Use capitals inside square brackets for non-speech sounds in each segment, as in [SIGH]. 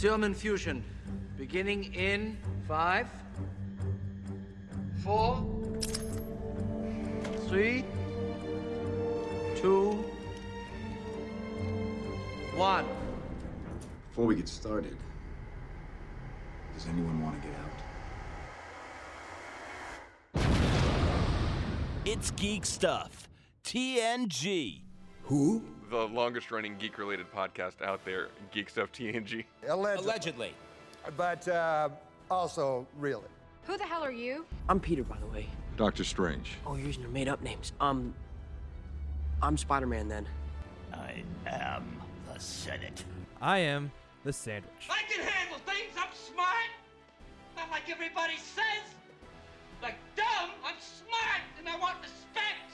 Serum infusion. Beginning in five, four, three, two, one. Before we get started, does anyone want to get out? It's Geek Stuff. TNG. Who? The longest running geek related podcast out there, Geek Stuff TNG. Allegedly. Allegedly. But uh, also, really. Who the hell are you? I'm Peter, by the way. Doctor Strange. Oh, you're using your made-up names. Um, I'm Spider-Man then. I am the Senate. I am the sandwich. I can handle things. I'm smart. Not like everybody says. Like dumb, I'm smart and I want respect.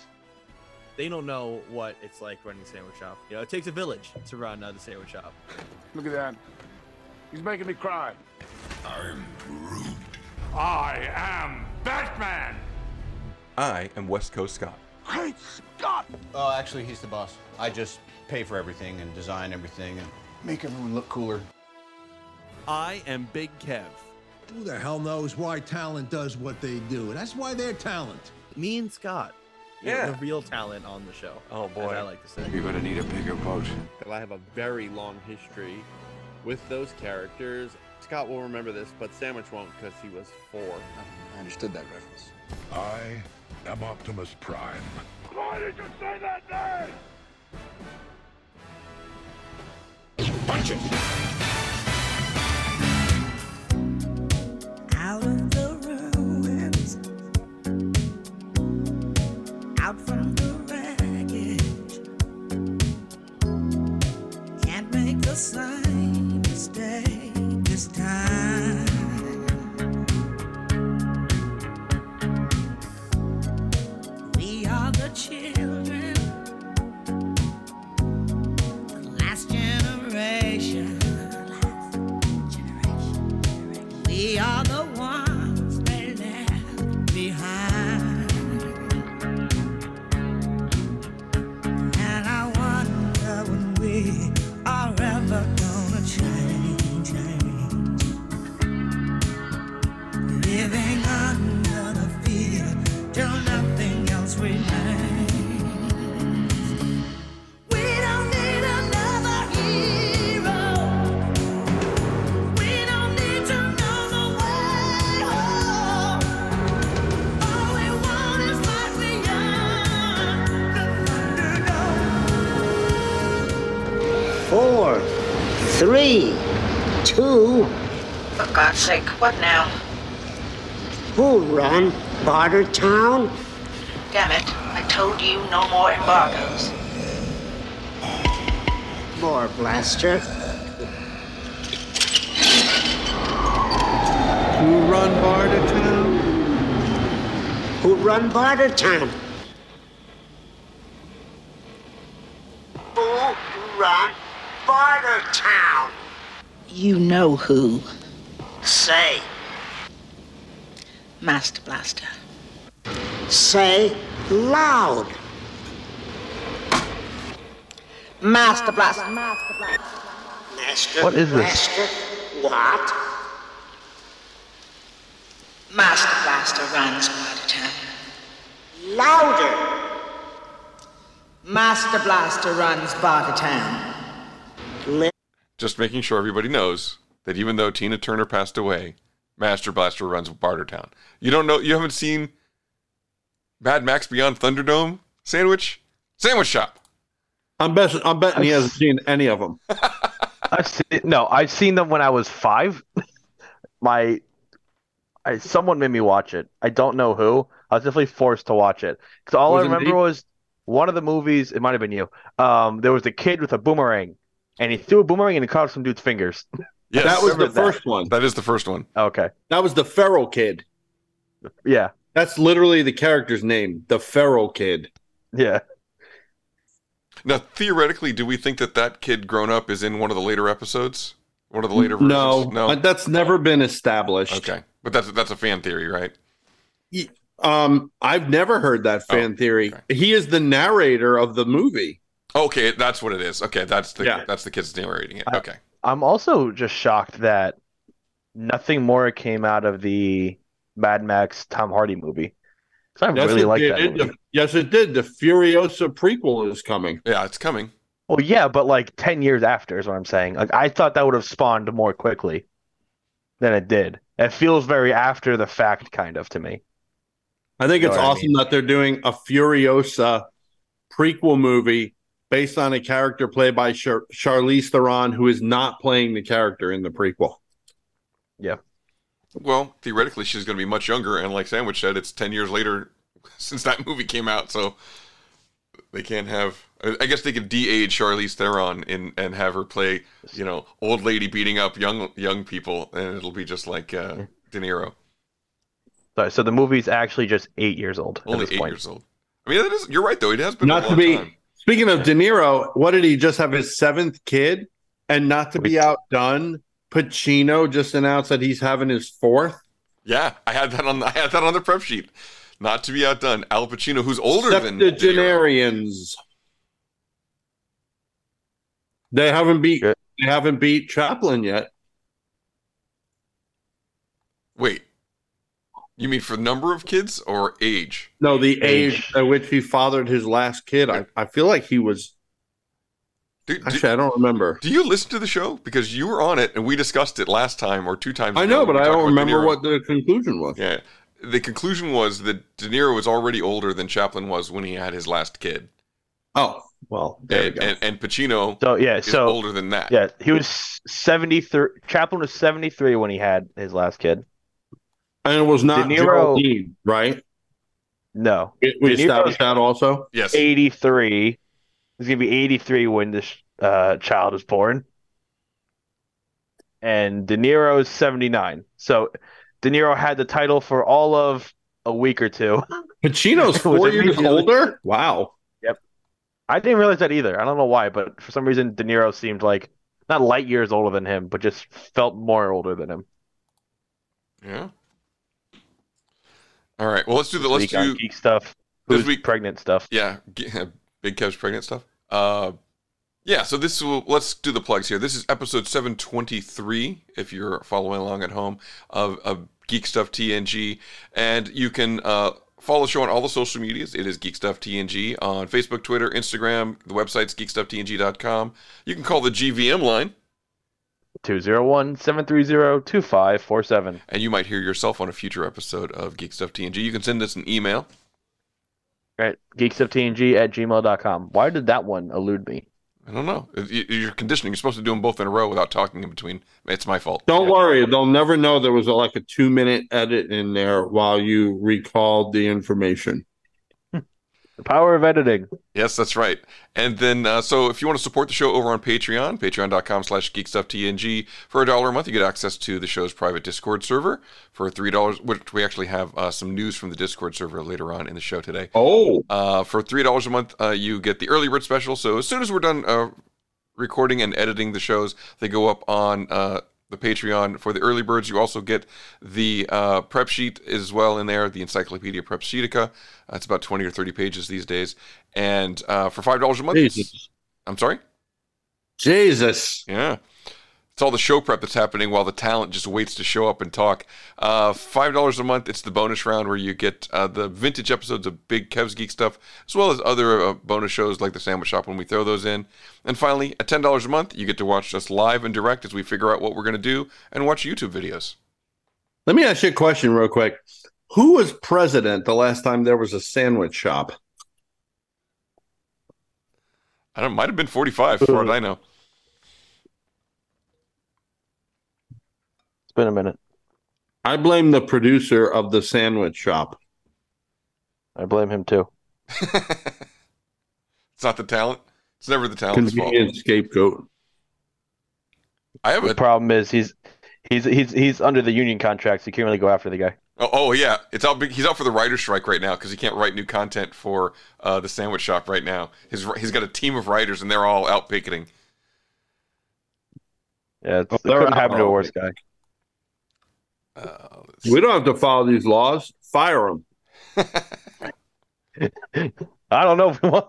They don't know what it's like running a sandwich shop. You know, it takes a village to run uh, the sandwich shop. Look at that. He's making me cry. I'm Groot. I am Batman. I am West Coast Scott. Great Scott! Oh, actually, he's the boss. I just pay for everything and design everything and make everyone look cooler. I am Big Kev. Who the hell knows why talent does what they do? That's why they're talent. Me and Scott. You know, Yeah. the real talent on the show. Oh, boy. As I like to say. You're gonna need a bigger boat. I have a very long history with those characters. Scott will remember this, but Sandwich won't because he was four. I understood that reference. I am Optimus Prime. Why did you say that name? Punch it! Out of out from the wreckage. Can't make the same mistake this time. God's sake, what now? Who run Barter Town? Damn it, I told you no more embargoes. More Blaster. Who run Barter Town? Who run Barter Town? Who run Barter Town? You know who. Say, Master Blaster. say loud. Master Blaster. Master What is this? Blaster. What? Master Blaster runs Barter Town. Louder. Master Blaster runs Barter Town. Just making sure everybody knows that even though Tina Turner passed away, Master Blaster runs Bartertown. You don't know, you haven't seen Mad Max Beyond Thunderdome sandwich? Sandwich shop. I'm betting. I'm betting he hasn't seen any of them. [LAUGHS] I've seen, no, I've seen them when I was five. [LAUGHS] My, I, someone made me watch it. I don't know who. I was definitely forced to watch it because all Was I remember me? was one of the movies. It might have been you. Um, there was a kid with a boomerang, and he threw a boomerang and it cut off some dude's fingers. [LAUGHS] Yes. that was the remember that. first one. That is the first one. Okay, That was the Feral Kid. yeah, That's literally the character's name, the Feral Kid. yeah. Now, theoretically, do we think that that kid grown up is in one of the later episodes? One of the later versions? No, no. uh, that's never been established. Okay, but that's that's a fan theory, right? Um, I've never heard that fan theory. He is the narrator of the movie. Okay, that's what it is. Okay, that's the Yeah. that's the kid's narrating it. Okay, I'm also just shocked that nothing more came out of the Mad Max Tom Hardy movie. 'Cause I Yes, really like that It- movie. the- yes, it did. The Furiosa prequel is coming. Yeah, it's coming. Well, yeah, but like 10 years after is what I'm saying. Like I thought that would have spawned more quickly than it did. It feels very after the fact kind of to me. I think You it's know what I awesome that they're doing a Furiosa prequel movie based on a character played by Char- Charlize Theron, who is not playing the character in the prequel. Yeah. Well, theoretically, she's going to be much younger, and like Sandwich said, it's ten years later [LAUGHS] since that movie came out, so they can't have. I I guess they could de-age Charlize Theron in, and have her play, you know, old lady beating up young young people, and it'll be just like uh, De Niro, So, so the movie's actually just eight years old at only this eight point. years old. I mean, that is, you're right though. It has been a Not to be time. Speaking of De Niro, what did he just have his seventh kid? And not to be outdone, Pacino just announced that he's having his fourth. Yeah, I had that on. I had that on the prep sheet. Not to be outdone, Al Pacino, who's older than De Niro. Septuagenarians. They haven't beat they haven't beat Chaplin yet. Wait, you mean for number of kids or age? No, the age, Age. at which he fathered his last kid. I, I feel like he was Do, do- I don't remember. do you listen to the show because you were on it and we discussed it last time or two times? I know, but I don't about De remember what the conclusion was. Yeah, the conclusion was that De Niro was already older than Chaplin was when he had his last kid, Oh, well, there we and, go. and and Pacino So yeah, is so older than that. yeah, he was 73 Chaplin was 73 when he had his last kid. And it was not De Niro- Geraldine, right? No. We we De established that also. Yes, 83. He's going to be 83 when this uh, child is born. And De Niro is 79. So De Niro had the title for all of a week or two. [LAUGHS] Pacino's [LAUGHS] four years immediately- older. Wow. Yep. I didn't realize that either. I don't know why, but for some reason De Niro seemed like not light years older than him, but just felt more older than him. yeah. All right. Well, let's do the let's do geek stuff. this Who's week- pregnant stuff. Yeah, [LAUGHS] Big Kev's pregnant stuff. Uh, yeah. So this will let's do the plugs here. This is episode seven twenty three. If you're following along at home of, of Geek Stuff TNG, and you can uh, follow the show on all the social medias. It is Geek Stuff TNG on Facebook, Twitter, Instagram. The website's geekstufftng.com. You can call the GVM line. 201-730-2547. and you might hear yourself on a future episode of Geek Stuff TNG. You can send us an email. Right. GeekstuffTNG at gmail.com. Why did that one elude me? I don't know. You're conditioning. You're supposed to do them both in a row without talking in between. It's my fault. Don't worry, they'll never know there was a, like a two minute edit in there while you recalled the information. The power of editing. Yes, that's right. And then, uh, so if you want to support the show over on Patreon, patreon.com slash geekstufftng, for a dollar a month, you get access to the show's private Discord server. For $3, which we actually have uh, some news from the Discord server later on in the show today. Oh, Uh, for $3 a month, uh, you get the early bird special. So as soon as we're done uh, recording and editing the shows, they go up on uh, the Patreon. For the early birds, you also get the uh, prep sheet as well in there, the Encyclopedia Prep Sheetica. Uh, it's about 20 or 30 pages these days. And uh, for $5 a month, Jesus. I'm sorry? Jesus. Yeah. It's all the show prep that's happening while the talent just waits to show up and talk. Uh, $5 a month, it's the bonus round where you get uh, the vintage episodes of Big Kev's Geek stuff, as well as other uh, bonus shows like the Sandwich Shop when we throw those in. And finally, at $10 a month, you get to watch us live and direct as we figure out what we're going to do and watch YouTube videos. Let me ask you a question real quick. Who was president the last time there was a sandwich shop? I don't might have been 45 for what I know. Been a minute. I blame the producer of the sandwich shop. I blame him too. [LAUGHS] It's not the talent. It's never the talent's fault. Convenient scapegoat. I have The a problem is he's he's he's he's under the union contract, so you can't really go after the guy. Oh, oh yeah, it's out. big- He's out for the writer strike right now because he can't write new content for uh, the Sandwich Shop right now. His he's got a team of writers and they're all out picketing. Yeah, it's, Oh, it they're couldn't happen to a worse guy. Uh, We don't have to follow these laws. Fire them. [LAUGHS] I don't know if we want,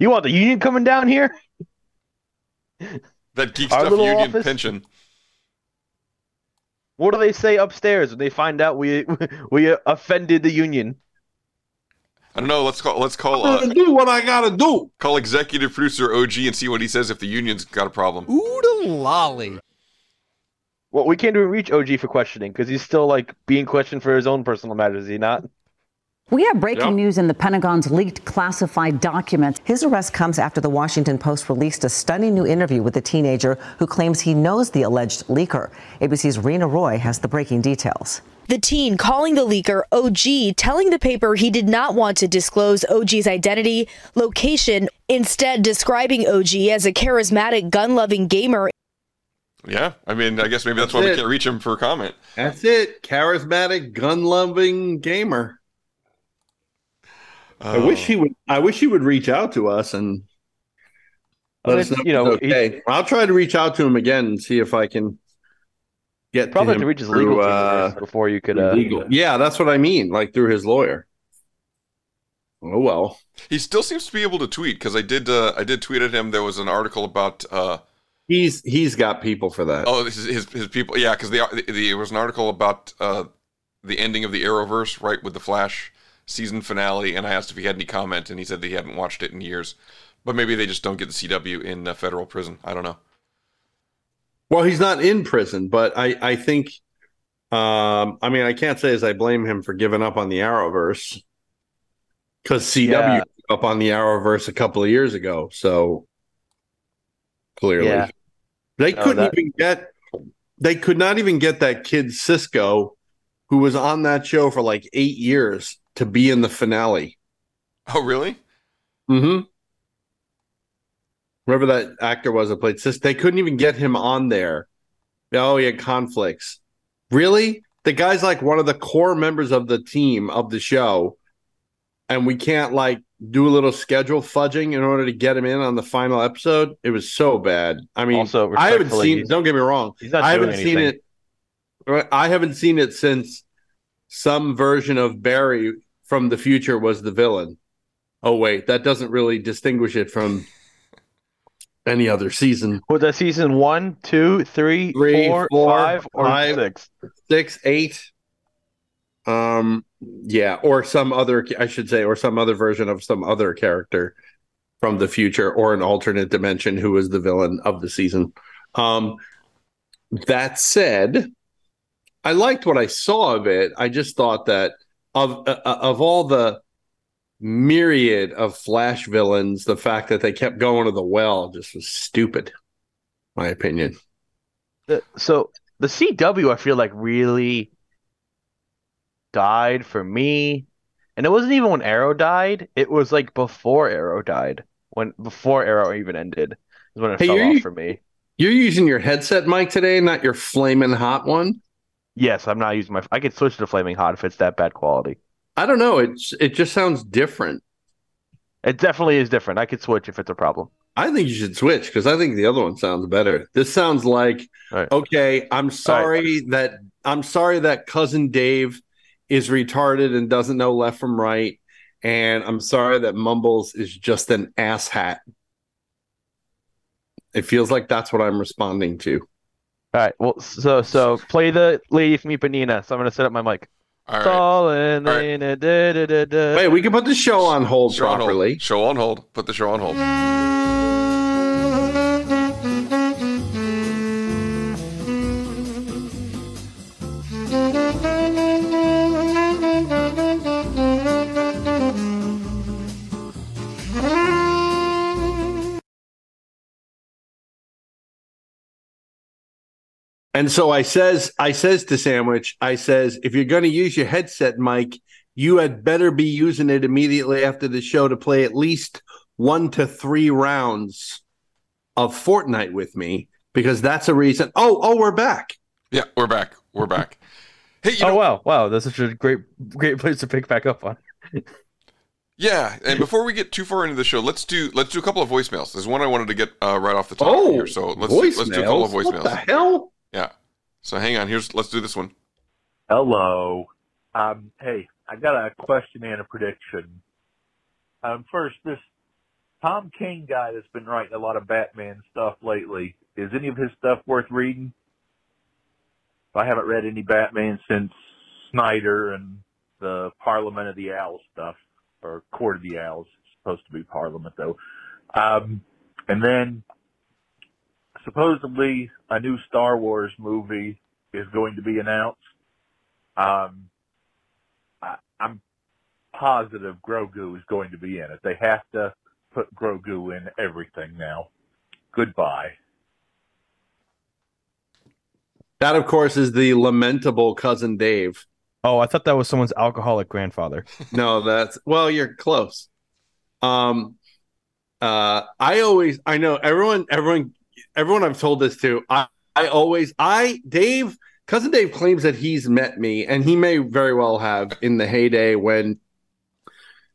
you want the union coming down here. That geek Our stuff union office? pension. What do they say upstairs when they find out we [LAUGHS] we offended the union? I don't know. Let's call. Let's call. I'm Uh, gonna do what I gotta do. call executive producer OG and see what he says if the union's got a problem. Oodle lolly. Well, we can't even reach OG for questioning because he's still like being questioned for his own personal matters. Is he not? We have breaking Yep. news in the Pentagon's leaked classified documents. His arrest comes after the Washington Post released a stunning new interview with a teenager who claims he knows the alleged leaker. ABC's Rena Roy has the breaking details. The teen calling the leaker OG, telling the paper he did not want to disclose OG's identity, location, instead describing OG as a charismatic, gun loving gamer. Yeah, I mean, I guess maybe that's, That's why we can't reach him for a comment. That's it. Charismatic, gun-loving gamer. I Oh. wish he would. I wish he would reach out to us and let us know. you know, if it's okay. I'll try to reach out to him again and see if I can get Probably to have him to reach his through, legal uh, before you could. Uh, legal. Yeah, that's what I mean. Like through his lawyer. Oh well. He still seems to be able to tweet because I did. Uh, I did tweet at him. There was an article about. He's he's got people for that. oh, this is his his people. Yeah, because the, the, the there was an article about uh, the ending of the Arrowverse, right, with the Flash season finale, and I asked if he had any comment, and he said that he hadn't watched it in years. But maybe they just don't get the CW in uh, federal prison. I don't know. Well, he's not in prison, but I I think. Um, I mean, I can't say as I blame him for giving up on the Arrowverse because CW Yeah. up on the Arrowverse a couple of years ago. So clearly, Yeah. They No, couldn't that- even get. They could not even get that kid Cisco, who was on that show for like eight years, to be in the finale. Oh, really? Mm-hmm. Whoever that actor was that played Sis, they couldn't even get him on there. Oh, he had conflicts. Really? The guy's like one of the core members of the team of the show, and we can't like do a little schedule fudging in order to get him in on the final episode. It was so bad. I mean, Also, I haven't seen. Don't get me wrong. I haven't seen it. I haven't seen it since some version of Barry from the future was the villain. Oh wait, that doesn't really distinguish it from any other season. was that season one, two, three, Three, four, four, five, or five. six? Six, eight. Um, yeah, or some other, I should say, or some other version of some other character from the future, or an alternate dimension who was the villain of the season. Um, that said, I liked what I saw of it. I just thought that of uh, of all the myriad of Flash villains, the fact that they kept going to the well just was stupid. My opinion. So the CW, I feel like really died for me, and it wasn't even when Arrow died. It was like before Arrow died, when before Arrow even ended, is when it Hey, fell you're off u- for me. You're using your headset mic today, not your flaming hot one. Yes, I'm not using my. I could switch to Flaming Hot if it's that bad quality. I don't know. It's it just sounds different. It definitely is different. I could switch if it's a problem. I think you should switch because I think the other one sounds better. This sounds like okay. I'm sorry that I'm sorry that cousin Dave is retarded and doesn't know left from right, and I'm sorry that Mumbles is just an asshat. It feels like that's what I'm responding to. All right. Well, so so play the Lady from Ipanema. So I'm gonna set up my mic. All right. Falling in a da, da, da, da. Wait, we can put the show on hold Show on hold. properly. Show on hold. Put the show on hold. And so I says, I says to Sandwich, I says, if you're going to use your headset mic, you had better be using it immediately after the show to play at least one to three rounds of Fortnite with me because that's a reason. Oh, oh, we're back. Yeah, we're back. We're back. [LAUGHS] Hey, you oh wow, wow, that's such a great great place to pick back up on. yeah. And before we get too far into the show, let's do let's do a couple of voicemails. There's one I wanted to get uh, right off the top Oh, here. So let's let's do a couple of voicemails? voicemails. What the hell? Yeah. So hang on. Here's let's do this one. Hello. Um, hey, I got a question and a prediction. Um, first, this Tom King guy that's been writing a lot of Batman stuff lately. is any of his stuff worth reading? I haven't read any Batman since Snyder and the Parliament of the Owls stuff, or Court of the Owls. It's supposed to be Parliament though. Um, and then supposedly a new Star Wars movie is going to be announced. Um, I, I'm positive Grogu is going to be in it. They have to put Grogu in everything now. Goodbye. That, of course, is the lamentable cousin Dave. Oh, I thought that was someone's alcoholic grandfather. [LAUGHS] No, that's well, you're close. Um, uh, I always, I know everyone, everyone, everyone I've told this to. I, I always, I, Dave, cousin Dave claims that he's met me, and he may very well have in the heyday when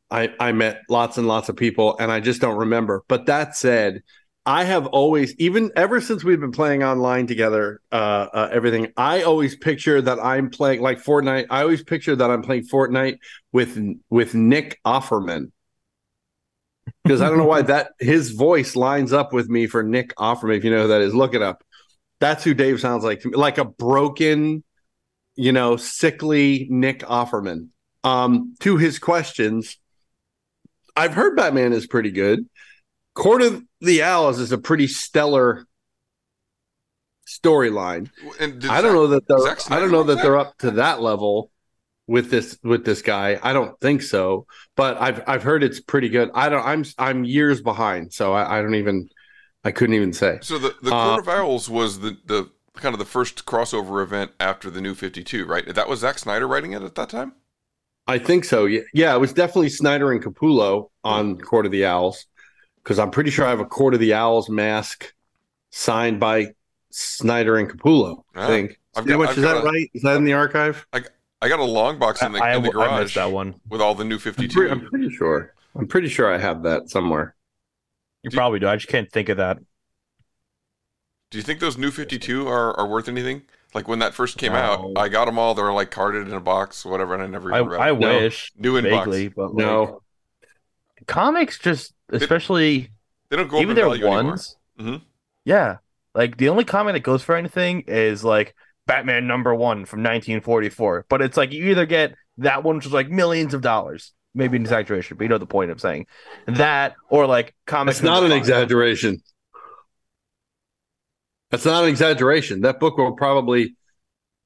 I, I met lots and lots of people, and I just don't remember. But that said, I have always, even ever since we've been playing online together, uh, uh, everything, I always picture that I'm playing like Fortnite. I always picture that I'm playing Fortnite with with Nick Offerman because I don't know why [LAUGHS] that his voice lines up with me for Nick Offerman. If you know who that is, look it up. That's who Dave sounds like to me, like a broken, you know, sickly Nick Offerman. Um, to his questions, I've heard Batman is pretty good. Court of the Owls is a pretty stellar storyline. I don't Zack- know that they're I don't know that that? they're up to that level with this with this guy. I don't think so, but I've I've heard it's pretty good. I don't. I'm I'm years behind, so I, I don't even. I couldn't even say. So the the Uh, Court of Owls was the the kind of the first crossover event after the New Fifty Two, right? That was Zack Snyder writing it at that time. I think so. Yeah, yeah. It was definitely Snyder and Capullo on Court of the Owls because I'm pretty sure I have a Court of the Owls mask signed by Snyder and Capullo. I Ah, think. Got- Which, is that a- right? Is that in the archive? I I got a long box in the, I- in the I- I missed garage that one. with all the New 52. I'm. I'm pretty sure. I'm pretty sure I have that somewhere. You probably do. I just can't think of that. Do you think those New Fifty Two are, are worth anything? Like when that first came No. out, I got them all. They were like carded in a box, whatever, and I never. I, I them. wish New in vaguely, box. but like, No. comics just especially They don't go even their value anymore. ones. Mhm. Yeah, like the only comic that goes for anything is like Batman number one from 1944. But it's like you either get that one, which is like millions of dollars, maybe an exaggeration, but you know the point I'm saying. That or like comics. It's not an exaggeration. That's not an exaggeration. That book will probably,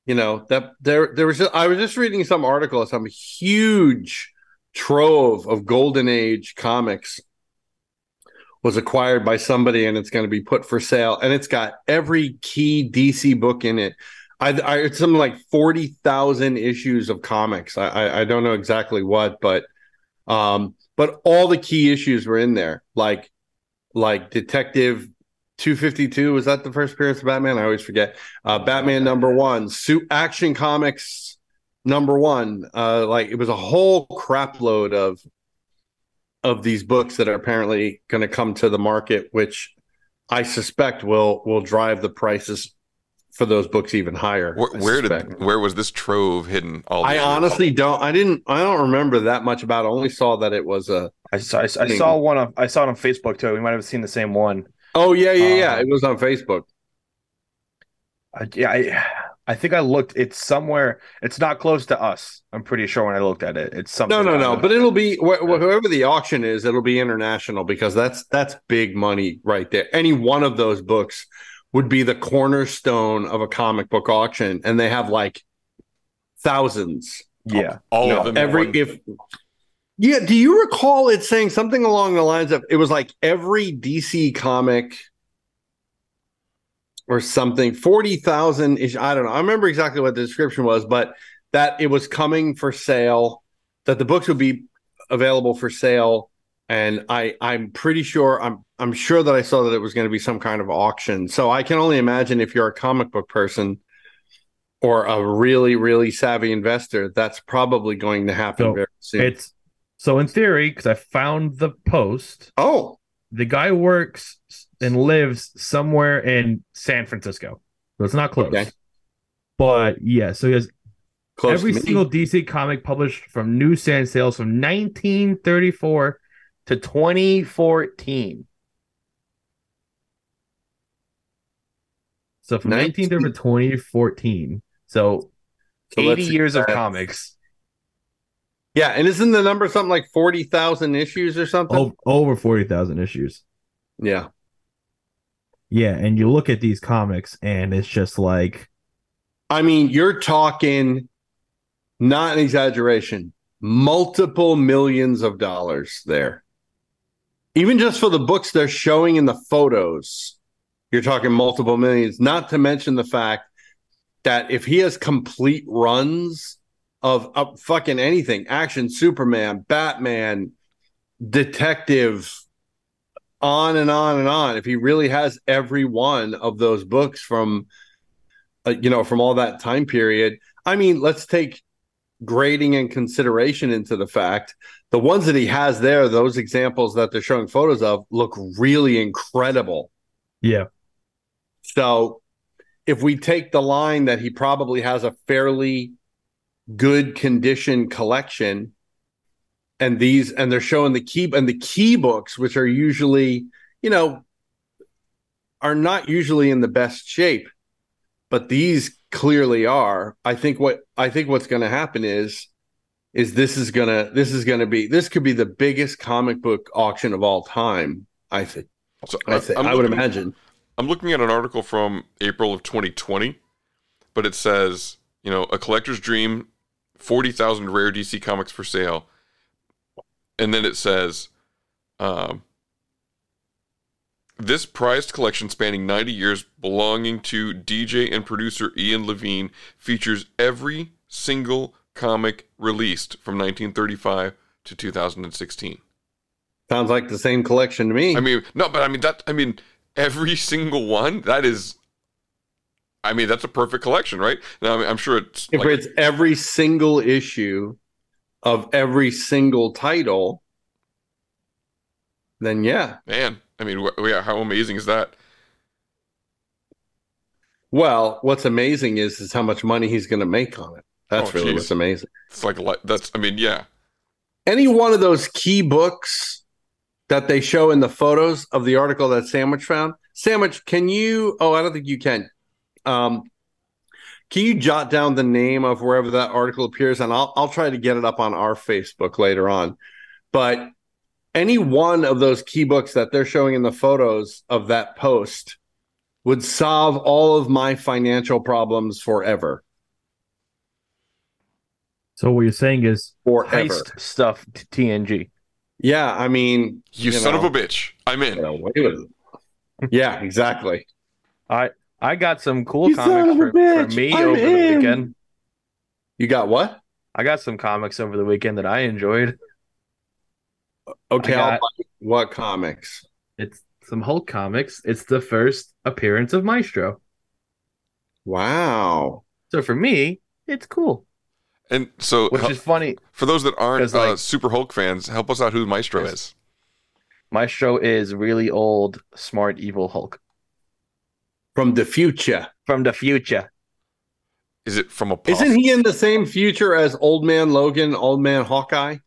you know, that there there was. I was just reading some article, some huge trove of golden age comics was acquired by somebody, and it's going to be put for sale, and it's got every key DC book in it. I, I it's something like forty thousand issues of comics. I, I I don't know exactly what, but um, but all the key issues were in there, like like Detective 252 was that the first appearance of Batman? I always forget. Uh, Batman number one, Suit Action Comics number one. Uh, like it was a whole crap load of of these books that are apparently going to come to the market, which I suspect will will drive the prices for those books even higher. Where, where did where was this trove hidden? All I these years? honestly don't. I didn't. I don't remember that much about. it. I only saw that it was a. I saw, I, I saw one. On, I saw it on Facebook too. We might have seen the same one. Oh yeah, yeah, yeah. Uh, it was on Facebook. I, yeah, I, I think I looked. It's somewhere. It's not close to us. I'm pretty sure when I looked at it, it's something. No, no, no. But it'll be wh- wh- whoever the auction is. It'll be international because that's that's big money right there. Any one of those books would be the cornerstone of a comic book auction, and they have like thousands. yeah, all No, of them. every one- if yeah do you recall it saying something along the lines of it was like every dc comic or something 40,000 ish i don't know. I remember exactly what the description was but that it was coming for sale that the books would be available for sale and i i'm pretty sure i'm i'm sure that i saw that it was going to be some kind of auction so i can only imagine if you're a comic book person or a really really savvy investor that's probably going to happen So, very soon It's so in theory, because I found the post. Oh, the guy works and lives somewhere in San Francisco, so it's not close. Okay. But yeah, so he has Close every single DC comic published from New Sand sales from 1934 to 2014. So from 19th over 2014. So, So 80 let's years of comics. Yeah, and isn't the number something like forty thousand issues or something? o- over 40,000 issues. Yeah. Yeah, and you look at these comics and it's just like I mean, you're talking not an exaggeration, multiple millions of dollars there. Even just for the books they're showing in the photos, you're talking multiple millions, not to mention the fact that if he has complete runs of, fucking anything, action, Superman, Batman, detective, on and on and on, if he really has every one of those books from uh, you know, from all that time period. I mean, let's take grading and consideration into the fact the ones that he has there, those examples that they're showing photos of, look really incredible. yeah. So, if we take the line that he probably has a fairly good condition collection, and these, and they're showing the key and the key books, which are usually, you know, are not usually in the best shape but these clearly are i think what i think what's going to happen is is this is going to this is going to be this could be the biggest comic book auction of all time i think So i think i would looking- imagine I'm looking at an article from April of 2020, but it says, you know, a collector's dream, 40,000 rare DC comics for sale. And then it says, um, this prized collection spanning 90 years belonging to DJ and producer Ian Levine features every single comic released from 1935 to 2016. sounds like the same collection to me I mean, no, but I mean that. I mean, every single one. That is. I mean, that's a perfect collection, right? Now, I mean, I'm sure it's. if like- it's every single issue of every single title then yeah man, I mean, wh- yeah, how amazing is that? well what's amazing is is how much money he's going to make on it that's Oh, really geez. what's amazing It's like that's. I mean, yeah, any one of those key books that they show in the photos of the article that Sandwich found. Sandwich, can you? Oh, I don't think you can. Um, can you jot down the name of wherever that article appears, and I'll I'll try to get it up on our Facebook later on. But any one of those key books that they're showing in the photos of that post would solve all of my financial problems forever. So what you're saying is Forever. Heist stuff t- TNG. Yeah, I mean, you, son of a bitch. I'm in. Get away. Yeah, exactly. I I got some cool You comics of for, for me I'm over the weekend. You got what? I got some comics over the weekend that I enjoyed. Okay, I I'll got- buy- what comics? It's some Hulk comics. It's the first appearance of Maestro. Wow. So for me, it's cool. And so, Which is funny. for those that aren't 'Cause, uh, Super Hulk fans, help us out who Maestro is. Maestro is really old, smart, evil Hulk From the future. from the future. Is it from a? Isn't he in the same future as Old Man Logan, Old Man Hawkeye?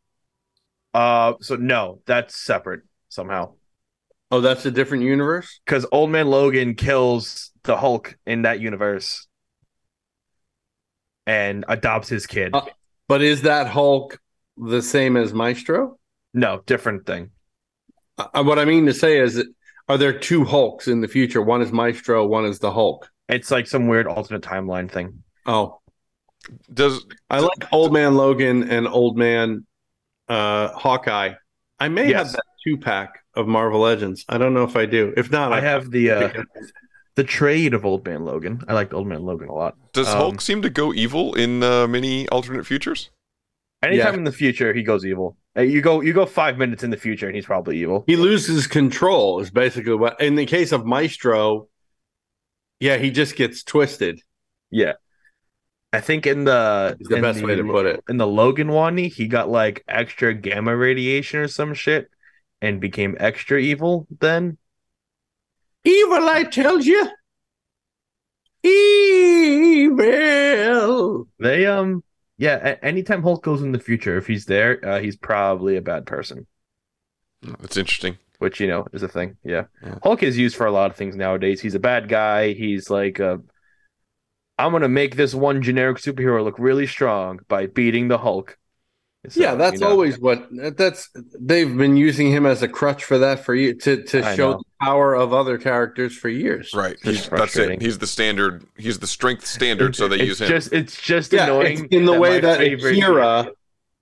Uh, so no, that's separate somehow. Oh, that's a different universe? Because Old Man Logan kills the Hulk in that universe and adopts his kid. Uh, but is that Hulk the same as Maestro? no, different thing. Uh, what I mean to say is, that, are there two Hulks in the future? One is Maestro, one is the Hulk. It's like some weird alternate timeline thing. Oh, Does I like Old Man Logan and Old Man uh, Hawkeye. I may have that two pack of Marvel Legends. I don't know if I do. If not, I have the uh, the trade of Old Man Logan. I like Old Man Logan a lot. does Um, Hulk seem to go evil in uh, many alternate futures? Anytime Yeah. in the future, he goes evil. Uh, You go, you go five minutes in the future, and he's probably evil. he loses control. Is basically what. In the case of Maestro, yeah, he just gets twisted. Yeah, I think in the Is the in best way to put it. in the Logan one, he got like extra gamma radiation or some shit, and became extra evil. Then Evil, I tell you. Evil. They um yeah. Anytime Hulk goes in the future, if he's there, uh, he's probably a bad person. That's interesting. which you know is a thing. Yeah. Hulk is used for a lot of things nowadays. He's a bad guy. He's like a I'm gonna make this one generic superhero look really strong by beating the Hulk. So, yeah, that's you know, always what that's. They've been using him as a crutch for that for you to to I show know. the power of other characters for years. Right. He's, that's it. He's the standard. He's the strength standard, so they it's use him. just it's just Yeah, annoying it's in the way that favorite- Akira,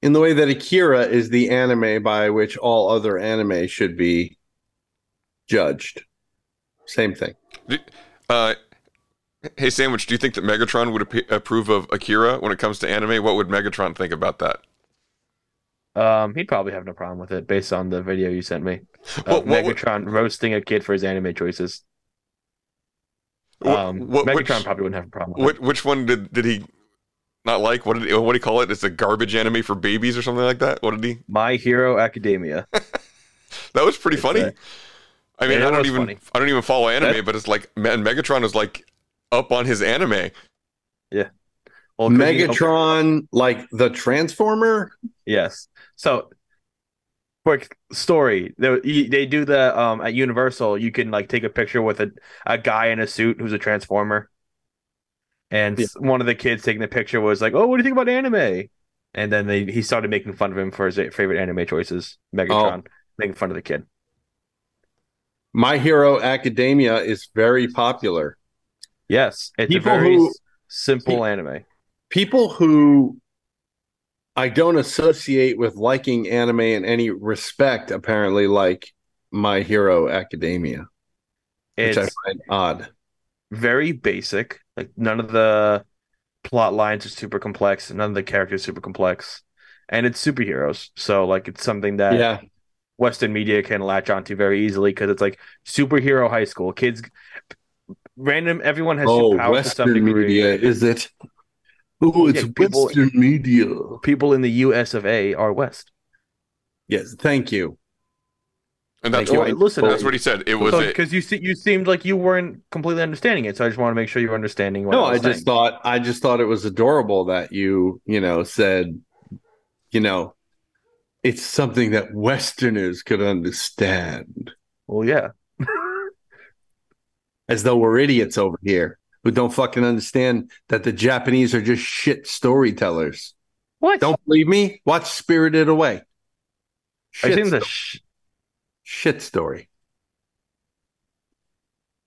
in the way that Akira is the anime by which all other anime should be judged. Same thing. Uh, hey, Sandwich, do you think that Megatron would ap- approve of Akira when it comes to anime? What would Megatron think about that? Um, he'd probably have no problem with it based on the video you sent me. Of What- what would- Megatron roasting a kid for his anime choices. What- Um, what- Megatron which- probably wouldn't have a problem with Which, which one did did he not like? What did he, what did he call it? It's a garbage anime for babies or something like that. What did he? My Hero Academia. [LAUGHS] That was pretty funny. uh, I mean, yeah, I don't even funny. I don't even follow anime, That- but it's like man, Megatron is like up on his anime. Yeah. Well, 'cause he- Megatron, like the Transformer. Yes. So, quick story. They, they do the um at Universal. You can like take a picture with a a guy in a suit who's a transformer, and s- one of the kids taking the picture was like, "Oh, what do you think about anime?" And then they he started making fun of him for his favorite anime choices. Megatron making fun of the kid. My Hero Academia is very popular. Yes, it's People a very who- simple anime. People who I don't associate with liking anime in any respect apparently like My Hero Academia, which I It's find odd. very basic. Like none of the plot lines are super complex. None of the characters super complex, and it's superheroes. So like it's something that Yeah. Western media can latch onto very easily because it's like superhero high school kids. Random, everyone has Oh, superpowers to some Western degree. media, is it? Oh, it's Yeah, people- Western media. People in the U.S. of A. are West. Yes, thank you. And that's Thank you. what I- listen, that's what he said. It was it. because you se- you seemed like you weren't completely understanding it. So I just want to make sure you're understanding. What No, I, I just saying. thought I just thought it was adorable that you, you know, said, you know, it's something that Westerners could understand. Well, yeah. As though we're idiots over here who don't fucking understand that the Japanese are just shit storytellers. What? Don't believe me? Watch Spirited Away. I Shit, think the sh- shit story.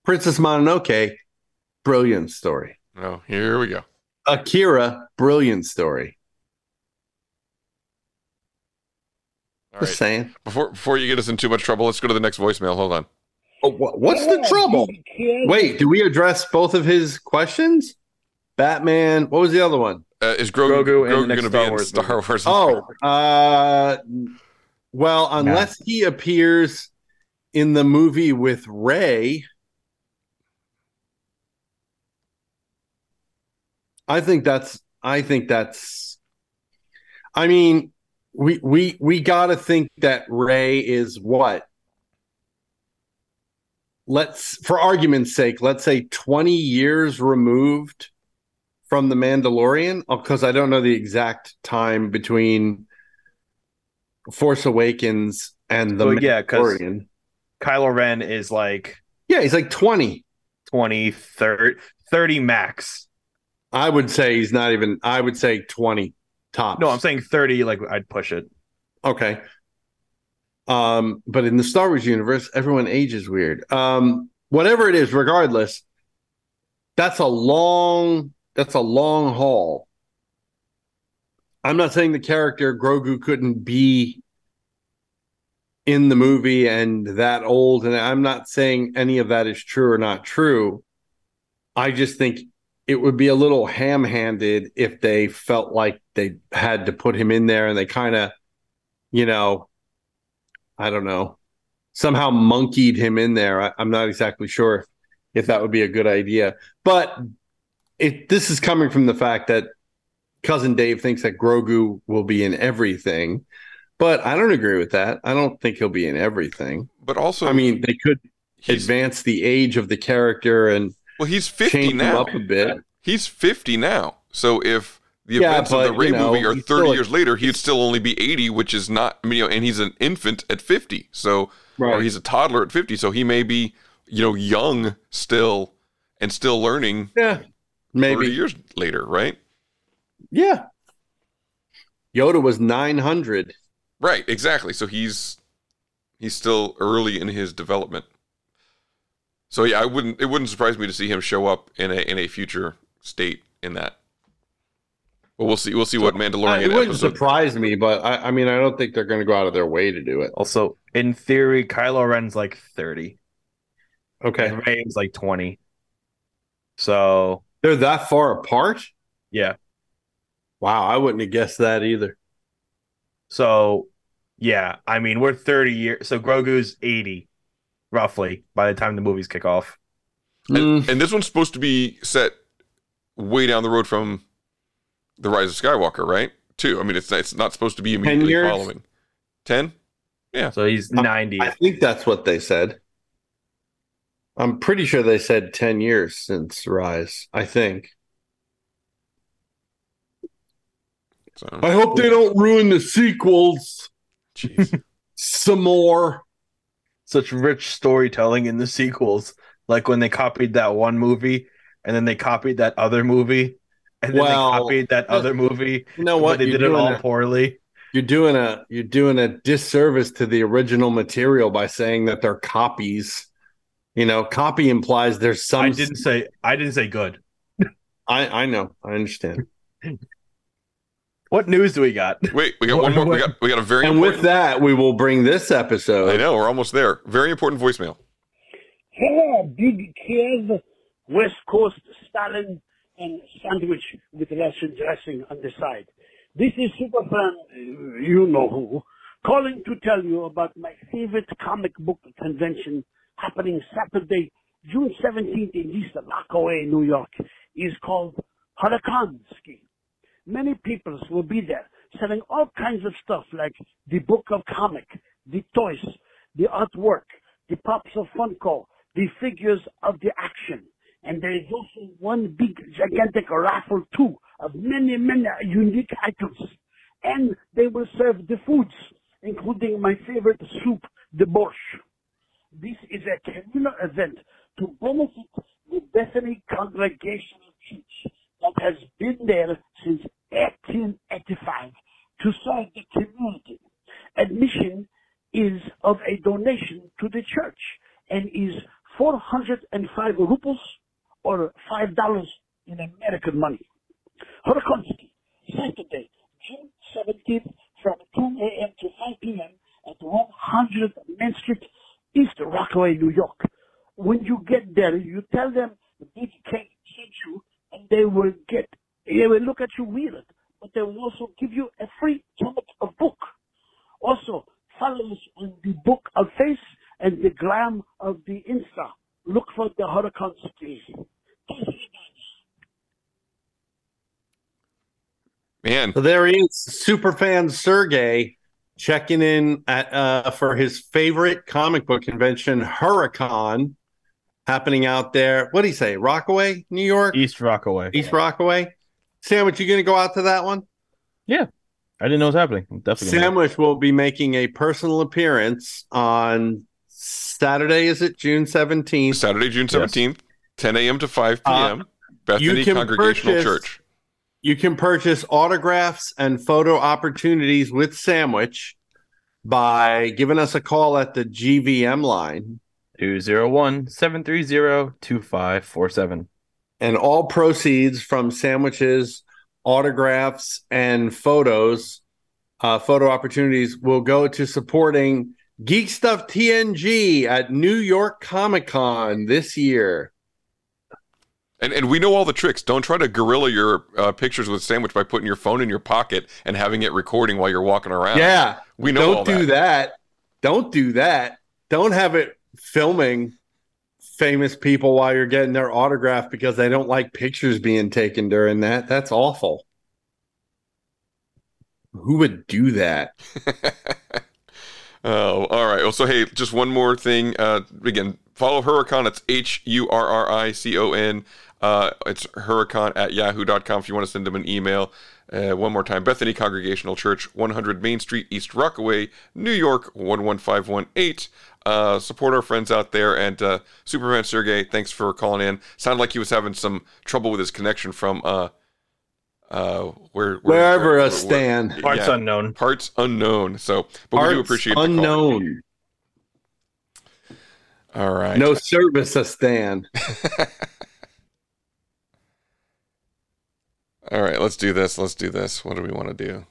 Princess Mononoke, brilliant story. Oh, here we go. Akira, brilliant story. All Just right. saying. Before before you get us in too much trouble, let's go to the next voicemail. Hold on. Oh, wha- what's the trouble? Wait, do we address both of his questions? Batman. What was the other one? Uh, is Grogu, Grogu Grogu next going to be Star in Wars Star Wars? Oh, [LAUGHS] uh, well, unless he appears in the movie with Rey, I think that's. I think that's. I mean, we we we got to think that Rey is what. Let's, for argument's sake, let's say twenty years removed from the Mandalorian, uh, because I don't know the exact time between Force Awakens and the Well, yeah, Mandalorian. Kylo Ren is like Yeah, he's like 20. 20, 30, 30 max. I would say he's not even, I would say 20 tops. No, I'm saying 30, like I'd push it. Okay. Um, but in the Star Wars universe, everyone ages weird. Um, whatever it is, regardless, that's a long that's a long haul. I'm not saying the character Grogu couldn't be in the movie and that old, and I'm not saying any of that is true or not true. I just think it would be a little ham-handed if they felt like they had to put him in there and they kind of, you know, I don't know, somehow monkeyed him in there. I, I'm not exactly sure if that would be a good idea, but it this is coming from the fact that cousin Dave thinks that Grogu will be in everything, but I don't agree with that. I don't think he'll be in everything. But also, I mean, they could advance the age of the character and well, he's 50 change him now. up a bit. He's 50 now. So if the Yeah, events of the Rey you know, movie are 30 still years later, he'd still only be 80, which is not, I mean, you know, and he's an infant at 50. So or he's a toddler at 50, so he may be, you know, young still and still learning. Yeah, maybe 30 years later, right? Yeah. Yoda was 900. Right, exactly. So he's he's still early in his development. So yeah, I wouldn't it wouldn't surprise me to see him show up in a in a future state in that. But we'll see we'll see what Uh, Mandalorian it wouldn't episode. surprise me, but I, I mean, I don't think they're going to go out of their way to do it. Also, in theory, Kylo Ren's like 30. Okay. And Rey's like 20. So They're that far apart? Yeah. Wow, I wouldn't have guessed that either. So yeah, I mean we're 30 years so Grogu's 80 roughly by the time the movies kick off. And, and this one's supposed to be set way down the road from the Rise of Skywalker, right? Too. I mean, it's it's not supposed to be immediately years? following. Ten. Yeah. So he's 90. I think that's what they said. I'm pretty sure they said 10 years since Rise. I think. So I hope they don't ruin the sequels. Jeez. [LAUGHS] Some more. Such rich storytelling in the sequels. Like when they copied that one movie and then they copied that other movie and then Well, they copied that other movie. You know what? They You're did it all a- poorly. You're doing a you're doing a disservice to the original material by saying that they're copies. You know, copy implies there's some. I didn't say I didn't say good. I I know. I understand. What news do we got? Wait, we got one more. We got we got a very And important. with that, we will bring this episode. I know we're almost there. Very important voicemail. Hello, Big Kiev, West Coast Stalin, and sandwich with Russian dressing on the side. This is Superfan, you know who, calling to tell you about my favorite comic book convention happening Saturday, June 17th in East Rockaway, New York. is called Hurricansky. Many peoples will be there selling all kinds of stuff like the book of comic, the toys, the artwork, the pops of Funko, the figures of the action. And there is also one big gigantic raffle too of many, many unique items. And they will serve the foods, including my favorite soup, the borscht. This is a communal event to benefit the Bethany Congregational Church that has been there since 1885 to serve the community. Admission is of a donation to the church and is 405 rubles or $5 in American money. Horokonski, Saturday, June 17th from 2 a.m. to 5 p.m. at 100 Main Street, East Rockaway, New York. When you get there, you tell them Big K sent you, and they will get, they will look at you weird, but they will also give you a free comic of book. Also, follow us on the book of face and the glam of the Insta. Look for the Horokonski. Man. So there he is, superfan Sergey checking in at uh, for his favorite comic book convention, Hurricon, happening out there. What do you say, Rockaway, New York, East Rockaway, East Rockaway. Sandwich, you going to go out to that one? Yeah, I didn't know it was happening. I'm definitely Sandwich will be making a personal appearance on Saturday. Is it June seventeenth? Saturday, June seventeenth, ten a.m. to five p.m. Bethany Uh, you can Congregational purchase- Church. You can purchase autographs and photo opportunities with Sandwich by giving us a call at the GVM line. 201 730 2547. And all proceeds from Sandwich's autographs and photos, uh, photo opportunities will go to supporting Geek Stuff TNG at New York Comic Con this year. And and we know all the tricks. Don't try to gorilla your uh, pictures with sandwich by putting your phone in your pocket and having it recording while you're walking around. Yeah. we know Don't all do that. that. Don't do that. Don't have it filming famous people while you're getting their autograph because they don't like pictures being taken during that. That's awful. Who would do that? [LAUGHS] Oh, all right. Well, so hey, just one more thing. Uh, again, follow Hurricon. It's H U R R I C O N. Uh, it's Hurricon at yahoo.com if you want to send them an email. Uh, one more time Bethany Congregational Church, 100 Main Street, East Rockaway, New York, 11518. Uh, support our friends out there. And uh, Superman Sergey, thanks for calling in. Sounded like he was having some trouble with his connection from uh, uh, where, where Wherever where- a stand. where- Parts unknown. Parts unknown So, but we do Parts appreciate the unknown. All right. No service a stand. [LAUGHS] All right, let's do this. Let's do this. What do we want to do?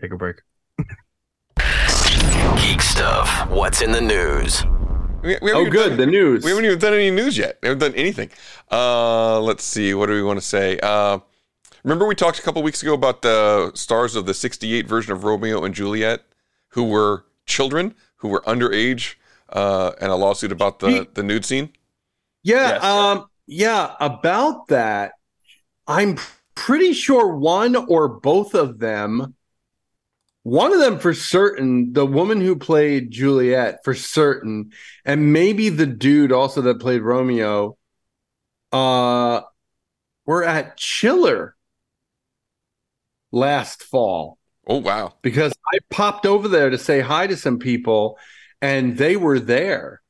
Take a break. Geek stuff. What's in the news? We, we Oh, good. done- The news. We haven't even done any news yet. We haven't done anything. Uh, let's see. What do we want to say? Uh, remember we talked a couple weeks ago about the stars of the 68 version of Romeo and Juliet who were children, who were underage, uh, and a lawsuit about the, the nude scene? Yeah, Yes. um, yeah, about that, I'm pretty sure one or both of them, one of them for certain, the woman who played Juliet for certain, and maybe the dude also that played Romeo, uh, were at Chiller last fall Oh, wow. because I popped over there to say hi to some people and they were there.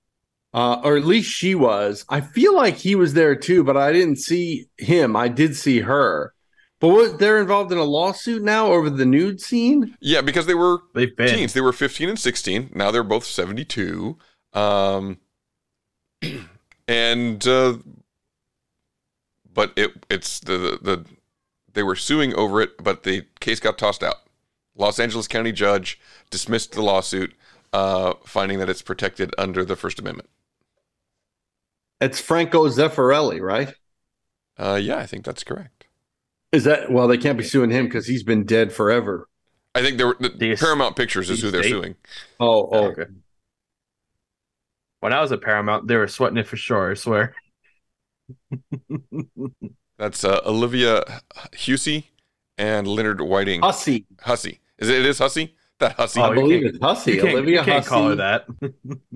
Uh, or at least she was. I feel like he was there too, but I didn't see him. I did see her. But what, they're involved in a lawsuit now over the nude scene? Yeah, because they were They've been. teens. They were 15 and 16. Now they're both 72. Um, [CLEARS THROAT] and uh, but it it's the, the the they were suing over it, but the case got tossed out. Los Angeles County judge dismissed the lawsuit, uh, finding that it's protected under the First Amendment. It's Franco Zeffirelli, right? Uh, yeah, I think that's correct. Is that well? They can't be suing him because he's been dead forever. I think there were the, The- Paramount Pictures is who they're state? suing. Oh, oh, Okay. When I was at Paramount, they were sweating it for sure. I swear. [LAUGHS] That's uh, Olivia Hussey and Leonard Whiting. Hussey. Hussey. Is it? It is Hussey. That Hussey. Oh, I believe can't- it's Hussey. You can't, Olivia you can't call her that.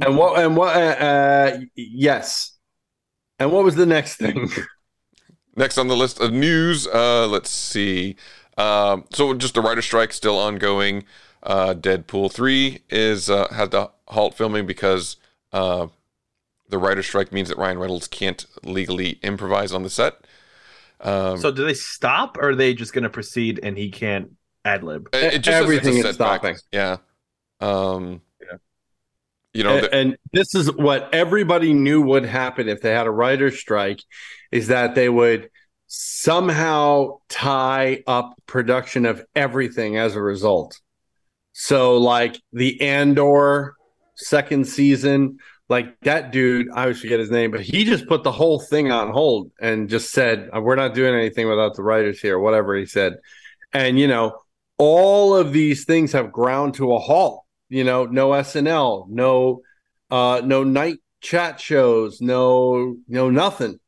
And what? And what? Uh, uh, yes. And what was the next thing? [LAUGHS] Next on the list of news, uh, let's see. Um, so just the writer strike still ongoing. Uh, Deadpool three is uh, had to halt filming because uh, the writer strike means that Ryan Reynolds can't legally improvise on the set. Um, so do they stop, or are they just going to proceed and he can't ad lib? it, it just says it's a everything is stopping. Yeah. Um, Yeah. You know, and, and this is what everybody knew would happen if they had a writer's strike is that they would somehow tie up production of everything as a result. So like the Andor second season, like that dude, I always forget his name, but he just put the whole thing on hold and just said, "Uh, "We're not doing anything without the writers here," whatever he said. And you know, all of these things have ground to a halt. You know, no SNL, no uh no night chat shows, no no nothing.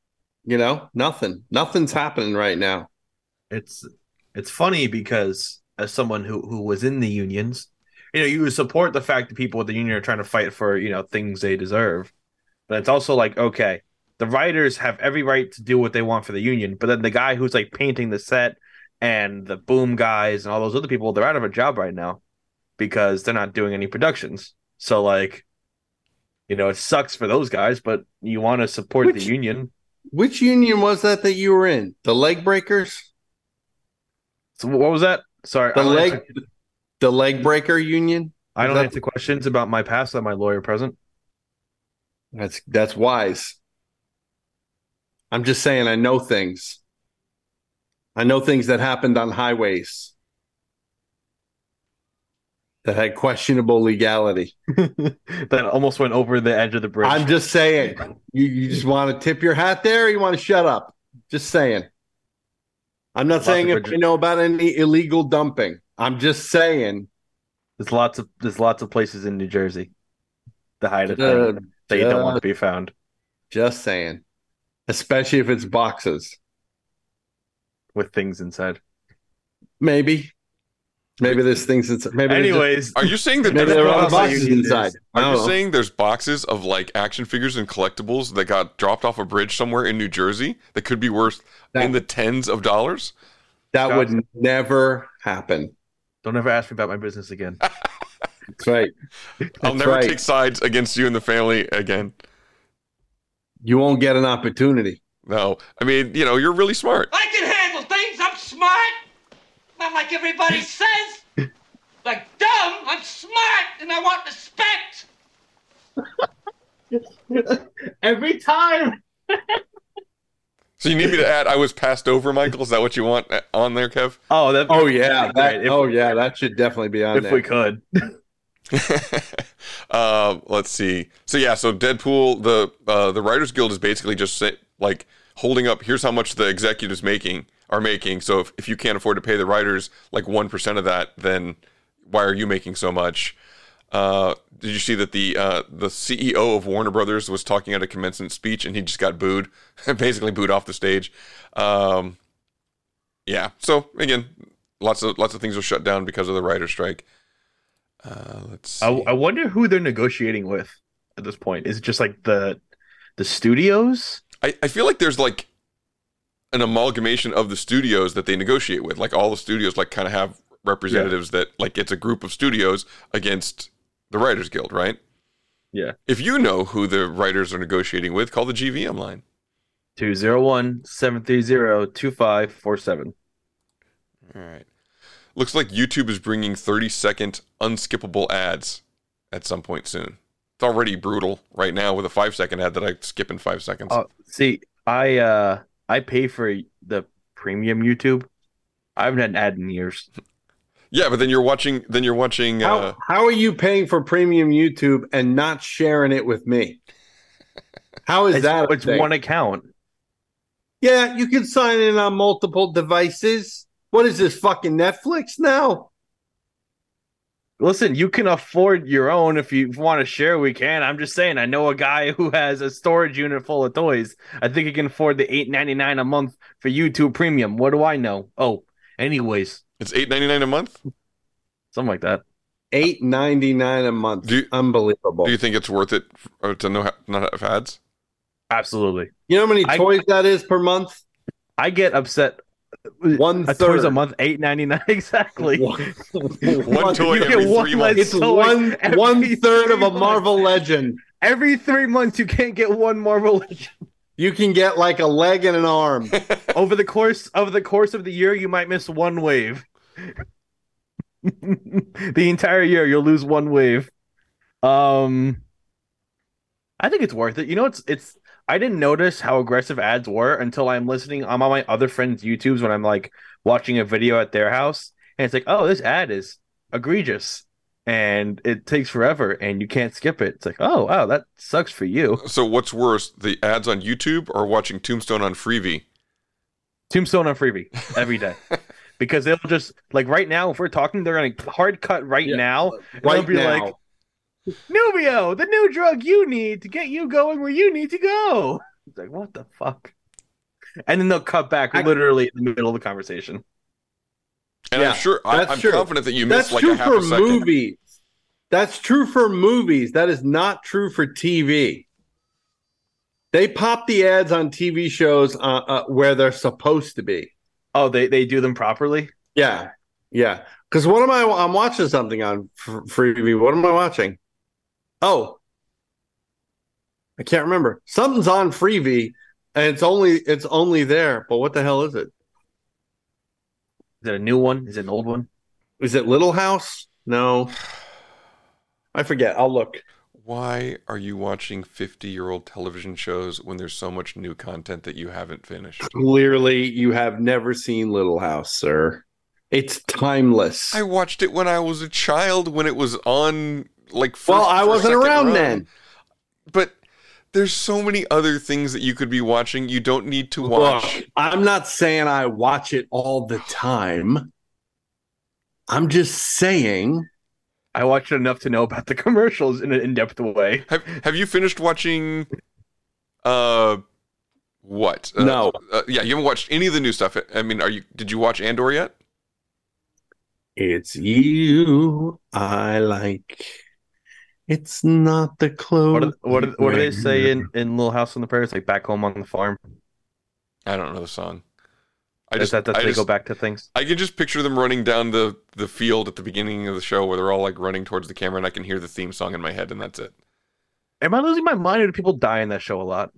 You know, nothing. Nothing's happening right now. It's it's funny because as someone who who was in the unions, you know, you support the fact that people with the union are trying to fight for you know things they deserve, but it's also like okay, the writers have every right to do what they want for the union, but then the guy who's like painting the set and the boom guys and all those other people, they're out of a job right now because they're not doing any productions. So like, you know, it sucks for those guys, but you want to support Which- the union. Which union was that that you were in? The leg breakers? So what was that? Sorry, The leg answer- the leg breaker union? I don't that- answer questions about my past on my lawyer present. That's that's wise. I'm just saying I know things. I know things that happened on highways that had questionable legality. [LAUGHS] that almost went over the edge of the bridge. I'm just saying. You you just want to tip your hat there or you want to shut up? Just saying. I'm not saying if you know about any illegal dumping. I'm just saying. There's lots of there's lots of places in New Jersey to hide Uh, thing that you don't want to be found Just saying. Especially if it's boxes. with things inside. Maybe. Maybe there's things it's maybe. they just- Anyways, Are you saying that maybe there's there are boxes? boxes inside. Are you know. saying there's boxes of like action figures and collectibles that got dropped off a bridge somewhere in New Jersey that could be worth in the tens of dollars? that would never happen? Don't ever ask me about my business again. [LAUGHS] That's right. I'll That's never right. take sides against you and the family again. You won't get an opportunity. No, I mean, you know, you're really smart. I can handle things. I'm smart. Not like everybody says. Like dumb. I'm smart and I want respect. Every time. So you need me to add? I was passed over, Michael. Is that what you want uh, on there, Kev? Oh, that. Oh yeah. That, if- oh yeah. That should definitely be on if there. we could. um, [LAUGHS] let's see. So yeah, so Deadpool, the uh, the Writers Guild is basically just say, like holding up. Here's how much the executives making are making. So if, if you can't afford to pay the writers like one percent of that, then why are you making so much? Uh, did you see that the uh, the CEO of Warner Brothers was talking at a commencement speech and he just got booed, [LAUGHS] basically booed off the stage? Um, yeah. So again, lots of lots of things are shut down because of the writer strike. Uh, let's see. I, I wonder who they're negotiating with at this point. Is it just like the the studios? I, I feel like there's like an amalgamation of the studios that they negotiate with. Like all the studios like kind of have representatives that like it's a group of studios against the Writers Guild, right? Yeah. If you know who the writers are negotiating with, call the GVM line. 201 730 2547. All right. Looks like YouTube is bringing 30 second unskippable ads at some point soon. It's already brutal right now with a five second ad that I skip in five seconds. Uh, see, I uh I pay for the premium YouTube. I haven't had an ad in years. yeah, but then you're watching. Then you're watching. How, Uh, how are you paying for premium YouTube and not sharing it with me? How is It's, that? it's thing? one account. Yeah, you can sign in on multiple devices. What is this fucking Netflix now? Listen, you can afford your own if you want to share. We can. I'm just saying. I know a guy who has a storage unit full of toys. I think he can afford the eight ninety nine a month for YouTube Premium. What do I know? Oh, anyways, it's eight ninety nine a month. something like that. Eight ninety nine a month. Do you- Unbelievable. Do you think it's worth it to know not have ads? Absolutely. You know how many I- toys that is per month? I get upset. One a toys a month, eight ninety nine [LAUGHS] exactly. One, One toy you every one three months. It's one every one third of a Marvel months. Legend. Every three months, you can't get one Marvel Legend. You can get like a leg and an arm. [LAUGHS] over the course of the course of the year you might miss one wave [LAUGHS] the entire year you'll lose one wave um i think it's worth it you know it's it's i didn't notice how aggressive ads were until i'm listening i'm on my other friends youtubes when i'm like watching a video at their house and it's like oh this ad is egregious and it takes forever and you can't skip it it's like oh wow that sucks for you So what's worse, the ads on YouTube or watching Tombstone on Freevee? Tombstone on Freevee every day. [LAUGHS] because they'll just like right now, if we're talking, they're gonna hard cut right Yeah, now. and right they'll be now. like Nubio, the new drug you need to get you going where you need to go. It's like, what the fuck? And then they'll cut back I- literally in the middle of the conversation. And Yeah, I'm sure I, that's I'm true. confident that you That's missed like true a half for a second. movies. That's true for movies. That is not true for TV. They pop the ads on TV shows uh, uh, where they're supposed to be. Oh, they, they do them properly? Yeah, yeah. Because what am I? I'm watching something on F- Freevee. What am I watching? Oh, I can't remember. Something's on Freevee, and it's only it's only there. But what the hell is it? Is it a new one? Is it an old one? Is it Little House? No, I forget. I'll look. Why are you watching 50 year old television shows when there's so much new content that you haven't finished? Clearly, you have never seen Little House, sir. It's timeless. I watched it when I was a child when it was on like first, well, I wasn't around run. then. But there's so many other things that you could be watching. You don't need to watch. Look, I'm not saying I watch it all the time. I'm just saying. I watched it enough to know about the [LAUGHS] commercials in an in depth way. Have Have you finished watching? Uh, what? Uh, No. Uh, yeah, you haven't watched any of the new stuff. I mean, are you? Did you watch Andor yet? It's you I like. It's not the clothes. What do, what, do, what do they say in, in Little House on the Prairie? It's like back home on the farm. I don't know the song. I Is just that that I they just, go back to things? I can just picture them running down the the field at the beginning of the show where they're all like running towards the camera, and I can hear the theme song in my head, and that's it. Am I losing my mind, or do people die in that show a lot?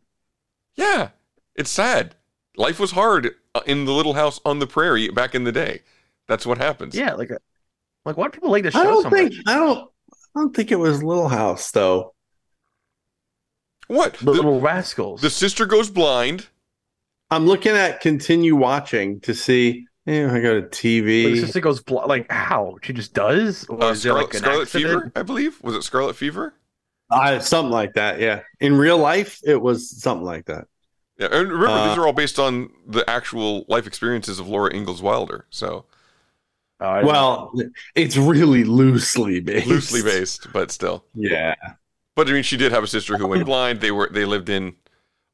Yeah, it's sad. Life was hard uh, in the little house on the prairie back in the day. That's what happens. Yeah, like, like why do people like the I show don't so think much? I don't I don't think it was Little House though. What? The Little Rascals. The sister goes blind. I'm looking at continue watching to see. Yeah, I got a But the sister goes bl- like how she just does, or Uh, is Scarlet, like an Scarlet accident? Fever, I believe. Was it Scarlet Fever? Uh, something like that. Yeah, in real life, it was something like that. Yeah, and remember Uh, these are all based on the actual life experiences of Laura Ingalls Wilder. So I don't know. Well, it's really loosely based. loosely based, but still. Yeah. But I mean, she did have a sister who went blind. They were they lived in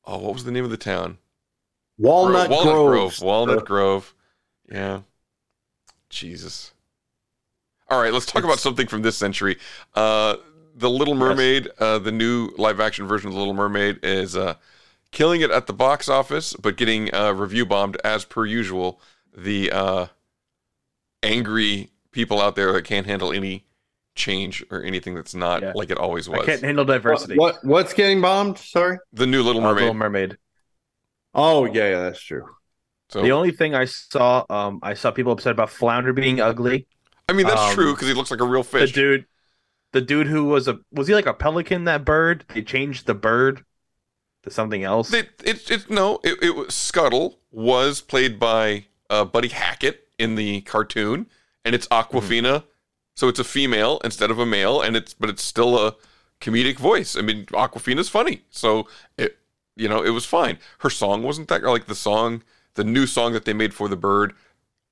oh, what was the name of the town? Walnut, Grove. Walnut Grove. Grove. Walnut Grove. Yeah. Jesus. All right, let's talk about something from this century. Uh, the Little Mermaid, uh, the new live action version of the Little Mermaid, is uh, killing it at the box office, but getting uh, review bombed as per usual. The uh, angry people out there that can't handle any change or anything that's not Yeah. like it always was. I was. can't handle diversity. What what's getting bombed? Sorry. The new Little Uh, Mermaid. Little Mermaid. Oh yeah, yeah that's true. so The only thing I saw, um, I saw people upset about Flounder being ugly. I mean, that's um, true because he looks like a real fish. The fish. dude, the dude who was a was he like a pelican? That bird? They changed the bird to something else. It, it, it no, it, it was Scuttle was played by uh, Buddy Hackett in the cartoon, and it's Awkwafina, so it's a female instead of a male, and it's but it's still a comedic voice. I mean, Awkwafina's funny, so it you know it was fine. Her song wasn't that like the song, the new song that they made for the bird.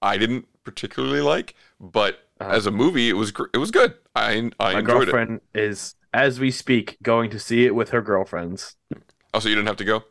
I didn't particularly like, but uh-huh. as a movie, it was gr- it was good. I I. My enjoyed it. girlfriend is, as we speak, going to see it with her girlfriends. Oh, so you didn't have to go?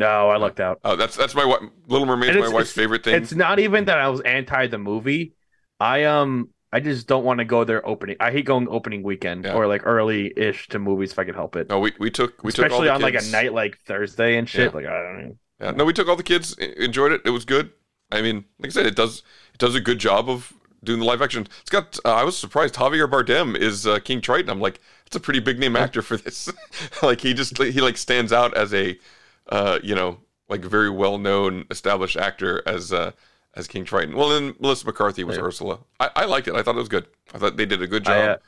No, I lucked out. Oh, that's that's my wi- Little Mermaid, my wife's favorite thing. It's not even that I was anti the movie. I um I just don't want to go there opening. I hate going opening weekend Yeah. or like early ish to movies if I could help it. No, we we took we took all Especially the on like a night like Thursday and shit. Yeah. Like I don't know. Yeah, no, we took all the kids, enjoyed it. It was good. I mean, like I said, it does it does a good job of doing the live action. It's got. Uh, I was surprised. Javier Bardem is uh, King Triton. I'm like, that's a pretty big name actor for this. [LAUGHS] like he just he like stands out as a, uh, you know, like very well known established actor as uh as King Triton. Well, then Melissa McCarthy was Yeah. Ursula. I, I liked it. I thought it was good. I thought they did a good I, job.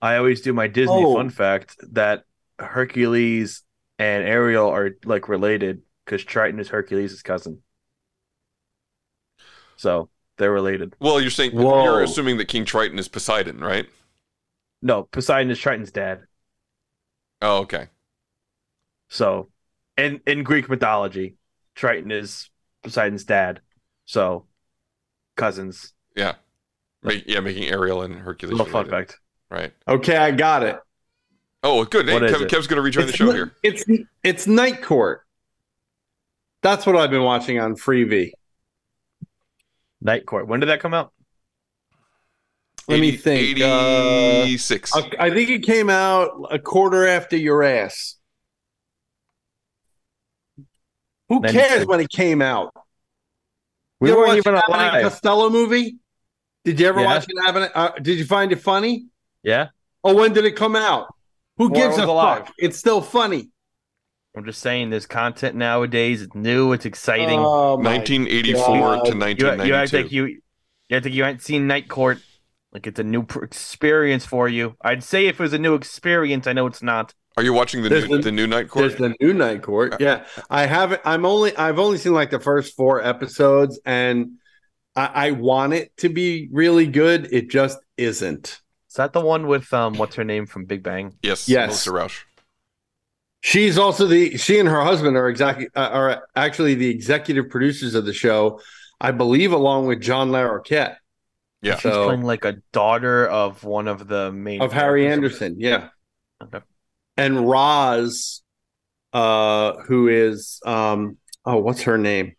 uh, I always do my Disney Oh. fun fact that Hercules and Ariel are like related because Triton is Hercules' cousin. So they're related. well, you're saying Whoa. you're assuming that King Triton is Poseidon, right? No, Poseidon is Triton's dad. Oh, okay. So, in in Greek mythology, Triton is Poseidon's dad. So, cousins. Yeah. Make, yeah, making Ariel and Hercules. Little fun fact. Right. Okay, I got it. Oh, good. Hey, Kev. Kev's going to rejoin the show ni- here. It's it's Night Court. That's what I've been watching on Freevee. Night Court. When did that come out? Let me 80 think. Uh, I think it came out a quarter after your ass. Who 92. cares when it came out? We you weren't watch even an Abbott alive. Costello movie? Did you ever Yeah. watch an Abbott? Uh, did you find it funny? Yeah, Oh, when did it come out? Who Before gives a alive. fuck? It's still funny. I'm just saying. There's content nowadays. It's new. It's exciting. Oh, 1984 God. to you, you 1992. act like you, you act like you ain't seen Night Court. Like it's a new pr- experience for you. I'd say if it was a new experience, I know it's not. Are you watching the There's new, the- the new Night Court? There's the new Night Court. Yeah, I haven't. I'm only. I've only seen like the first four episodes, and I, I want it to be really good. It just isn't. Is that the one with um, what's her name from Big Bang? yes. Yes. Melissa Rauch. She's also the. She and her husband are exactly uh, are actually the executive producers of the show, I believe, along with John Larroquette Yeah. She's So- playing like a daughter of one of the main of Harry. Anderson. Yeah, Okay. And Roz, uh, who is um, oh, what's her name?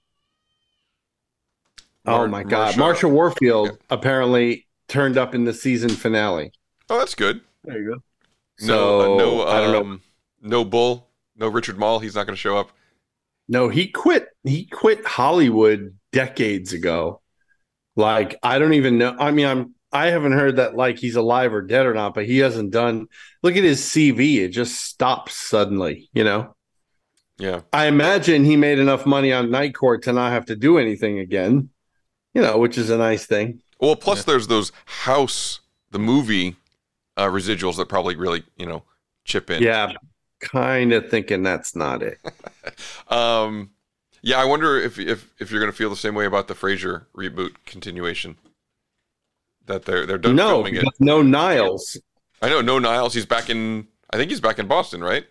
Oh my God, Marsha- Marsha Warfield apparently turned up in the season finale. Oh, that's good. There you go. No, uh, So, no, I don't know. um, no Bull, no Richard Moll. He's not going to show up. No, he quit. He quit Hollywood decades ago. Like I don't even know. I mean, I'm I haven't heard that like he's alive or dead or not, but he hasn't done. Look at his CV; it just stops suddenly. You know. Yeah. I imagine he made enough money on Night Court to not have to do anything again. You know, which is a nice thing. Well, plus there's those House, the movie, uh, residuals that probably really, you know, chip in. Yeah, kind of thinking that's not it. [LAUGHS] Um, yeah, I wonder if if if you're going to feel the same way about the Frasier reboot continuation. That they're they're done no, filming it. no Niles. I know no Niles. He's back in. I think he's back in Boston, right?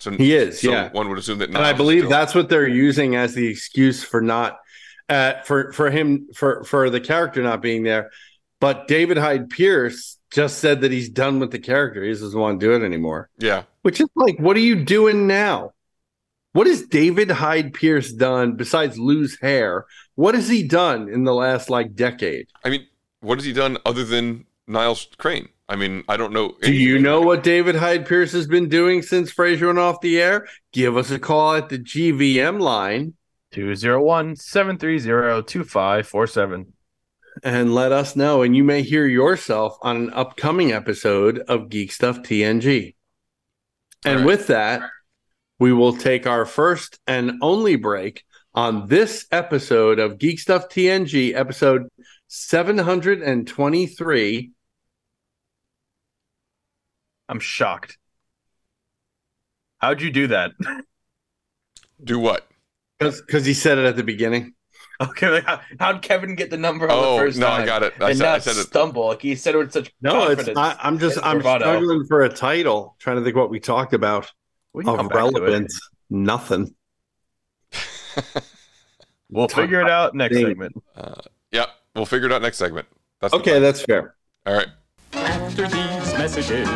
So He is, so yeah. One would assume that. and I believe that's what they're using as the excuse for not uh, for for him for for the character not being there. But David Hyde Pierce just said that he's done with the character. He doesn't want to do it anymore. Yeah. Which is like, what are you doing now? What has David Hyde Pierce done besides lose hair? What has he done in the last like decade? I mean, what has he done other than Niles Crane? I mean, I don't know. Do you know what David Hyde Pierce has been doing since Frasier went off the air? Give us a call at the GVM line 201 730 2547. and let us know. And you may hear yourself on an upcoming episode of Geek Stuff TNG. And with that, we will take our first and only break on this episode of Geek Stuff TNG, episode 723. I'm shocked. How'd you do that? [LAUGHS] Do what? Because he said it at the beginning. Okay, like how, how'd Kevin get the number on Oh, the first no, I got it. I and said- I not said it. stumble. Like he said it with such No, it's. I, I'm just I'm bravado. struggling for a title, trying to think what we talked about We of come back to it. relevance. Nothing. We'll figure it out next Thing. segment. Uh, yeah, we'll figure it out next segment. That's Okay, that's fair. All right. After these messages,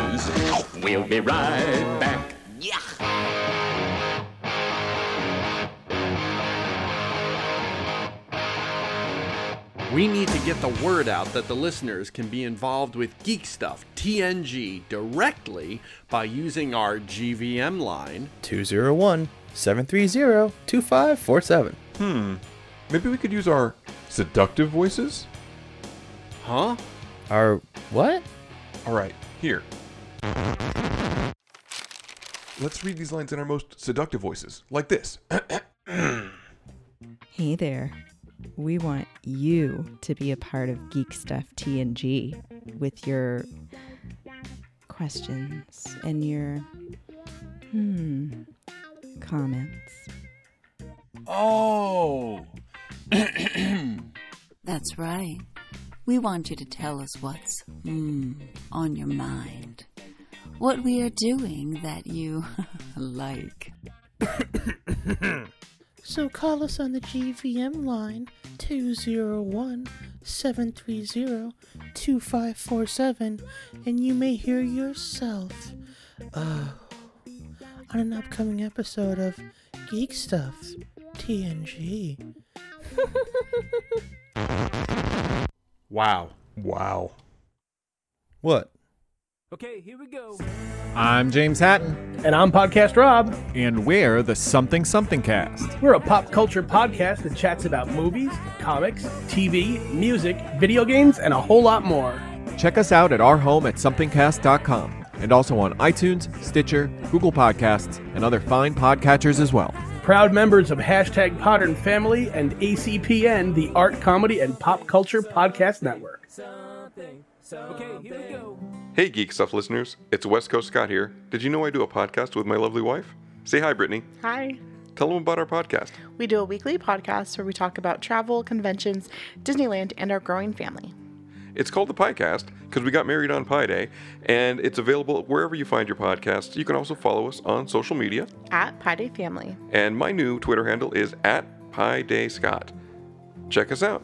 we'll be right back. We need to get the word out that the listeners can be involved with Geek Stuff TNG directly by using our GVM line 201 730 2547. Hmm. Maybe we could use our seductive voices? Huh? Our what? All right, here. Let's read these lines in our most seductive voices, like this. [CLEARS THROAT] Hey there. We want you to be a part of Geek Stuff TNG with your questions and your hmm comments. Oh. [CLEARS THROAT] That's right. We want you to tell us what's mm, on your mind. What we are doing that you [LAUGHS] like. [COUGHS] So call us on the GVM line 201 730 2547 and you may hear yourself oh, on an upcoming episode of Geek Stuff TNG. [LAUGHS] Wow. Wow. What? Okay, here we go. I'm James Hatton. And I'm Podcast Rob. And we're the Something Something Cast. We're a pop culture podcast that chats about movies, comics, TV, music, video games, and a whole lot more. Check us out at our home at somethingcast.com and also on iTunes, Stitcher, Google Podcasts, and other fine podcatchers as well. Proud members of hashtag Podern Family and ACPN, the Art, Comedy, and Pop Culture Podcast Network. Okay, here we go. Hey, Geek Stuff listeners. It's West Coast Scott here. Did you know I do a podcast with my lovely wife? Say hi, Brittany. Hi. Tell them about our podcast. We do a weekly podcast where we talk about travel, conventions, Disneyland, and our growing family. It's called the Piecast because we got married on Pi Day, and it's available wherever you find your podcasts. You can also follow us on social media, At Pi Day Family. and my new Twitter handle is at Pi Day Scott. Check us out.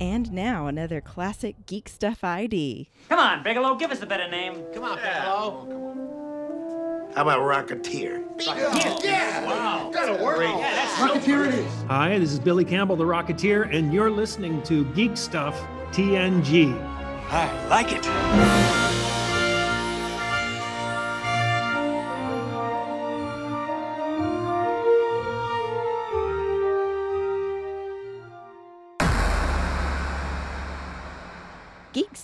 And now another classic Geek Stuff ID. Come on, Bigelow, give us a better name. Come on, Bigelow. How about Rocketeer? Yeah. Wow. That'll work. Yeah, that's Rocketeer it is. Hi, this is Billy Campbell, the Rocketeer, and you're listening to Geek Stuff TNG. I like it.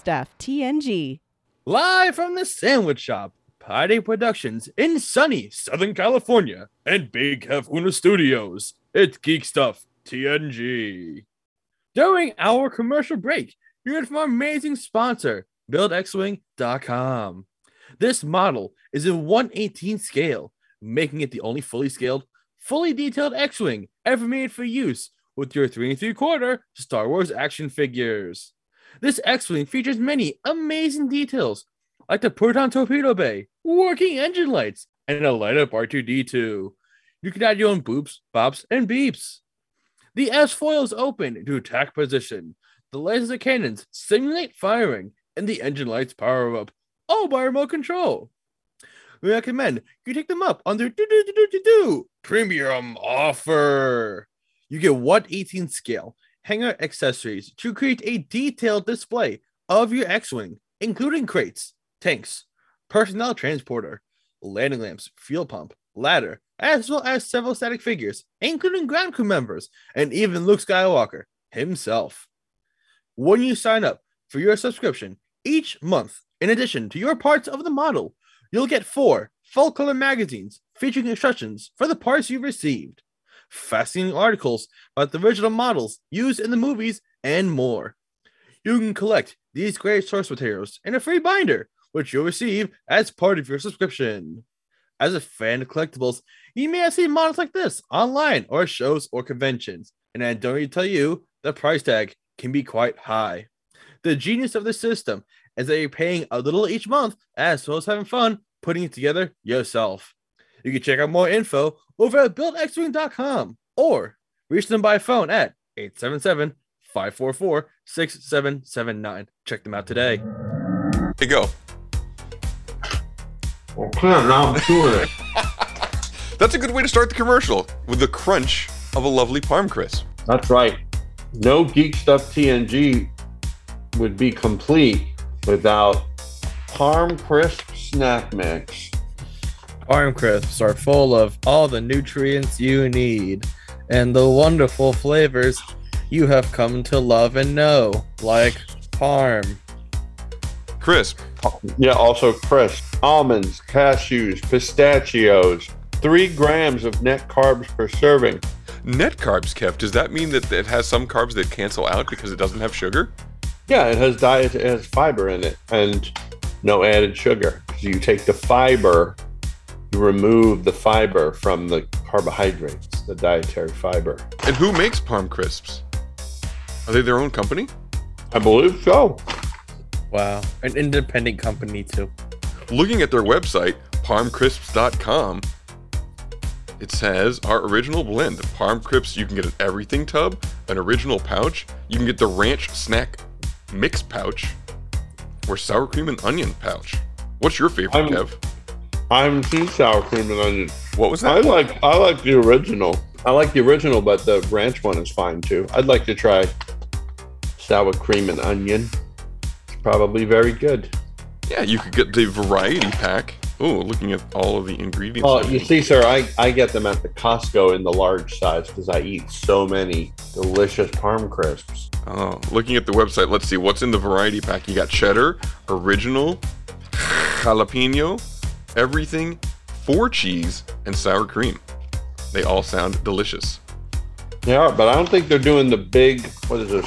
Stuff TNG. Live from the Sandwich Shop, Party Productions in sunny Southern California and Big Kahuna Studios. It's Geek Stuff TNG. During our commercial break, you heard from our amazing sponsor, BuildXWing.com. This model is in 118 scale, making it the only fully scaled, fully detailed X-Wing ever made for use with your 3 and 3 quarter Star Wars action figures. This X-Wing features many amazing details, like the proton torpedo bay, working engine lights, and a light up R2D2. You can add your own boops, bops, and beeps. The S foil is open to attack position. The laser cannons simulate firing, and the engine lights power up, all by remote control. We recommend you take them up on their do do do do do premium offer. You get 118 scale hanger accessories to create a detailed display of your X-Wing, including crates, tanks, personnel transporter, landing lamps, fuel pump, ladder, as well as several static figures, including ground crew members, and even Luke Skywalker himself. When you sign up for your subscription each month, in addition to your parts of the model, you'll get four full color magazines featuring instructions for the parts you've received fascinating articles about the original models used in the movies, and more. You can collect these great source materials in a free binder, which you'll receive as part of your subscription. As a fan of collectibles, you may have seen models like this online or shows or conventions, and I don't need to tell you the price tag can be quite high. The genius of the system is that you're paying a little each month as well as having fun putting it together yourself. You can check out more info over at buildxwing.com or reach them by phone at 877 544 6779. Check them out today. Here you go. Okay, now I'm doing it. [LAUGHS] That's a good way to start the commercial with the crunch of a lovely Parm Crisp. That's right. No Geek Stuff TNG would be complete without Parm Crisp Snack Mix. Arm crisps are full of all the nutrients you need and the wonderful flavors you have come to love and know, like parm. Crisp. Yeah, also crisp. Almonds, cashews, pistachios. Three grams of net carbs per serving. Net carbs, Kev. Does that mean that it has some carbs that cancel out because it doesn't have sugar? Yeah, it has diet, it has fiber in it, and no added sugar. So you take the fiber, you remove the fiber from the carbohydrates, the dietary fiber. And who makes Parm Crisps? Are they their own company? I believe so. Wow, an independent company too. Looking at their website, parmcrisps.com, it says our original blend. Parm Crisps, you can get an everything tub, an original pouch. You can get the ranch snack mix pouch, or sour cream and onion pouch. What's your favorite, I'm- Kev? I'm team sour cream and onion. What was that? I like I like the original. I like the original, but the ranch one is fine too. I'd like to try sour cream and onion. It's probably very good. Yeah, you could get the variety pack. Oh, looking at all of the ingredients. Oh, you see, sir, I, I get them at the Costco in the large size because I eat so many delicious parm crisps. Oh, looking at the website, let's see what's in the variety pack. You got cheddar, original, jalapeno, everything, four cheese, and sour cream. They all sound delicious. They are, but I don't think they're doing the big. What is this?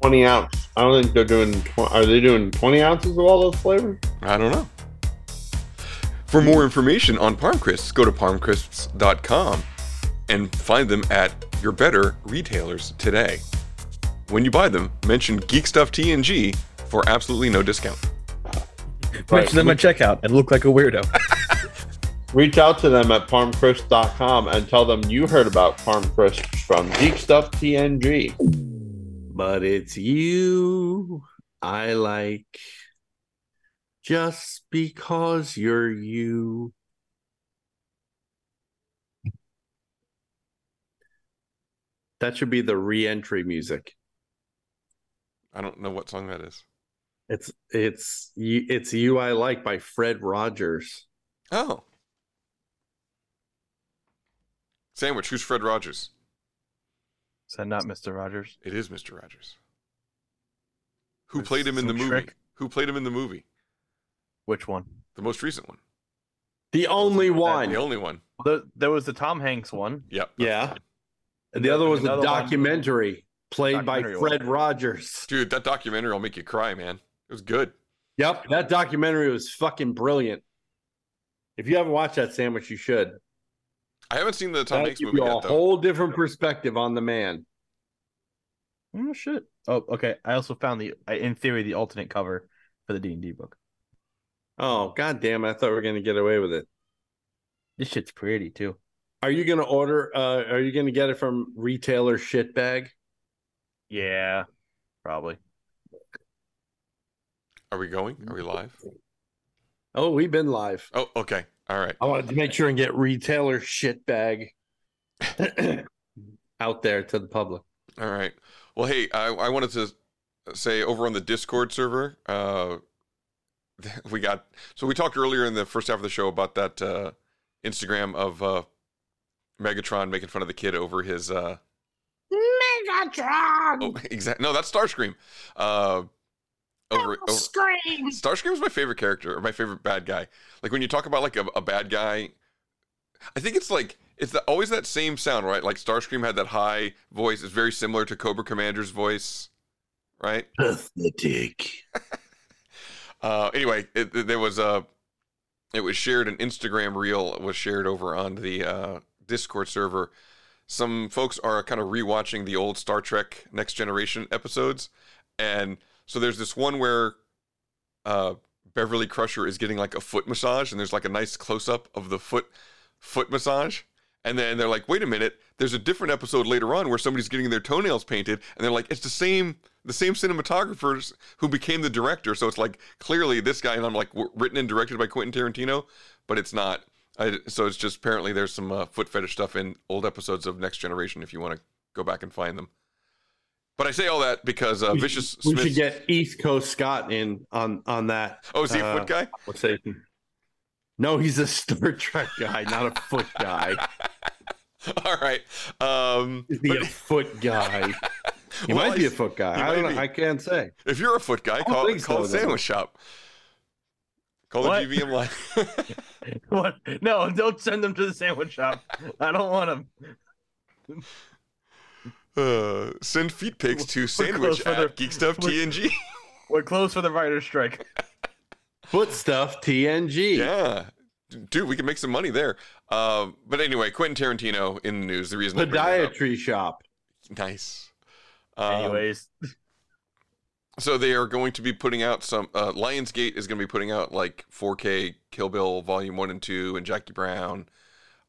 Twenty ounce. I don't think they're doing. Tw- are they doing twenty ounces of all those flavors? I don't know. For more information on Parm Crisps, go to parmcrisps.com and find them at your better retailers today. When you buy them, mention Geek Stuff TNG for absolutely no discount. Mention them at checkout and look like a weirdo. [LAUGHS] Reach out to them at parmcrisp.com and tell them you heard about Parm Crisps from Geek Stuff TNG. But it's you I like just because you're you. That should be the re-entry music. I don't know what song that is. It's it's you it's you I like by Fred Rogers. Oh. Sandwich, who's Fred Rogers? Is that not Mr. Rogers? It is Mr. Rogers. Who There's played him in the movie? trick. Who played him in the movie? Which one? The most recent one. The only one. The only one. The, there was the Tom Hanks one. Yep. Yeah. And the other was a Another one- documentary played by Documentary Fred Rogers. Dude, that documentary will make you cry, man. It was good. Yep, that documentary was fucking brilliant. If you haven't watched that sandwich, you should. I haven't seen the Tom Hanks movie you a yet, though. whole different perspective on the man. Oh shit. Oh, okay. I also found the, in theory, the alternate cover for the D and D book. Oh god damn! I thought we were gonna get away with it. This shit's pretty too. Are you gonna order? Uh, are you gonna get it from retailer shitbag? Yeah, probably. Are we going? Are we live? Oh, we've been live. Oh, okay. All right. I wanted to make sure and get retailer shitbag [COUGHS] out there to the public. All right. Well, hey, I, I wanted to say over on the Discord server, uh, [LAUGHS] we got so we talked earlier in the first half of the show about that uh, Instagram of uh, Megatron making fun of the kid over his uh, Megatron! oh, [LAUGHS] exactly. No, that's Starscream. Uh, over, over Scream! Starscream is my favorite character or my favorite bad guy. Like when you talk about like a, a bad guy, I think it's like it's the, always that same sound, right? Like Starscream had that high voice. It's very similar to Cobra Commander's voice, right? [LAUGHS] Pathetic. [LAUGHS] Uh, anyway, it, it- there was a, it was shared an Instagram reel was shared over on the uh, Discord server. Some folks are kind of rewatching the old Star Trek Next Generation episodes, and so there's this one where uh, Beverly Crusher is getting like a foot massage, and there's like a nice close up of the foot foot massage. And then they're like, wait a minute, there's a different episode later on where somebody's getting their toenails painted, and they're like, it's the same the same cinematographers who became the director. So it's like clearly this guy, and I'm like written and directed by Quentin Tarantino, but it's not. I, so it's just apparently there's some uh, foot fetish stuff in old episodes of Next Generation if you want to go back and find them. But I say all that because uh, We Vicious should- we Smith. should get East Coast Scott in on on that. Oh, is he a Uh, foot guy? What's that? No, he's a [LAUGHS] Star Trek guy, not a foot guy. [LAUGHS] all right. Um, Is he a foot guy? [LAUGHS] He Well, might be a foot guy. I don't know. I can't say. If you're a foot guy, call, call so, the though. sandwich shop. Call What? the GVM line. What? No, don't send them to the sandwich shop. I don't want them. Uh, send feet pics to sandwich at the- Geek Stuff we're- TNG. We're closed for the writer's strike. [LAUGHS] Foot stuff TNG. Yeah. Dude, we can make some money there. Um, but anyway, Quentin Tarantino in the news. The reason I bring that Podiatry shop. Nice. Um, Anyways, [LAUGHS] so they are going to be putting out some. Uh, Lionsgate is going to be putting out like 4K Kill Bill Volume One and Two and Jackie Brown.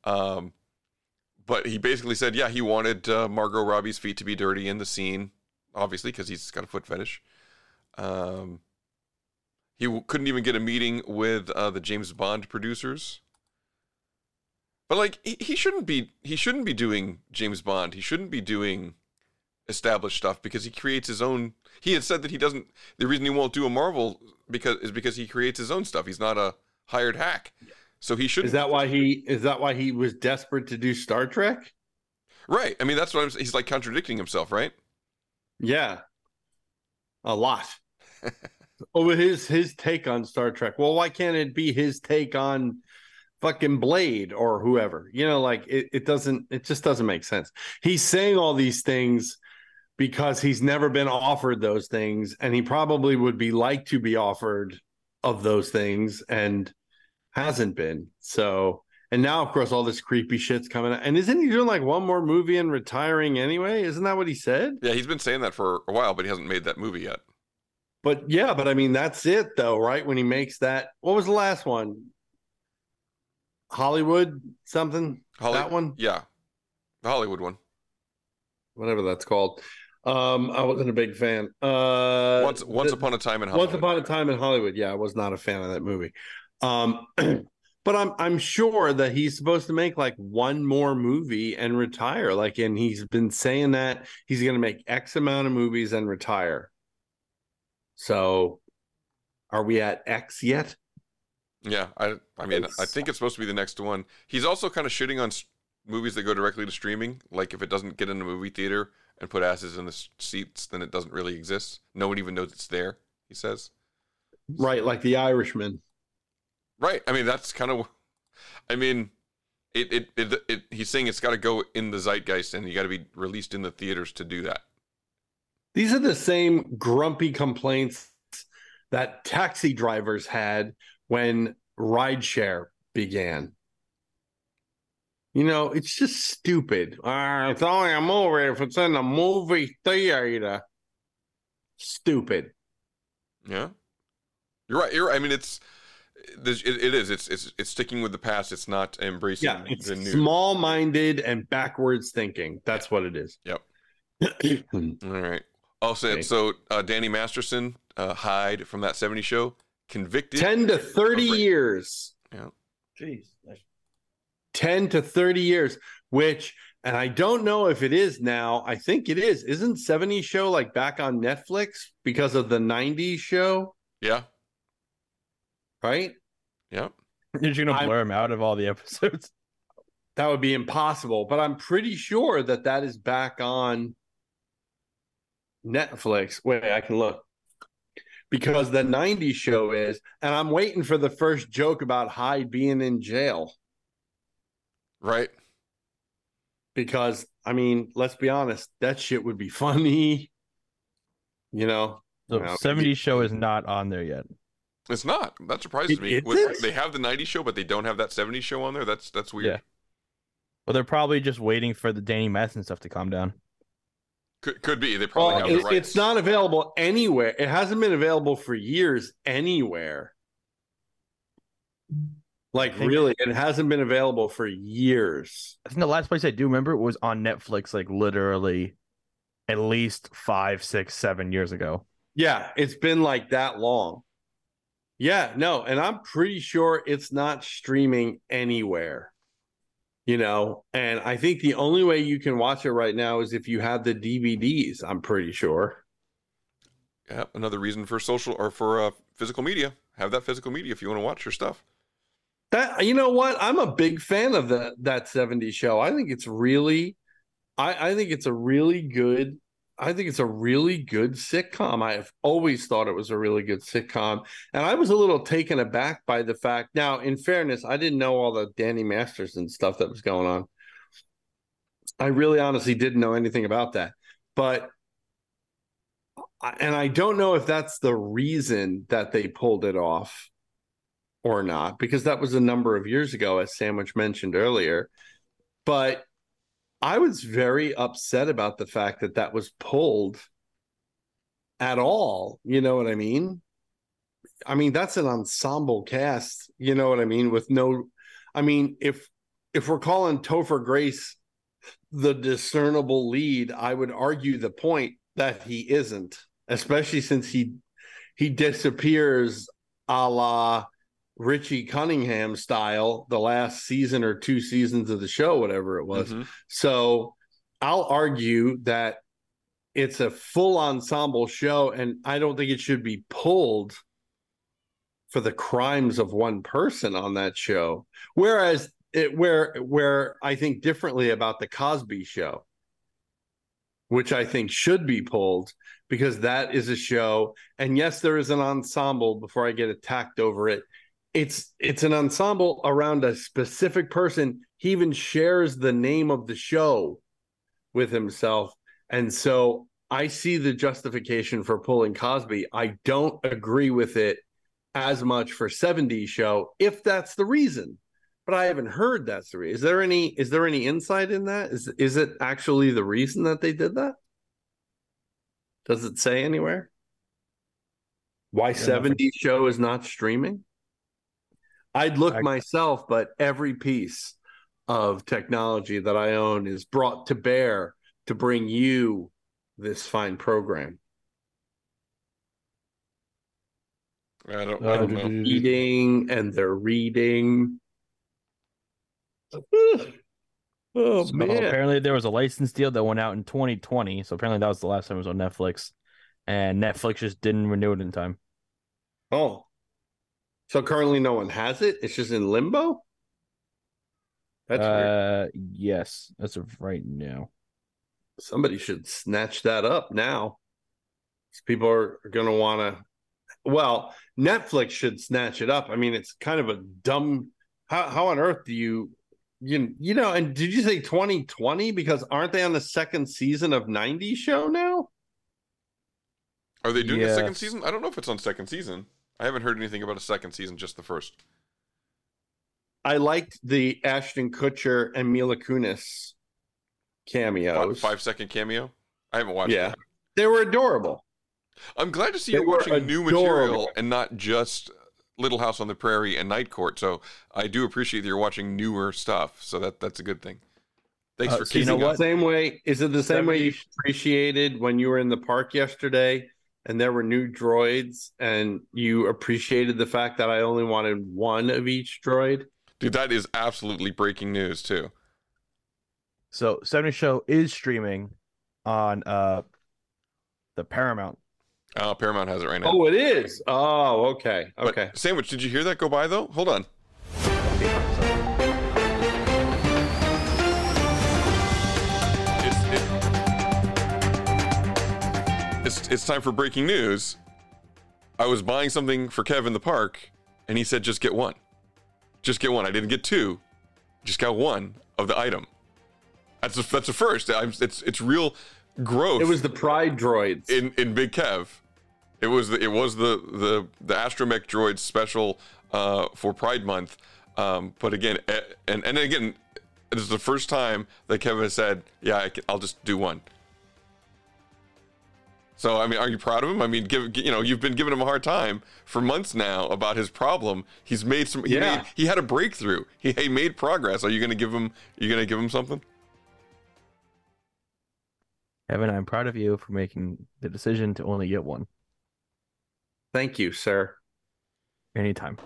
Um, but he basically said, yeah, he wanted uh, Margot Robbie's feet to be dirty in the scene, obviously because he's got a foot fetish. Um, he w- couldn't even get a meeting with uh, the James Bond producers. But like, he, he shouldn't be. He shouldn't be doing James Bond. He shouldn't be doing established stuff because he creates his own. He had said that he doesn't. The reason he won't do a Marvel because is because he creates his own stuff. He's not a hired hack, so he should. Is that why he is that why he was desperate to do Star Trek? Right. I mean, that's what I'm. He's like contradicting himself, right? Yeah, a lot. [LAUGHS] oh, his his take on Star Trek. Well, why can't it be his take on fucking Blade or whoever? You know, like it, it doesn't. It just doesn't make sense. He's saying all these things because he's never been offered those things, and he probably would be like to be offered of those things, and hasn't been. So. And now, of course, all this creepy shit's coming out. And isn't he doing like one more movie and retiring anyway? Isn't that what he said? Yeah, he's been saying that for a while, but he hasn't made that movie yet. But yeah, but I mean that's it though, right? When he makes that what was the last one? Hollywood something? Holly- that one? Yeah. The Hollywood one. Whatever that's called. Um, I wasn't a big fan. Uh Once Once the- upon a time in Hollywood. Once upon a time in Hollywood. Yeah, I was not a fan of that movie. Um [CLEARS THROAT] but I'm I'm sure that he's supposed to make like one more movie and retire. Like and he's been saying that he's gonna make X amount of movies and retire. So are we at X yet? Yeah, I I mean, I think it's supposed to be the next one. He's also kind of shitting on s- movies that go directly to streaming. Like if it doesn't get in the movie theater and put asses in the seats, then it doesn't really exist. No one even knows it's there. He says. Right, like the Irishman. Right. I mean, that's kind of. I mean, it it it, it he's saying it's got to go in the zeitgeist, and you got to be released in the theaters to do that. These are the same grumpy complaints that taxi drivers had when rideshare began. You know, it's just stupid. Uh, it's only a movie if it's in a movie theater. Stupid. Yeah, you're right. You're. Right. I mean, it's. There's- It, it is. It's it's it's sticking with the past. It's not embracing Yeah, it's the new. small minded and backwards thinking. That's what it is. Yep. [CLEARS THROAT] All right. Also, Okay. so uh, Danny Masterson, uh, Hyde from that '70s show, convicted 10 to 30 years. Yeah. Jeez. 10 to 30 years, which, and I don't know if it is now. I think it is. Isn't 70 show like back on Netflix because of the 90s show? Yeah. Right? Yep. You're just gonna blur him out of all the [LAUGHS] episodes. That would be impossible, but I'm pretty sure that that is back on Netflix. Wait, I can look. Because the 90s show is, and I'm waiting for the first joke about Hyde being in jail. Right. Because, I mean, let's be honest, that shit would be [LAUGHS] funny. You know? The You know, 70s show is not on there yet. It's not. That surprises It me. isn't? With- They have the '90s show, but they don't have that '70s show on there. That's that's weird. Yeah. Well, they're probably just waiting for the Danny Madsen stuff to calm down. Could could be. They probably Well, have the rights. it's not available anywhere. It hasn't been available for years anywhere. Like really, it hasn't been available for years. I think the last place I do remember was on Netflix, like literally at least five, six, seven years ago. Yeah, it's been like that long. Yeah, no, and I'm pretty sure it's not streaming anywhere. You know, and I think the only way you can watch it right now is if you have the DVDs. I'm pretty sure. Yeah, another reason for social or for uh, physical media. Have that physical media if you want to watch your stuff. That you know what? I'm a big fan of that that 70s show. I think it's really I, I think it's a really good I think it's a really good sitcom. I've always thought it was a really good sitcom. And I was a little taken aback by the fact. Now, in fairness, I didn't know all the Danny Masterson stuff that was going on. I really honestly didn't know anything about that. But and I don't know if that's the reason that they pulled it off or not, because that was a number of years ago, as Sandwich mentioned earlier. But I was very upset about the fact that that was pulled at all. You know what I mean? I mean, that's an ensemble cast. You know what I mean? With no, I mean, if if we're calling Topher Grace the discernible lead, I would argue the point that he isn't, especially since he he disappears a la Richie Cunningham style the last season or two seasons of the show, whatever it was. Mhm. So I'll argue that it's a full ensemble show, and I don't think it should be pulled for the crimes of one person on that show. Whereas it where where I think differently about the Cosby show, which I think should be pulled because that is a show. And yes, there is an ensemble before I get attacked over it. It's it's an ensemble around a specific person. He even shares the name of the show with himself. And so I see the justification for pulling Cosby. I don't agree with it as much for 70 show if that's the reason. But I haven't heard that's the reason. Is there any is there any insight in that? Is is it actually the reason that they did that? Does it say anywhere? Why 70 show is not streaming? I'd look myself, but every piece of technology that I own is brought to bear to bring you this fine program. I don't, I don't know. Eating and they're reading. [SIGHS] oh, oh So man! apparently there was a license deal that went out in 2020. So apparently that was the last time it was on Netflix, and Netflix just didn't renew it in time. Oh, so currently no one has it. It's just in limbo. That's weird. uh, yes, as of right now. Somebody should snatch that up now. People are, are going to want to. Well, Netflix should snatch it up. I mean, it's kind of a dumb. How how on earth do you you you know? And did you say 2020? Because aren't they on the second season of 90 show now? Are they doing a second season? I don't know if it's on second season. I haven't heard anything about a second season, just the first. I liked the Ashton Kutcher and Mila Kunis cameos. Five, five second cameo. I haven't watched. Yeah, it. they were adorable. I'm glad to see They you're were watching new material and not just Little House on the Prairie and Night Court. So I do appreciate that you're watching newer stuff. So that that's a good thing. Thanks Uh, for so you know what? Same way. Is it the same way you appreciated when you were in the park yesterday and there were new droids and you appreciated the fact that I only wanted one of each droid? Dude, that is absolutely breaking news too. So 70 Show is streaming on uh the Paramount. Oh, Paramount has it right now. Oh, it is. Oh, okay. But, Okay. Sandwich, did you hear that go by though? Hold on. It's, time for breaking news. I was buying something for Kev in the park, and he said, just get one. Just get one. I didn't get two. Just got one of the item. That's a, that's a first. I'm, it's it's real growth. It was the Pride droids in in Big Kev. It was the it was the the the astromech droid special uh, for Pride Month. Um, but again, eh, and and again, this is the first time that Kevin has said, "Yeah, I can, I'll just do one." So I mean, are you proud of him? I mean, give you know, you've been giving him a hard time for months now about his problem. He's made some. He Yeah. made, he had a breakthrough. He, he made progress. Are you going to give him? You going to give him something? Evan, I'm proud of you for making the decision to only get one. Thank you, sir. Anytime.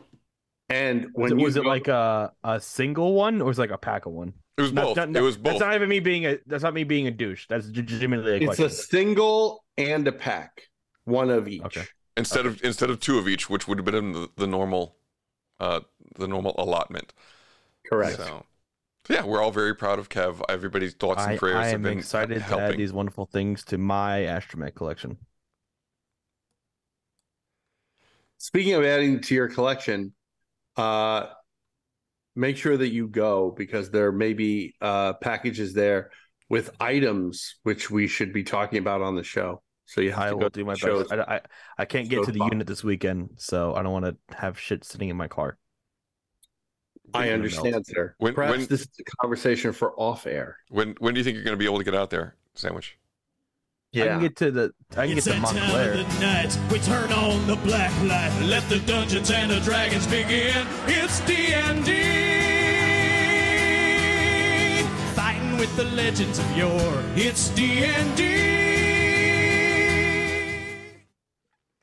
And Was when it, you was it go- like a a single one or was it like a pack of one? It was both. It was both. That's not even me being a. That's not me being a douche. That's legitimately a it's question. a single and a pack, one of each. Okay. instead of instead of two of each, which would have been the, the normal, uh, the normal allotment. Correct. So, so yeah, we're all very proud of Kev. Everybody's thoughts and I, prayers I have am been excited to add these wonderful things to my astromech collection. Speaking of adding to your collection, uh, make sure that you go because there may be uh, packages there with items which we should be talking about on the show. So you have I to will go do my shows. best. I, I, I can't get shows to the box. unit this weekend, so I don't want to have shit sitting in my car. I understand, melt. sir. When- Perhaps when- this is a conversation for off air. When when do you think you're going to be able to get out there, Sandwich? Yeah. I can get to the. I can It's get to that time of the night. We turn on the black light. Let the dungeons and the dragons begin. It's D&D. Fighting with the legends of yore. It's D&D.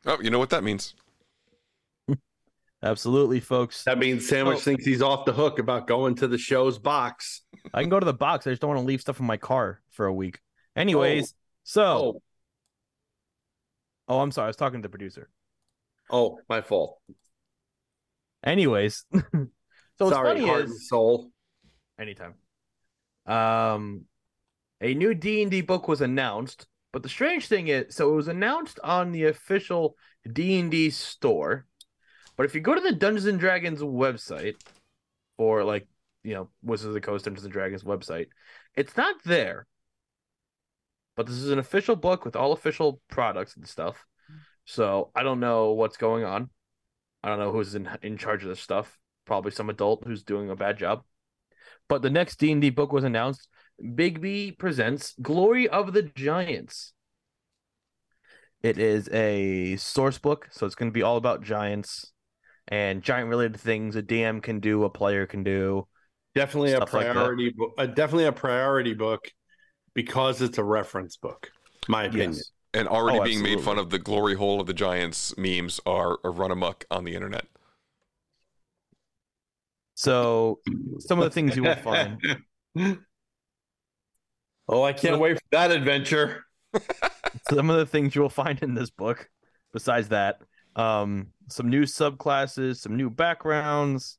Oh, you know what that means. [LAUGHS] Absolutely, folks. That means Sandwich So- thinks he's off the hook about going to the show's box. I can go to the box. I just don't want to leave stuff in my car for a week. Anyways, oh. so oh. oh, I'm sorry. I was talking to the producer. Oh, my fault. Anyways, [LAUGHS] so what's Sorry, funny heart is and soul. anytime. Um, a new D and D book was announced, but the strange thing is, so it was announced on the official D and D store. But if you go to the Dungeons and Dragons website, or like you know Wizards of the Coast Dungeons and Dragons website, it's not there. But this is an official book with all official products and stuff. So I don't know what's going on. I don't know who's in in charge of this stuff. Probably some adult who's doing a bad job. But the next D and D book was announced. Bigby presents Glory of the Giants. It is a source book, so it's going to be all about giants and giant related things a DM can do, a player can do. Definitely a Stuff like priority book. Uh, definitely a priority book because it's a reference book. My opinion. Yes. And already Oh, being made fun of the glory hole of the Giants memes are, are run amok on the internet. So some of the things you will find. [LAUGHS] Oh, I can't wait for that adventure. [LAUGHS] some of the things you will find in this book besides that um some new subclasses some new backgrounds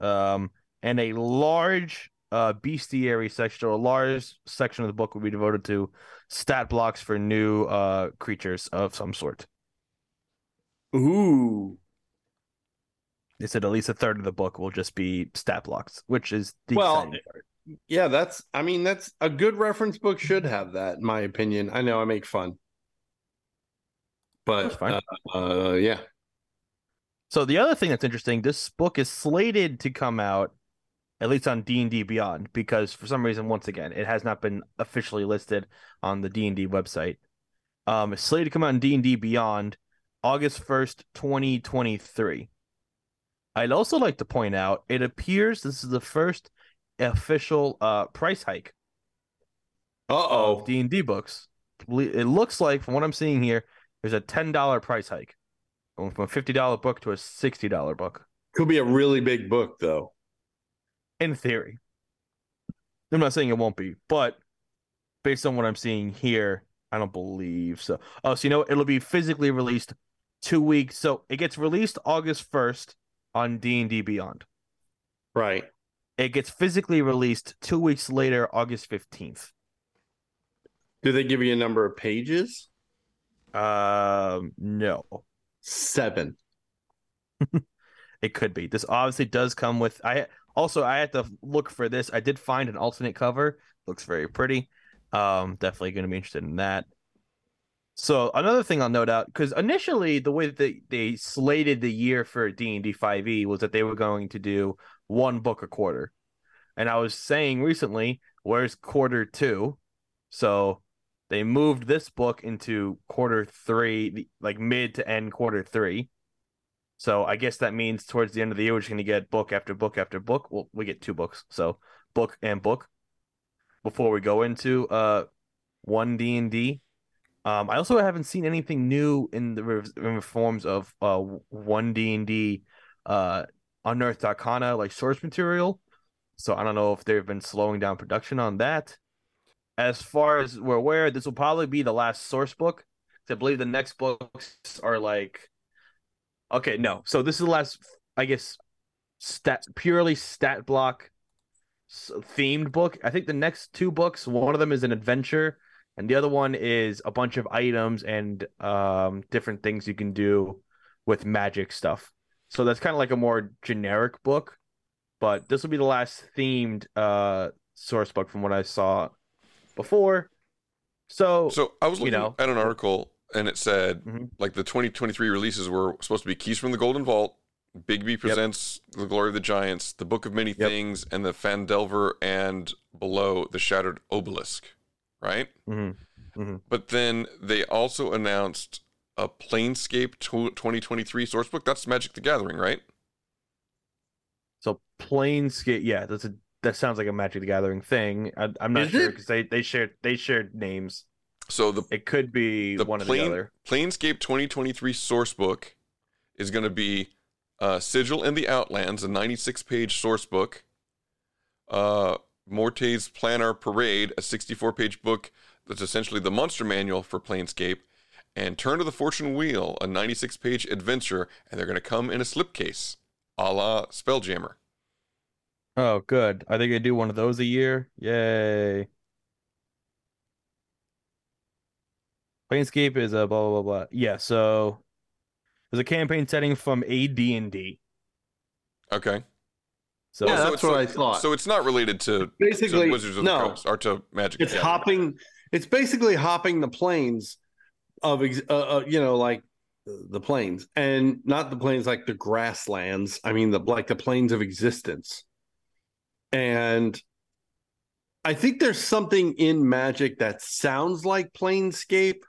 um and a large uh bestiary section or a large section of the book will be devoted to stat blocks for new uh creatures of some sort Ooh. They said at least a third of the book will just be stat blocks which is the Well. Yeah, that's. I mean, that's a good reference book. Should have that, in my opinion. I know I make fun, but uh, uh, yeah, So the other thing that's interesting, this book is slated to come out at least on D&D Beyond because for some reason once again, it has not been officially listed on the D&D website. Um it's slated to come out in D&D Beyond August 1st, 2023. I'd also like to point out it appears this is the first official uh price hike uh-oh D&D books. It looks like from what I'm seeing here there's a $10 price hike. Going from a $50 book to a $60 book. could be a really big book though. in theory. I'm not saying it won't be, but based on what I'm seeing here, I don't believe so. Oh, so you know it'll be physically released two weeks. So it gets released August 1st on D and D Beyond. Right. It gets physically released two weeks later, August 15th. Do they give you a number of pages? Um, no, Seven. [LAUGHS] it could be. This obviously does come with. I also I had to look for this. I did find an alternate cover. Looks very pretty. Um, definitely going to be interested in that. So another thing I'll note out because initially the way that they, they slated the year for D and D five E was that they were going to do one book a quarter, and I was saying recently, where's quarter two? So they moved this book into quarter three, like mid to end quarter three. So I guess that means towards the end of the year we're just going to get book after book after book. Well, we get two books, so book and book before we go into uh one D and D. Um, I also haven't seen anything new in the in forms of uh one D and D uh unearthed arcana like source material. So I don't know if they've been slowing down production on that. As far as we're aware, this will probably be the last source book. I believe the next books are like okay, no. So this is the last, I guess, stat purely stat block themed book. I think the next two books, one of them is an adventure, and the other one is a bunch of items and um different things you can do with magic stuff. So that's kind of like a more generic book, but this will be the last themed uh source book from what I saw before. So So I was you looking know, at an article and it said Mhm. like the 2023 releases were supposed to be Keys from the Golden Vault, Bigby presents The Glory of the Giants, The Book of Many Things, and the Phandelver and below the Shattered Obelisk, right? Mm-hmm. Mm-hmm. But then they also announced a Planescape tw 2023 sourcebook. That's Magic the Gathering, right? So Planescape, yeah, that's a that sounds like a Magic the Gathering thing. I, I'm not Is sure because they they shared they shared names. So the it could be the one or Plane- the other. Planescape 2023 sourcebook is going to be uh, Sigil and the Outlands, a 96 page sourcebook. Uh, Morte's Planar Parade, a 64 page book that's essentially the monster manual for Planescape. and Turn of the Fortune Wheel, a 96 page adventure, and they're going to come in a slipcase, a la Spelljammer. Oh, good. Are they gonna do one of those a year? Yay. Planescape is a blah blah blah blah. Yeah, so there's a campaign setting from AD&D. Okay. So Yeah, that's it's, what I thought. So it's not related to, Basically, to Wizards of no. the Coast or to Magic. It's the hopping. It's basically hopping the planes of, uh, uh, you know, like the planes, and not the planes like the grasslands. I mean, the like the planes of existence. And I think there's something in Magic that sounds like Planescape,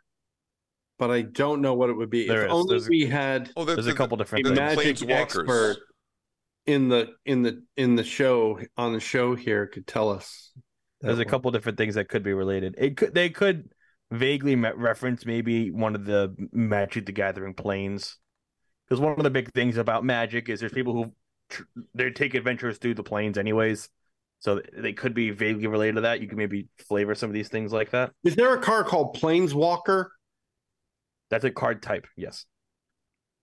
but I don't know what it would be. There if is. only There's a- we had Oh, the- There's a the- couple different a things. magic Planeswalkers. expert in the in the in the show on the show here could tell us. that There's a one. couple different things that could be related. It could they could vaguely me- reference maybe one of the Magic the Gathering planes, because one of the big things about Magic is there's people who tr- they take adventures through the planes anyways, so they could be vaguely related to that. You can maybe flavor some of these things like that. Is there a car called Planeswalker? That's a card type, yes.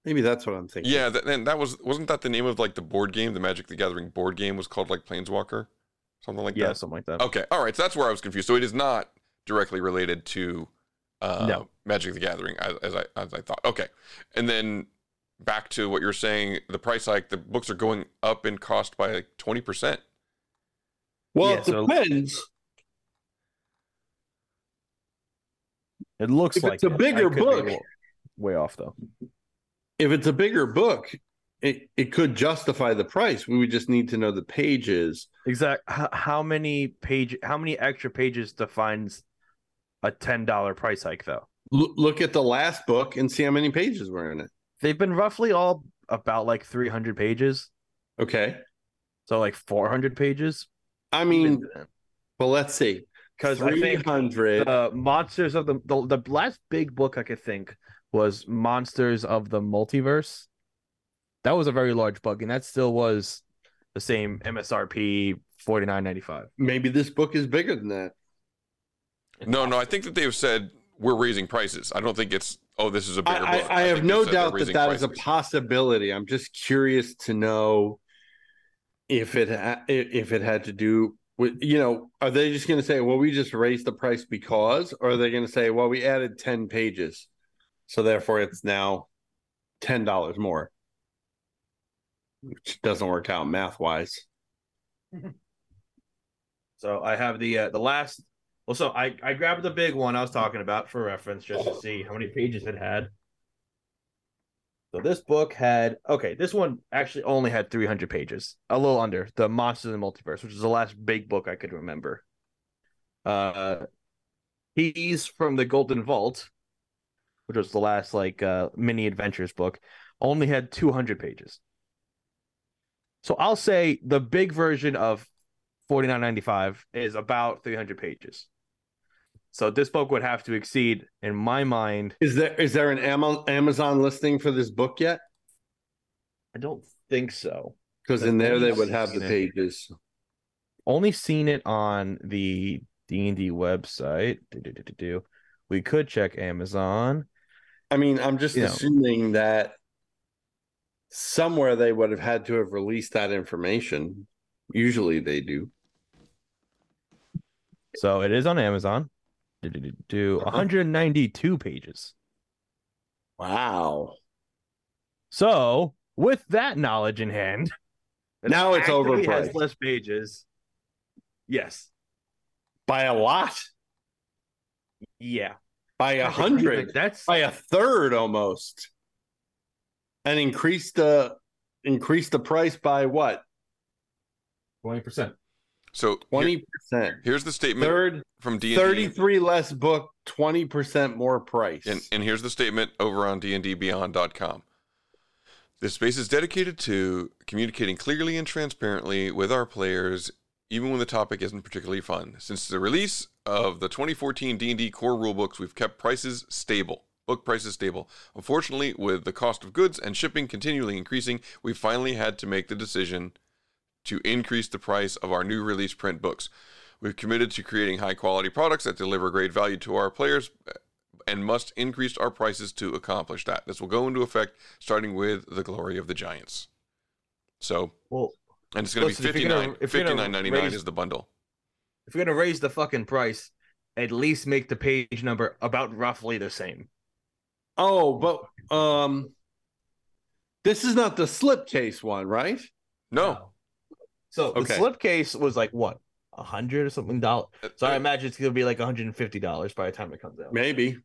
Maybe that's what I'm thinking. Yeah, that, and that was wasn't that the name of like the board game, the Magic the Gathering board game was called like Planeswalker, something like Yeah, that. something like that. Okay, all right, so that's where I was confused. So it is not directly related to uh, No. Magic the Gathering as, as I as I thought. Okay, and then back to what you're saying, the price hike, the books are going up in cost by like twenty percent. Well, Yeah, it so- depends. It looks If like it's a it. bigger I could be book- way off though. If it's a bigger book, it, it could justify the price. We would just need to know the pages. Exact. How, how many page? How many extra pages defines a ten dollar price hike though? L- look at the last book and see how many pages were in it. They've been roughly all about like three hundred pages, Okay. so like four hundred pages. I mean, well, let's see. Because think 300. the monsters of the, the the last big book I could think was Monsters of the Multiverse. That was a very large book, and that still was the same MSRP forty nine ninety five. Maybe this book is bigger than that. No, no, I think that they've said we're raising prices. I don't think it's oh this is a bigger I, book. I, I have no they've said they're doubt that raising that is a possibility. I'm just curious to know if it ha- if it had to do with you know are they just going to say well we just raised the price because or are they going to say well we added 10 pages so therefore it's now $10 more which doesn't work out math wise [LAUGHS] So I have the uh, the last. Well, so I I grabbed the big one I was talking about for reference, just to see how many pages it had. So this book had okay. This one actually only had 300 pages, a little under the Monsters and Multiverse, which is the last big book I could remember. Uh, Keys from the Golden Vault, which was the last like uh mini adventures book, only had 200 pages. So I'll say the big version of 49.95 is about 300 pages. So this book would have to exceed, in my mind, is there is there an amazon listing for this book yet I don't think so. because in there they would have the pages Only seen it on the D&D website. Do-do-do-do-do. We could check Amazon. I mean, I'm just You know. assuming that somewhere they would have had to have released that information. Usually they do. So it is on Amazon. Do uh-huh. 192 pages. Wow. So with that knowledge in hand, Now it's actually has overpriced. less pages. Yes. By a lot. Yeah. By a hundred. That's by a third almost. And increase the increase the price by what? 20%. So Twenty percent. Here's the statement Third from D&D. 33 less book, 20% more price. And, and here's the statement over on dndbeyond.com. This space is dedicated to communicating clearly and transparently with our players, even when the topic isn't particularly fun. Since the release of the 2014 D&D core rulebooks, we've kept prices stable. Book prices stable. Unfortunately, with the cost of goods and shipping continually increasing, we finally had to make the decision to increase the price of our new release print books. We've committed to creating high quality products that deliver great value to our players and must increase our prices to accomplish that. This will go into effect starting with the glory of the giants. So, well, and it's going to be if you're gonna- 59 if you're gonna 59.99 is the bundle. If you're gonna raise the fucking price, at least make the page number about roughly the same. Oh, but um, this is not the slipcase one, right? No. So the slipcase was like what a hundred or something dollars. Uh, So I imagine it's gonna be like 150 dollars by the time it comes out. Maybe.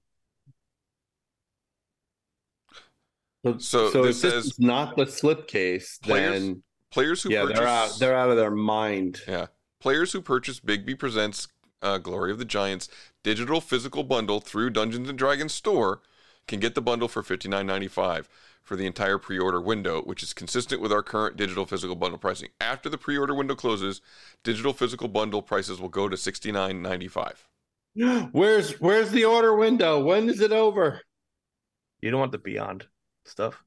So, so this if this says is not the slipcase, players, then players who yeah, purchase they're out. They're out of their mind. Yeah. Players who purchase Bigby Presents uh, Glory of the Giants digital physical bundle through Dungeons and Dragons store can get the bundle for $59.95 for the entire pre-order window, which is consistent with our current digital physical bundle pricing. After the pre-order window closes, digital physical bundle prices will go to $69.95. [GASPS] Where's Where's the order window? When is it over? You don't want the Beyond stuff.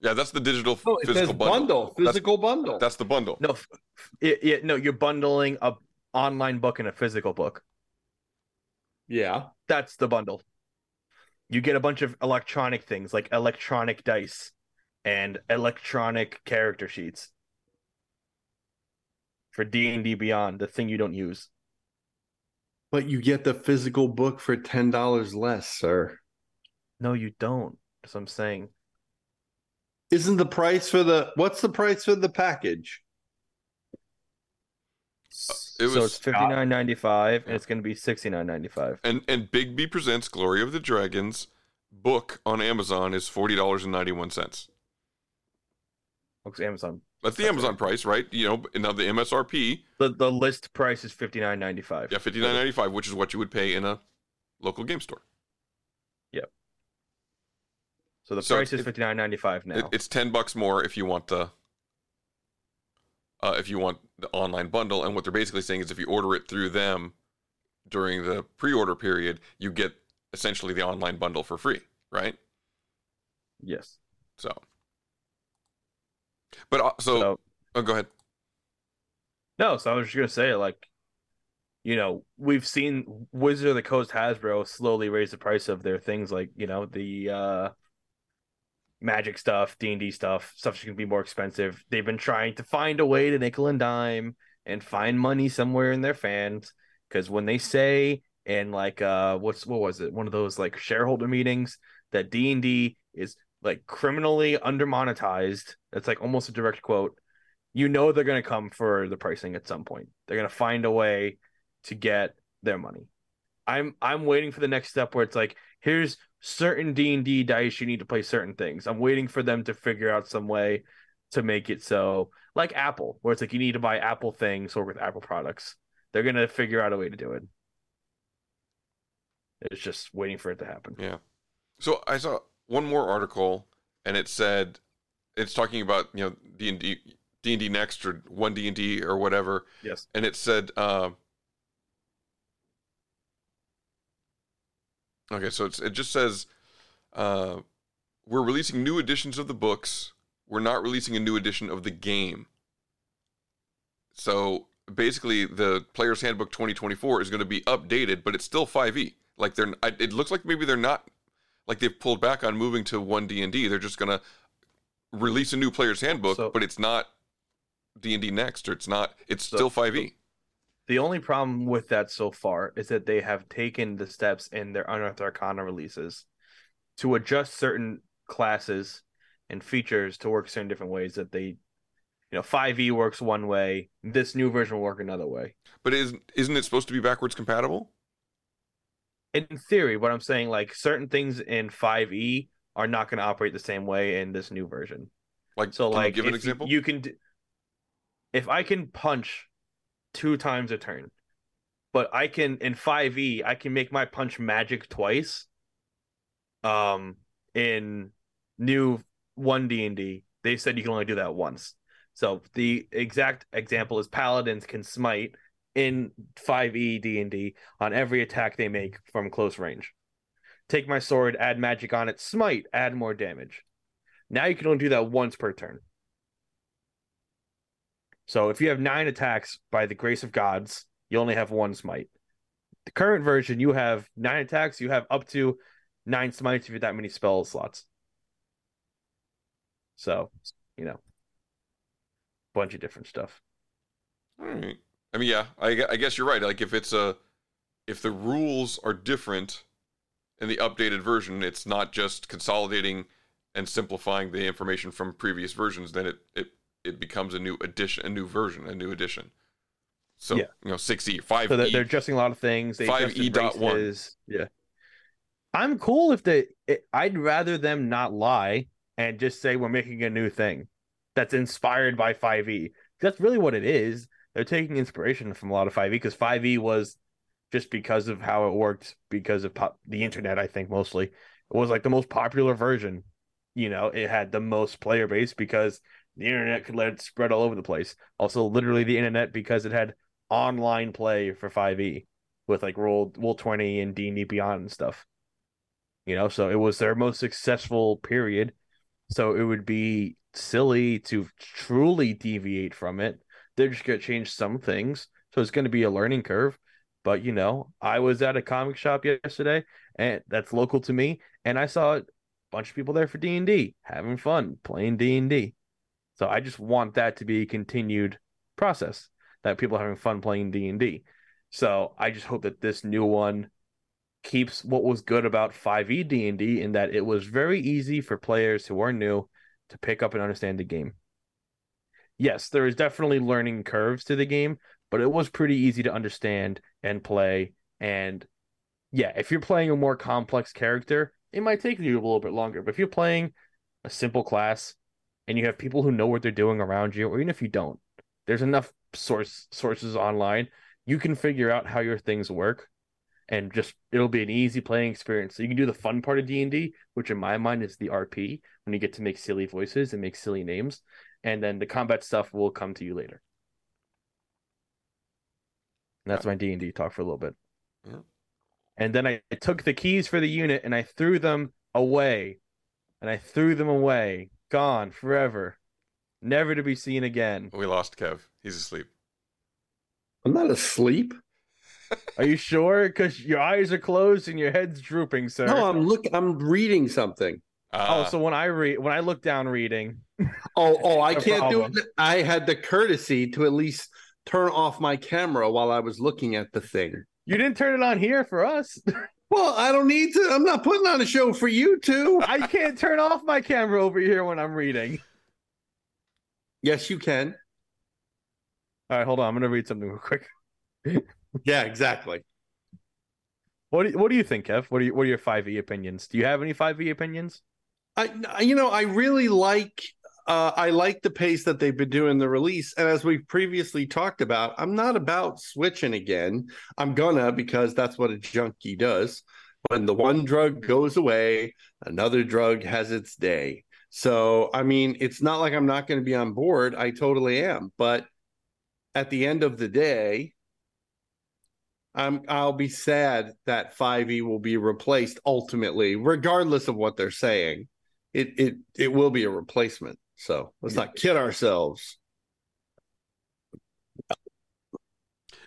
Yeah, that's the digital No, it physical says bundle. bundle, That's- physical bundle. That's the bundle. No, f- f- it, it, no, you're bundling a online book and a physical book. Yeah, that's the bundle. You get a bunch of electronic things like electronic dice and electronic character sheets for D and D Beyond, the thing you don't use. But you get the physical book for ten dollars less, sir. No, you don't. That's what I'm saying. Isn't the price for the what's the price for the package? Uh, it so was- it's uh, fifty nine ninety five, and it's going to be sixty nine ninety five. And and Bigby Presents Glory of the Dragons book on Amazon is $40.91. Looks Amazon. That's the Amazon price, right? You know, now the MSRP, The the list price is fifty nine ninety five. yeah, fifty nine ninety five, which is what you would pay in a local game store. Yep. So the So price is it- fifty nine ninety five now. It, it's ten bucks more if you want the uh, if you want the online bundle. And what they're basically saying is if you order it through them during the pre-order period, you get essentially the online bundle for free, right? yes. So, but uh, so, So- oh, go ahead. No, so I was just gonna say, like, you know, we've seen Wizard of the Coast Hasbro slowly raise the price of their things, like you know the uh, magic stuff, D and D stuff, stuff that's gonna be more expensive. They've been trying to find a way to nickel and dime and find money somewhere in their fans, because when they say in like uh, what's what was it, one of those like shareholder meetings that D and D is like criminally under monetized. That's like almost a direct quote you know they're to come for the pricing at some point. They're to find a way to get their money. I'm I'm waiting for the next step where it's like here's certain D&D dice you need to play certain things. I'm waiting for them to figure out some way to make it so like Apple where it's like you need to buy Apple things or with Apple products. They're going to figure out a way to do it. It's just waiting for it to happen. Yeah. So I saw one more article, and it said it's talking about you know D and D, D and D next or one D and D or whatever. Yes. And it said, uh, okay, so it's, it just says uh, we're releasing new editions of the books. We're not releasing a new edition of the game. So basically, the Player's Handbook 2024 is going to be updated, but it's still 5e. Like they're, it looks like maybe they're not, like they've pulled back on moving to one D and D. They're just going to release a new Player's Handbook, but it's not D and D next, or it's not. It's So- still 5e. The only problem with that so far is that they have taken the steps in their Unearthed Arcana releases to adjust certain classes and features to work certain different ways that they, you know, 5e works one way, this new version will work another way. But isn't isn't it supposed to be backwards compatible? In theory, what I'm saying, like certain things in 5e are not going to operate the same way in this new version. Like, so, can you like, give an example? You can, if I can punch two times a turn, but I can in 5e, I can make my punch magic twice. Um, in new one D and D, they said you can only do that once. So the exact example is paladins can smite in 5e D&D on every attack they make from close range. Take my sword, add magic on it, smite, add more damage. Now you can only do that once per turn. So if you have nine attacks by the grace of gods, you only have one smite. The current version, you have nine attacks. You have up to nine smites if you have that many spell slots. So, you know, bunch of different stuff. All right. I mean, yeah, I, I guess you're right. Like if it's a, if the rules are different in the updated version, it's not just consolidating and simplifying the information from previous versions. Then it it it becomes a new addition, a new version, a new edition. So Yeah. you know, six E, five So they're, E. they're adjusting a lot of things. They 5E adjusted dot one. Yeah. I'm cool if they. It, I'd rather them not lie and just say we're making a new thing that's inspired by 5e. That's really what it is. They're taking inspiration from a lot of 5e because 5e was just because of how it worked because of pop, the internet. I think mostly it was like the most popular version. You know, it had the most player base because the internet could let it spread all over the place. Also, literally the internet because it had online play for 5e with like roll roll 20 and D&D Beyond and stuff. You know, so it was their most successful period. So it would be silly to truly deviate from it. They're just going to change some things. So it's going to be a learning curve. But, you know, I was at a comic shop yesterday and that's local to me. And I saw a bunch of people there for D&D having fun playing D&D. So I just want that to be a continued process that people are having fun playing D&D. So I just hope that this new one keeps what was good about E 5e D&D in that it was very easy for players who are new to pick up and understand the game. Yes, there is definitely learning curves to the game, but it was pretty easy to understand and play and yeah, if you're playing a more complex character, it might take you a little bit longer. But if you're playing a simple class and you have people who know what they're doing around you, or even if you don't, there's enough source sources online. You can figure out how your things work, and just it'll be an easy playing experience. So you can do the fun part of D and D, which in my mind is the RP, when you get to make silly voices and make silly names, and then the combat stuff will come to you later. And that's my D and D talk for a little bit. Yeah. And then I took the keys for the unit and I threw them away. And I threw them away. Gone forever. Never to be seen again. We lost Kev. He's asleep. I'm not asleep. Are you sure? Because your eyes are closed and your head's drooping, sir. No, I'm look. I'm reading something. Uh, oh, so when I read, when I look down reading, Oh, [LAUGHS] oh, I can't do it. I had the courtesy to at least turn off my camera while I was looking at the thing. you didn't turn it on here for us. [LAUGHS] Well, I don't need to. I'm not putting on a show for you two. I can't turn off my camera over here when I'm reading. Yes, you can. All right, hold on. I'm gonna read something real quick. [LAUGHS] Yeah, exactly. What do you, What do you think, Kev? What are you, What are your five E opinions? Do you have any five E opinions? I, you know, I really like. Uh, I like the pace that they've been doing the release, and as we've previously talked about, I'm not about switching again. I'm gonna because that's what a junkie does. When the one drug goes away, another drug has its day. So, I mean, it's not like I'm not going to be on board. I totally am. But at the end of the day, I'm I'll be sad that 5e will be replaced ultimately, regardless of what they're saying. It it it will be a replacement. So let's not kid ourselves.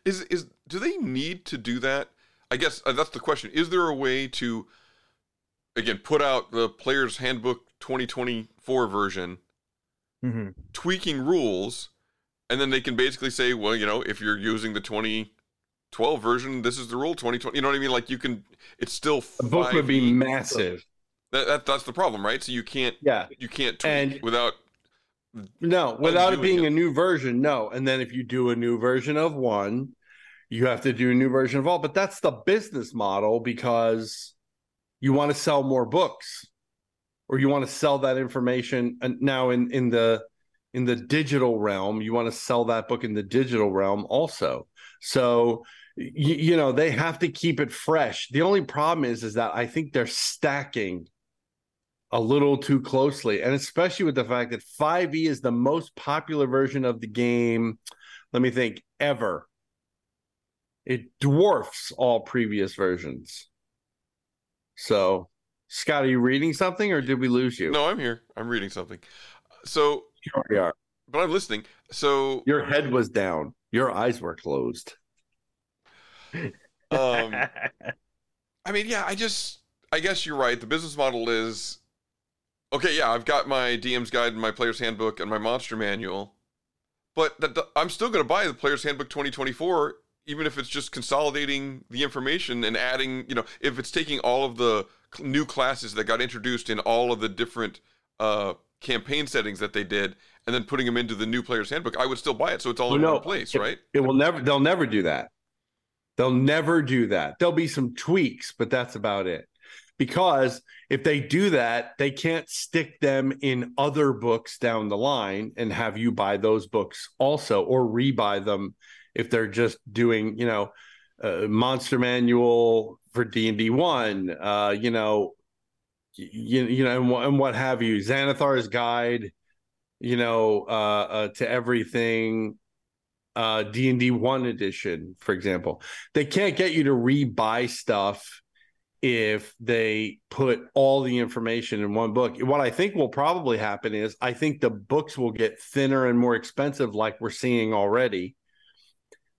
Is is do they need to do that? I guess uh, that's the question. Is there a way to again put out the player's handbook 2024 version Mm-hmm. tweaking rules and then they can basically say, well, you know, if you're using the 2012 version, this is the rule 2020. You know what I mean? Like you can it's still The book would be 5e. massive. That, that that's the problem, right? So you can't Yeah. you can't tweak And- without No, without it being it. a new version, no. And then if you do a new version of one, you have to do a new version of all. But that's the business model because you want to sell more books, or you want to sell that information. And now in in the in the digital realm, you want to sell that book in the digital realm also. So you, you know they have to keep it fresh. The only problem is is that I think they're stacking a little too closely, and especially with the fact that 5e is the most popular version of the game. Let me think, ever. It dwarfs all previous versions. So, Scott, are you reading something, or did we lose you? No, I'm here. I'm reading something. So we are. but I'm listening. So Your head was down. Your eyes were closed. Um, [LAUGHS] I mean, yeah, I just, I guess you're right. The business model is okay. Yeah, I've got my DM's guide and my player's handbook and my monster manual, but that, I'm still going to buy the player's handbook 2024, even if it's just consolidating the information and adding, you know, if it's taking all of the new classes that got introduced in all of the different uh, campaign settings that they did, and then putting them into the new player's handbook, I would still buy it. So it's all in Well, one place, it- right? It will never. They'll never do that. They'll never do that. There'll be some tweaks, but that's about it. Because if they do that, they can't stick them in other books down the line and have you buy those books also, or rebuy them if they're just doing, you know, uh, Monster Manual for D and D one, uh, you know, you, you know, and, and what have you, Xanathar's Guide, you know, uh, uh, to everything, uh, D and D one edition, for example. They can't get you to rebuy stuff if they put all the information in one book. What I think will probably happen is I think the books will get thinner and more expensive, like we're seeing already,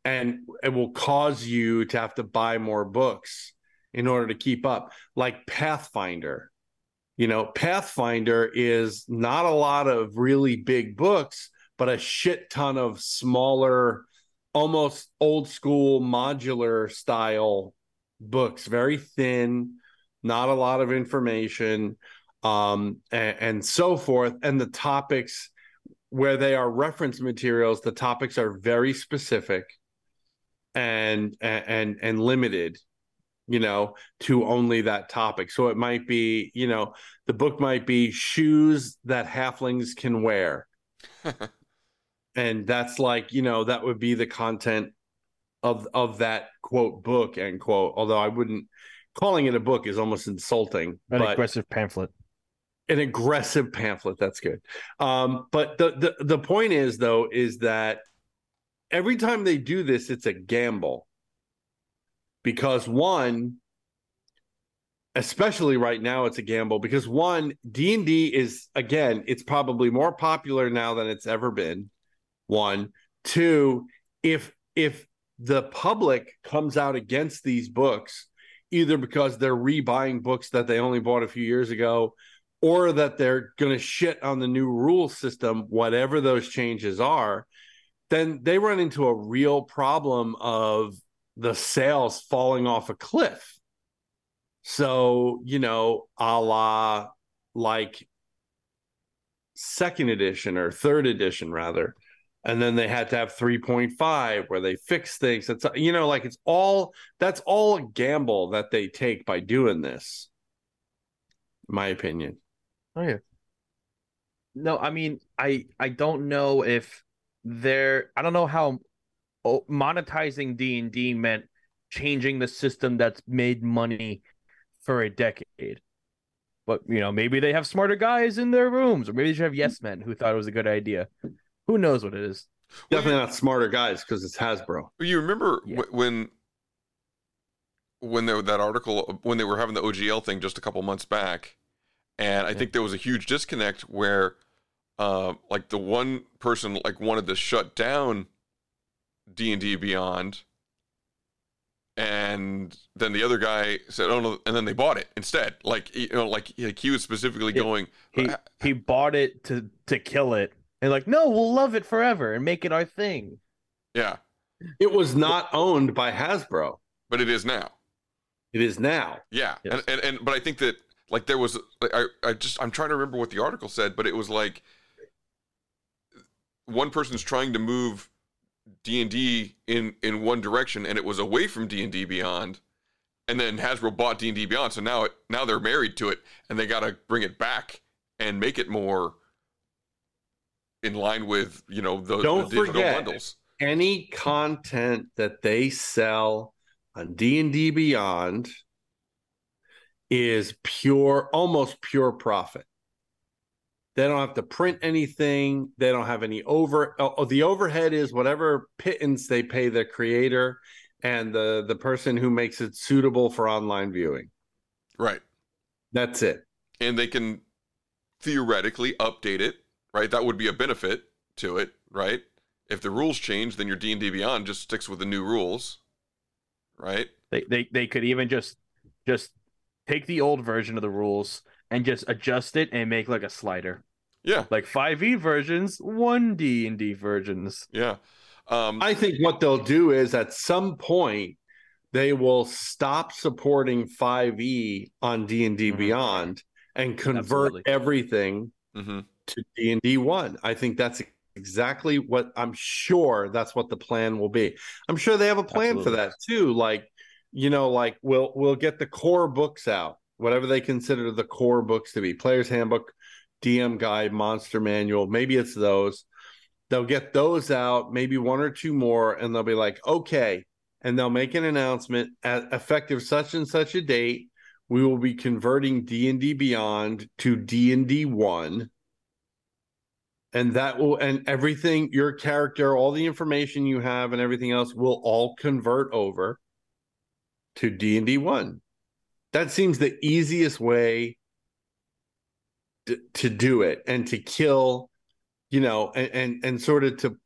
and it will cause you to have to buy more books in order to keep up, like Pathfinder. You know, Pathfinder is not a lot of really big books, but a shit ton of smaller, almost old school modular style books, very thin, not a lot of information, um, and, and so forth. And the topics where they are reference materials, the topics are very specific and and and limited you know to only that topic so it might be you know the book might be shoes that halflings can wear [LAUGHS] and that's like you know that would be the content of of that quote book end quote although i wouldn't calling it a book is almost insulting An aggressive pamphlet. an aggressive pamphlet that's good. Um but the, the the point is though is that every time they do this it's a gamble. Because one especially right now it's a gamble because one d&d is again it's probably more popular now than it's ever been one. Two if if the public comes out against these books either because they're rebuying books that they only bought a few years ago or that they're going to shit on the new rule system whatever those changes are then they run into a real problem of the sales falling off a cliff. So you know a la like second edition or third edition rather and then they had to have 3.5 where they fix things it's you know like it's all that's all a gamble that they take by doing this my opinion Oh yeah. No, I mean, I I don't know if they're I don't know how monetizing D and D meant changing the system that's made money for a decade. But you know, maybe they have smarter guys in their rooms, or maybe they should have yes men who thought it was a good idea. Who knows what it is? definitely not smarter guys because it's hasbro You remember wh- when when there that article when they were having the OGL thing just a couple months back, and I think there was a huge disconnect where, uh, like the one person like wanted to shut down D and D Beyond, and then the other guy said, "Oh no!" and then they bought it instead. Like you know, like, like he was specifically going, He he bought it to to kill it, and like, no, we'll love it forever and make it our thing. yeah, it was not owned by hasbro. But it is now. it is now. Yeah, and, and and but I think that like there was like, I I just I'm trying to remember what the article said, but it was like one person's trying to move D and D in in one direction, and it was away from D and D Beyond, and then Hasbro bought D and D Beyond, so now it now they're married to it, and they got to bring it back and make it more in line with you know the, the don't digital forget bundles. any content that they sell on d&d beyond is pure almost pure profit they don't have to print anything they don't have any over oh, the overhead is whatever pittance they pay the creator and the the person who makes it suitable for online viewing Right. that's it and they can theoretically update it right that would be a benefit to it right if the rules change then your d&d beyond just sticks with the new rules right They they they could even just just take the old version of the rules and just adjust it and make like a slider. Yeah. Like 5e versions, 1D and D versions. Yeah. Um, I think what they'll do is at some point they will stop supporting 5e on D&D Beyond and convert Absolutely. everything Mm-hmm. To D&D 1. I think that's exactly what I'm sure that's what the plan will be. I'm sure they have a plan for that too like you know like we'll we'll get the core books out, whatever they consider the core books to be. Player's Handbook, DM Guide, Monster Manual, maybe it's those. They'll get those out, maybe one or two more and they'll be like, "Okay." And they'll make an announcement at effective such and such a date we will be converting D&D Beyond to D&D 1 and that will and everything your character all the information you have and everything else will all convert over to D&D 1 that seems the easiest way to, to do it and to kill you know and and, and sort of to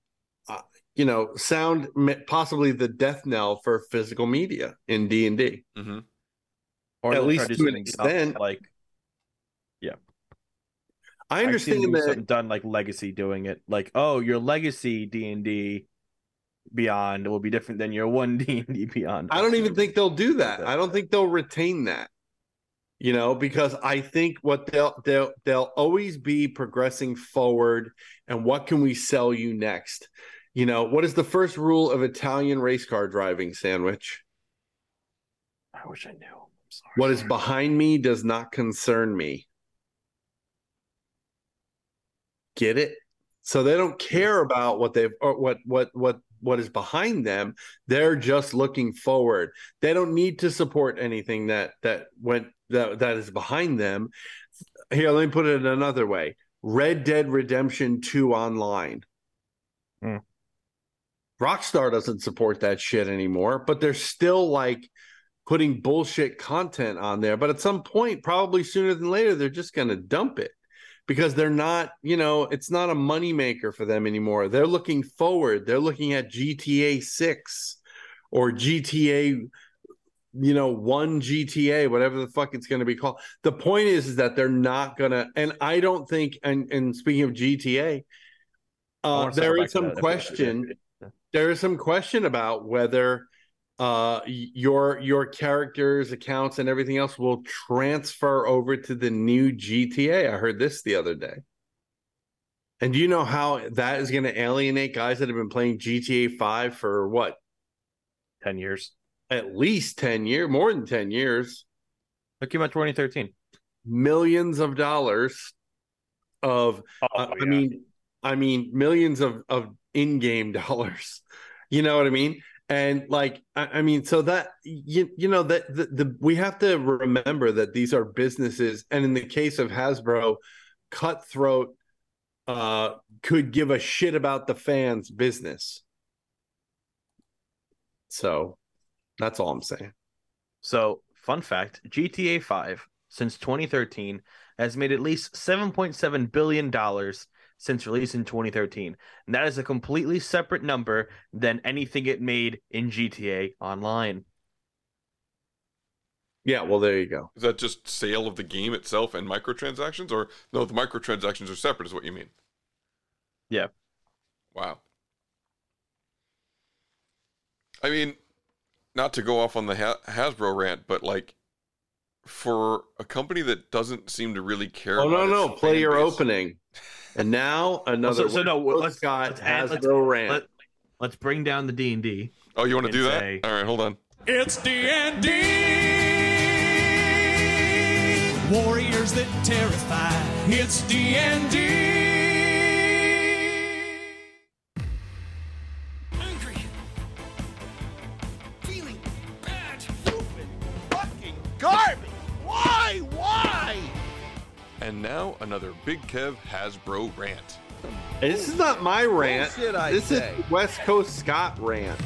uh, you know sound possibly the death knell for physical media in D&D Mm-hmm. Or At least to an extent. like yeah. I understand that done like Legacy doing it. Like, oh, your Legacy D and D Beyond will be different than your one [LAUGHS] D and D Beyond. I don't even think they'll do that. I don't think they'll retain that. You know, because I think what they'll they'll they'll always be progressing forward and what can we sell you next? You know, what is the first rule of Italian race car driving sandwich? I wish I knew. I'm sorry. What is behind me does not concern me. Get it? So they don't care about what they've or what what what what is behind them. They're just looking forward. They don't need to support anything that that went that that is behind them. Here, let me put it another way. Red Dead Redemption 2 online. Hmm. Rockstar doesn't support that shit anymore, but they're still like putting bullshit content on there. But at some point, probably sooner than later, they're just going to dump it because they're not, you know, it's not a moneymaker for them anymore. They're looking forward. They're looking at GTA 6 or GTA, you know, one GTA, whatever the fuck it's going to be called. The point is, is that they're not going to, and I don't think, and, and speaking of GTA, uh, there is some question. There is some question about whether uh your your characters accounts and everything else will transfer over to the new GTA. I heard this the other day. And do you know how that is going to alienate guys that have been playing GTA 5 for what? 10 years. At least 10 years, more than 10 years. Look came out 2013. Millions of dollars of Oh, uh, I mean I mean millions of of in-game [LAUGHS] dollars. You know what I mean? And like I, I mean, so that you you know that the, the we have to remember that these are businesses, and in the case of Hasbro, cutthroat uh could give a shit about the fans' business. So that's all I'm saying. So, fun fact GTA 5, since 2013, has made at least $7.7 billion since release in 2013. And that is a completely separate number than anything it made in GTA Online. Yeah, well, there you go. Is that just sale of the game itself and microtransactions, or no? The microtransactions are separate, is what you mean? Yeah. Wow. I mean, not to go off on the ha- Hasbro rant, but like for a company that doesn't seem to really care. Oh no, about no, its play your base- opening. And now [LAUGHS] another so, so no, let's, Coast Scott let's, add- let's, Hasbro rant. let, let's bring down the D&D. Oh, you want to do that? say- All right, hold on. It's D&D Warriors that terrify It's D&D Angry. And now another Big Kev Hasbro rant. This is not my rant. I this say. is West Coast Scott rant.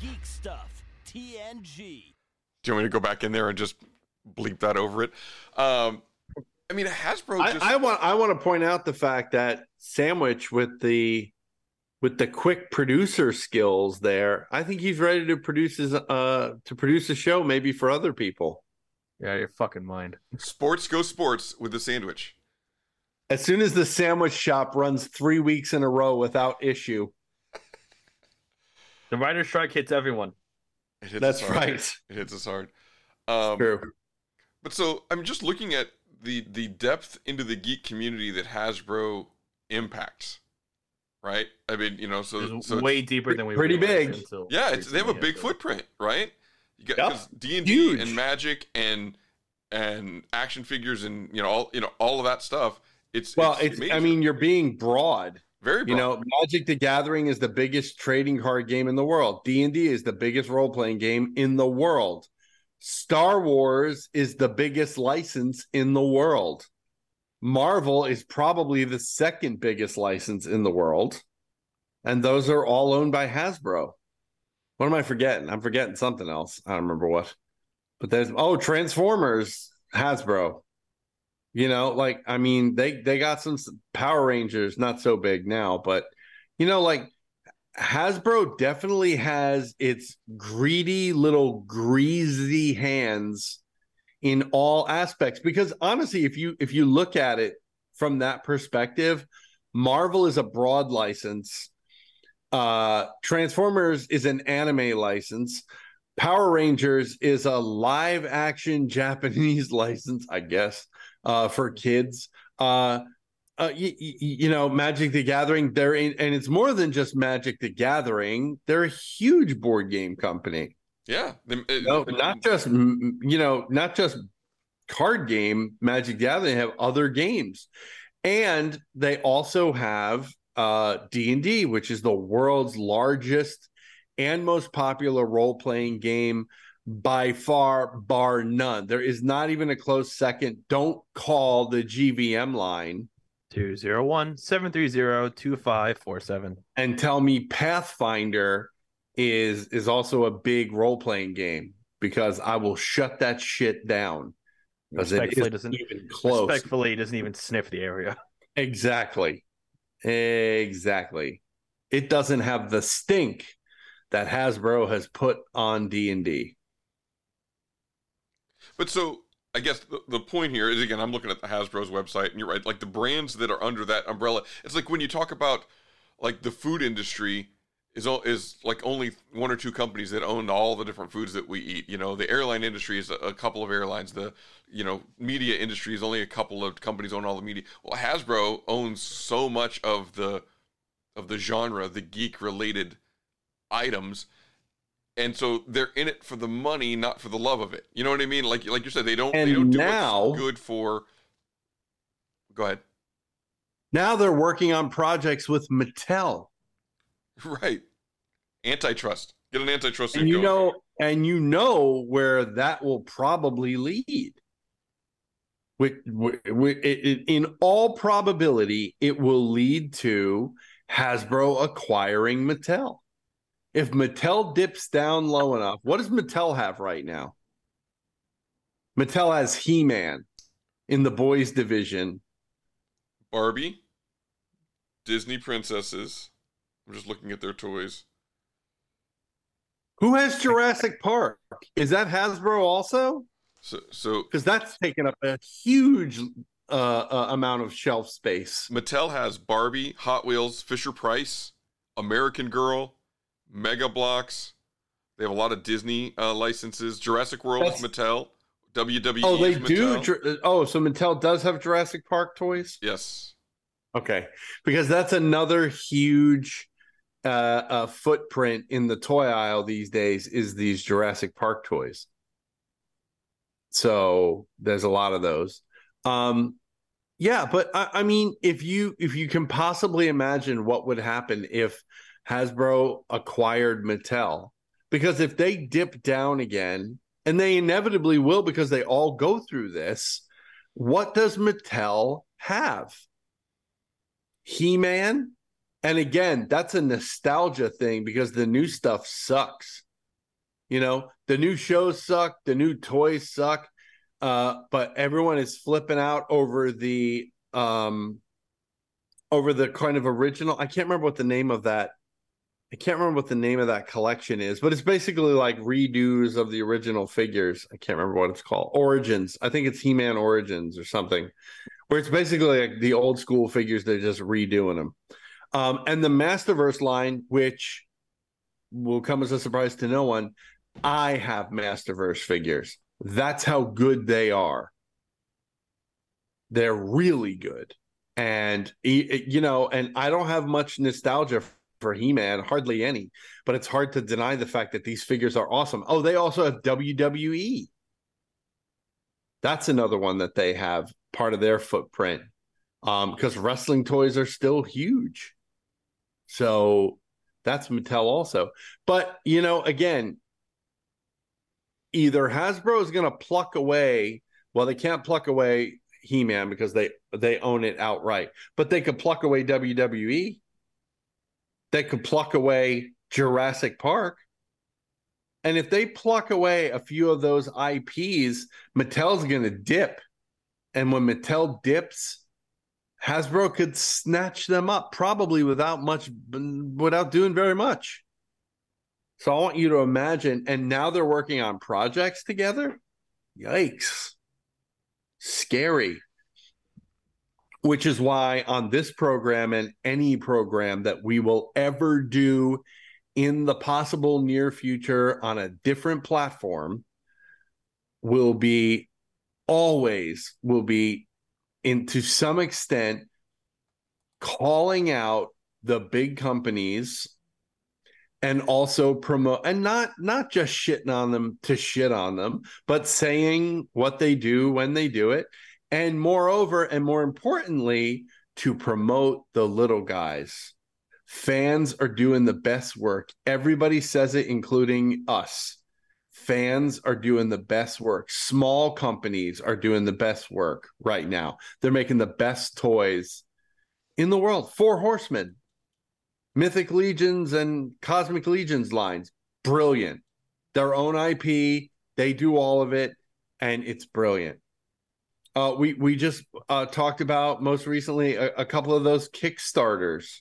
Geek Stuff TNG. Do you want me to go back in there and just bleep that over it? Um, I mean, Hasbro just I, I want I want to point out the fact that sandwich with the with the quick producer skills there, I think he's ready to produce his uh to produce a show maybe for other people. Yeah, your fucking mind. Sports go sports with the sandwich. As soon as the sandwich shop runs three weeks in a row without issue, The writer strike hits everyone. It hits That's right. It hits us hard. Um, True. But so I'm just looking at the the depth into the geek community that Hasbro impacts. Right? I mean, you know, so, so way deeper than we pretty big. until Yeah, it's, they have a big so. footprint, right? You got because D and D and Magic and and action figures and you know all you know all of that stuff. It's well, it's, it's. I mean, you're being broad. very broad. You know, Magic the Gathering is the biggest trading card game in the world. D&D is the biggest role-playing game in the world. Star Wars is the biggest license in the world. Marvel is probably the second biggest license in the world. And those are all owned by Hasbro. What am I forgetting? I'm forgetting something else. I don't remember what. But there's oh, Transformers, Hasbro. You know, like I mean, they they got some Power Rangers, not so big now, but you know, like Hasbro definitely has its greedy little greasy hands in all aspects because honestly, if you if you look at it from that perspective, Marvel is a broad license. Uh Transformers is an anime license. Power Rangers is a live action [LAUGHS] Japanese license, I guess, uh, for kids. Uh, uh, you, you know, Magic the Gathering, they're in, and it's more than just Magic the Gathering. They're a huge board game company. yeah, it- No, not just you know, not just card game Magic the Gathering. They have other games, and they also have uh, D and D, which is the world's largest and most popular role playing game by far, bar none. There is not even a close second. Don't call the GVM line 201 730 2547. and tell me Pathfinder is is also a big role playing game because I will shut that shit down because Respectfully doesn't even close. respectfully doesn't even sniff the area. Exactly, exactly. It doesn't have the stink that Hasbro has put on D and D. But so I guess the, the point here is again, I'm looking at the Hasbro's website, and you're right. Like the brands that are under that umbrella, it's like when you talk about like the food industry is is like only one or two companies that own all the different foods that we eat. You know, the airline industry is a, a couple of airlines. The you know media industry is only a couple of companies own all the media. Well, Hasbro owns so much of the of the genre, the geek related items and so they're in it for the money, not for the love of it. You know what I mean? Like like you said, they don't they And don't do now- what's good for. Go ahead. Now they're working on projects with Mattel. [LAUGHS] Right. Antitrust. Get an antitrust. and you know and you know where that will probably lead with, with, with it, it- in all probability it will lead to hasbro acquiring mattel if mattel dips down low enough what does mattel have right now mattel has he-man in the boys division Barbie, Disney princesses. I'm just looking at their toys. Who has jurassic park is that hasbro also So so because that's taken up a huge uh, uh, amount of shelf space. Mattel has Barbie, Hot Wheels, Fisher Price, American Girl, Mega Bloks. They have a lot of Disney uh, licenses. Jurassic World is Mattel. WWE Oh, they is do. Jur- Oh, so Mattel does have Jurassic Park toys. yes. Okay, because that's another huge uh, uh, footprint in the toy aisle these days. Is these Jurassic Park toys? So there's a lot of those. Um, yeah, but I, I mean, if you if you can possibly imagine what would happen if Hasbro acquired Mattel, because if they dip down again, and they inevitably will, because they all go through this, what does Mattel have? He Man, and again, that's a nostalgia thing because the new stuff sucks. You know, the new shows suck, the new toys suck, uh, but everyone is flipping out over the um over the kind of original. I can't remember what the name of that. I can't remember what the name of that collection is, but it's basically like redos of the original figures. I can't remember what it's called. Origins. I think it's He Man Origins or something, where it's basically like the old school figures. They're just redoing them. Um, and the Masterverse line, which will come as a surprise to no one, I have Masterverse figures. That's how good they are. They're really good. And, you know, and I don't have much nostalgia for He Man, hardly any, but it's hard to deny the fact that these figures are awesome. Oh, they also have WWE. That's another one that they have part of their footprint um, because wrestling toys are still huge. So that's Mattel also. But, you know, again, either Hasbro is going to pluck away, well, they can't pluck away He Man because they they own it outright, but they could pluck away WWE. They could pluck away Jurassic Park. And if they pluck away a few of those IPs, Mattel's going to dip. And when Mattel dips, Hasbro could snatch them up probably without much, without doing very much. So I want you to imagine, and now they're working on projects together. Yikes. Scary. Which is why on this program and any program that we will ever do in the possible near future on a different platform will be always will be in to some extent calling out the big companies and also promote and not not just shitting on them to shit on them but saying what they do when they do it. And moreover and more importantly to promote the little guys. Fans are doing the best work. Everybody says it including us fans are doing the best work. Small companies are doing the best work right now. They're making the best toys in the world. Four horsemen mythic legions and cosmic legions lines. Brilliant. Their own ip they do all of it and it's brilliant. Uh, we we just uh, talked about most recently a, a couple of those kickstarters.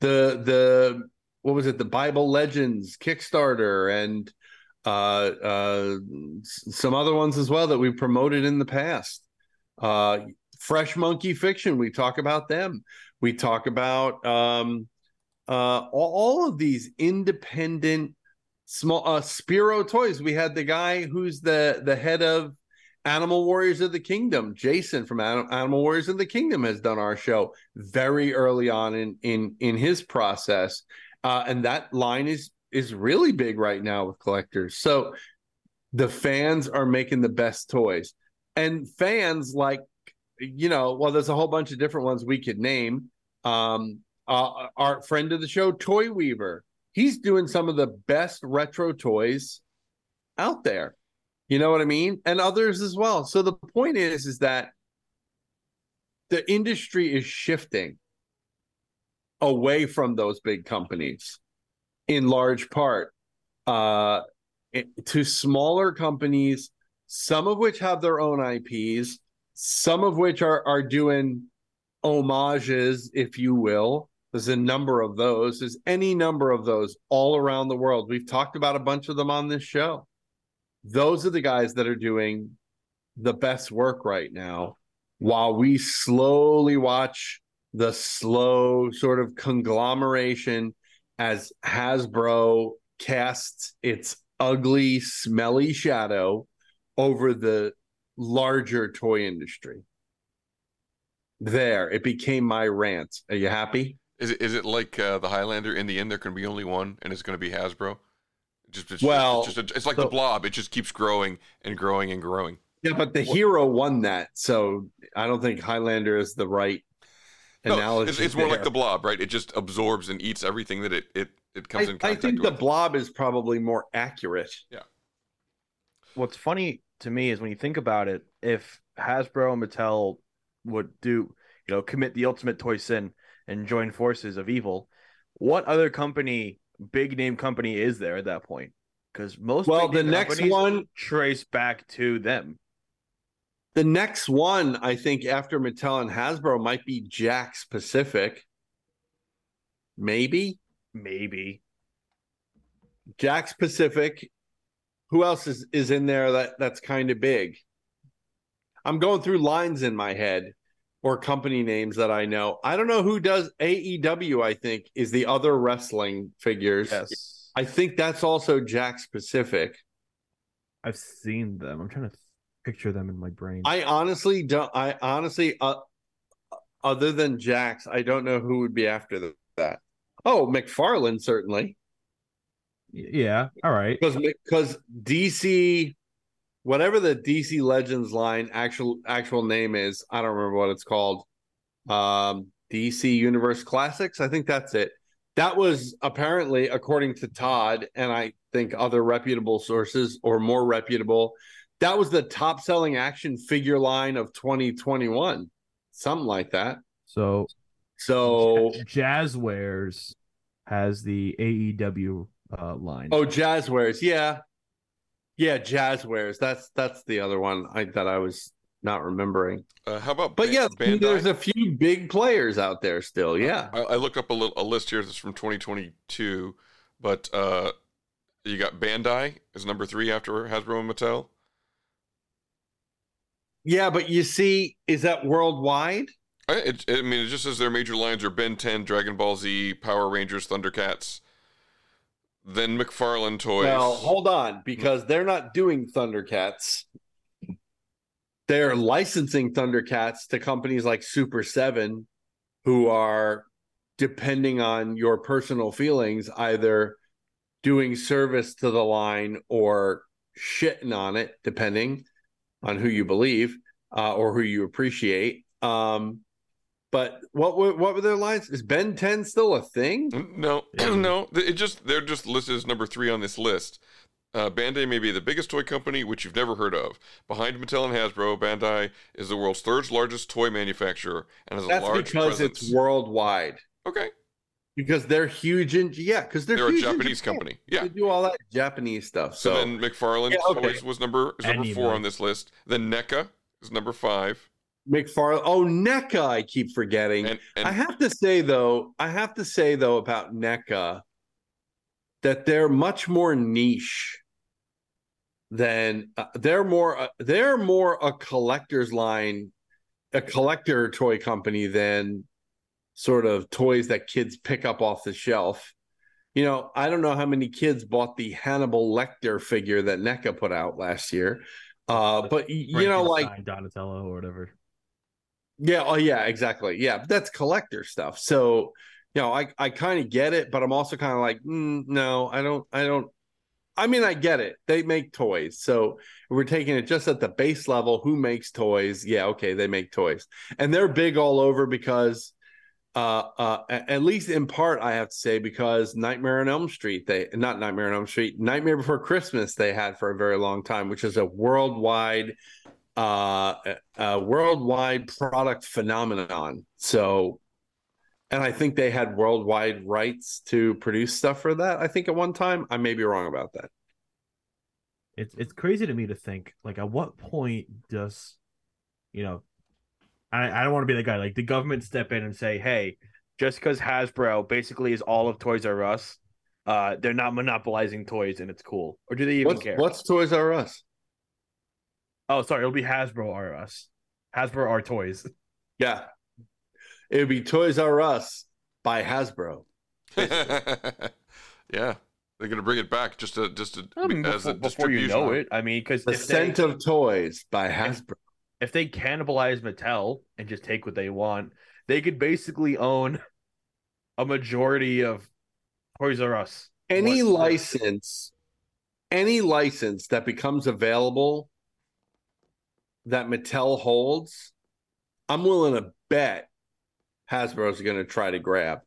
The the what was it? The bible legends kickstarter and uh, uh, some other ones as well that we promoted in the past. Uh, Fresh Monkey Fiction, we talk about them. We talk about um, uh, all, of these independent small uh, Spiro toys. We had the guy who's the the head of Animal Warriors of the Kingdom, Jason from Anim- Animal Warriors of the Kingdom, has done our show very early on in in in his process, uh, and that line is is really big right now with collectors. So the fans are making the best toys. And fans like you know, well there's a whole bunch of different ones we could name. Um uh, our friend of the show Toy Weaver. He's doing some of the best retro toys out there. You know what I mean? And others as well. So the point is is that the industry is shifting away from those big companies in large part uh, to smaller companies, some of which have their own IPs, some of which are are doing homages, if you will. There's a number of those. There's any number of those all around the world. We've talked about a bunch of them on this show. Those are the guys that are doing the best work right now while we slowly watch the slow sort of conglomeration as Hasbro casts its ugly, smelly shadow over the larger toy industry. There, it became my rant. Are you happy? Is it is it like uh, the Highlander? In the end, there can be only one, and it's going to be Hasbro. Just it's Well, just, it's, just a, it's like so- the Blob. It just keeps growing and growing and growing. Yeah, but the hero won that, so I don't think Highlander is the right No, analogy. it's, it's more like the Blob, right? It just absorbs and eats everything that it it, it comes in I, I think with. the blob is probably more accurate. Yeah. What's funny to me is when you think about it, if Hasbro and Mattel would do, you know, commit the ultimate toy sin and join forces of evil, what other company, big name company, is there at that point? Because most Well, the next one- trace back to them. The next one, I think, after Mattel and Hasbro might be Jakks Pacific. Maybe. Maybe. Jakks Pacific. Who else is, is in there that, that's kind of big? I'm going through lines in my head or company names that I know. I don't know who does AEW, I think, is the other wrestling figures. Yes. I think that's also Jakks Pacific. I've seen them. I'm trying to picture them in my brain. I honestly don't. I honestly, uh, other than Jakks, I don't know who would be after the, that. Oh, McFarlane certainly. yeah. All right. Because because DC, whatever the DC Legends line actual actual name is, I don't remember what it's called. Um, DC Universe Classics. I think that's it. That was apparently, according to Todd, and I think other reputable sources or more reputable, that was the top selling action figure line of 2021. Something like that. So So Jazwares has the AEW uh, line. Oh, Jazwares, yeah, yeah, Jazwares. That's that's the other one I, that I was not remembering. Uh, how about But Ba- yeah, Bandai? there's a few big players out there still. Yeah, I, I looked up a, little, a list here that's from 2022, but uh, you got Bandai is number three after Hasbro and Mattel. Yeah, but you see, is that worldwide? I, it, I mean, it just says their major lines are Ben 10, Dragon Ball Z, Power Rangers, Thundercats. Then McFarlane Toys. Well, hold on, because they're not doing Thundercats. They're licensing Thundercats to companies like Super Seven, who are, depending on your personal feelings, either doing service to the line or shitting on it, depending on who you believe uh, or who you appreciate. Um, but what were what were their lines? Is Ben Ten still a thing? No, [CLEARS THROAT] no. It just they're just listed as number three on this list. Uh, Bandai may be the biggest toy company, which you've never heard of. Behind Mattel and Hasbro, Bandai is the world's third largest toy manufacturer and has a That's large because presence. it's worldwide. Okay. Because they're huge in yeah, because they're, They're a huge in Japanese Japan. company. Yeah. They do all that Japanese stuff. So, So, then McFarlane Yeah, okay. Was number is number Anime. four on this list. Then NECA is number five. McFarlane. Oh, NECA, I keep forgetting. And- and- I have to say though, I have to say though about NECA that they're much more niche than uh, they're more uh, they're more a collector's line, a collector toy company than sort of toys that kids pick up off the shelf. You know, I don't know how many kids bought the Hannibal Lecter figure that NECA put out last year. Uh, but you know, like Donatello or whatever. yeah, oh yeah, exactly. Yeah, that's collector stuff. So, you know, I I kind of get it, but I'm also kind of like, mm, no, I don't, I don't. I mean, I get it. They make toys, so we're taking it just at the base level. Who makes toys? Yeah, okay, they make toys, and they're big all over because, uh, uh, at least in part, I have to say because Nightmare on Elm Street, they not Nightmare on Elm Street, Nightmare Before Christmas, they had for a very long time, which is a worldwide uh a, worldwide product phenomenon. So and i think they had worldwide rights to produce stuff for that i think at one time. I may be wrong about that. It's it's crazy to me to think like at what point does you know I, I don't want to be the guy. Like the government step in and say hey just because Hasbro basically is all of Toys R Us uh they're not monopolizing toys and it's cool. Or do they even what's, care? what's toys r us? Oh sorry it'll be Hasbro R Us. Hasbro R Toys. [LAUGHS] Yeah. It would be toys r us by hasbro. [LAUGHS] Yeah, they're gonna bring it back just to just to I mean, as a before, before you know it. I mean because the scent they, of toys by hasbro if they cannibalize Mattel and just take what they want, they could basically own a majority of Toys R Us. any What- license any license that becomes available that Mattel holds, I'm willing to bet Hasbro's going to try to grab.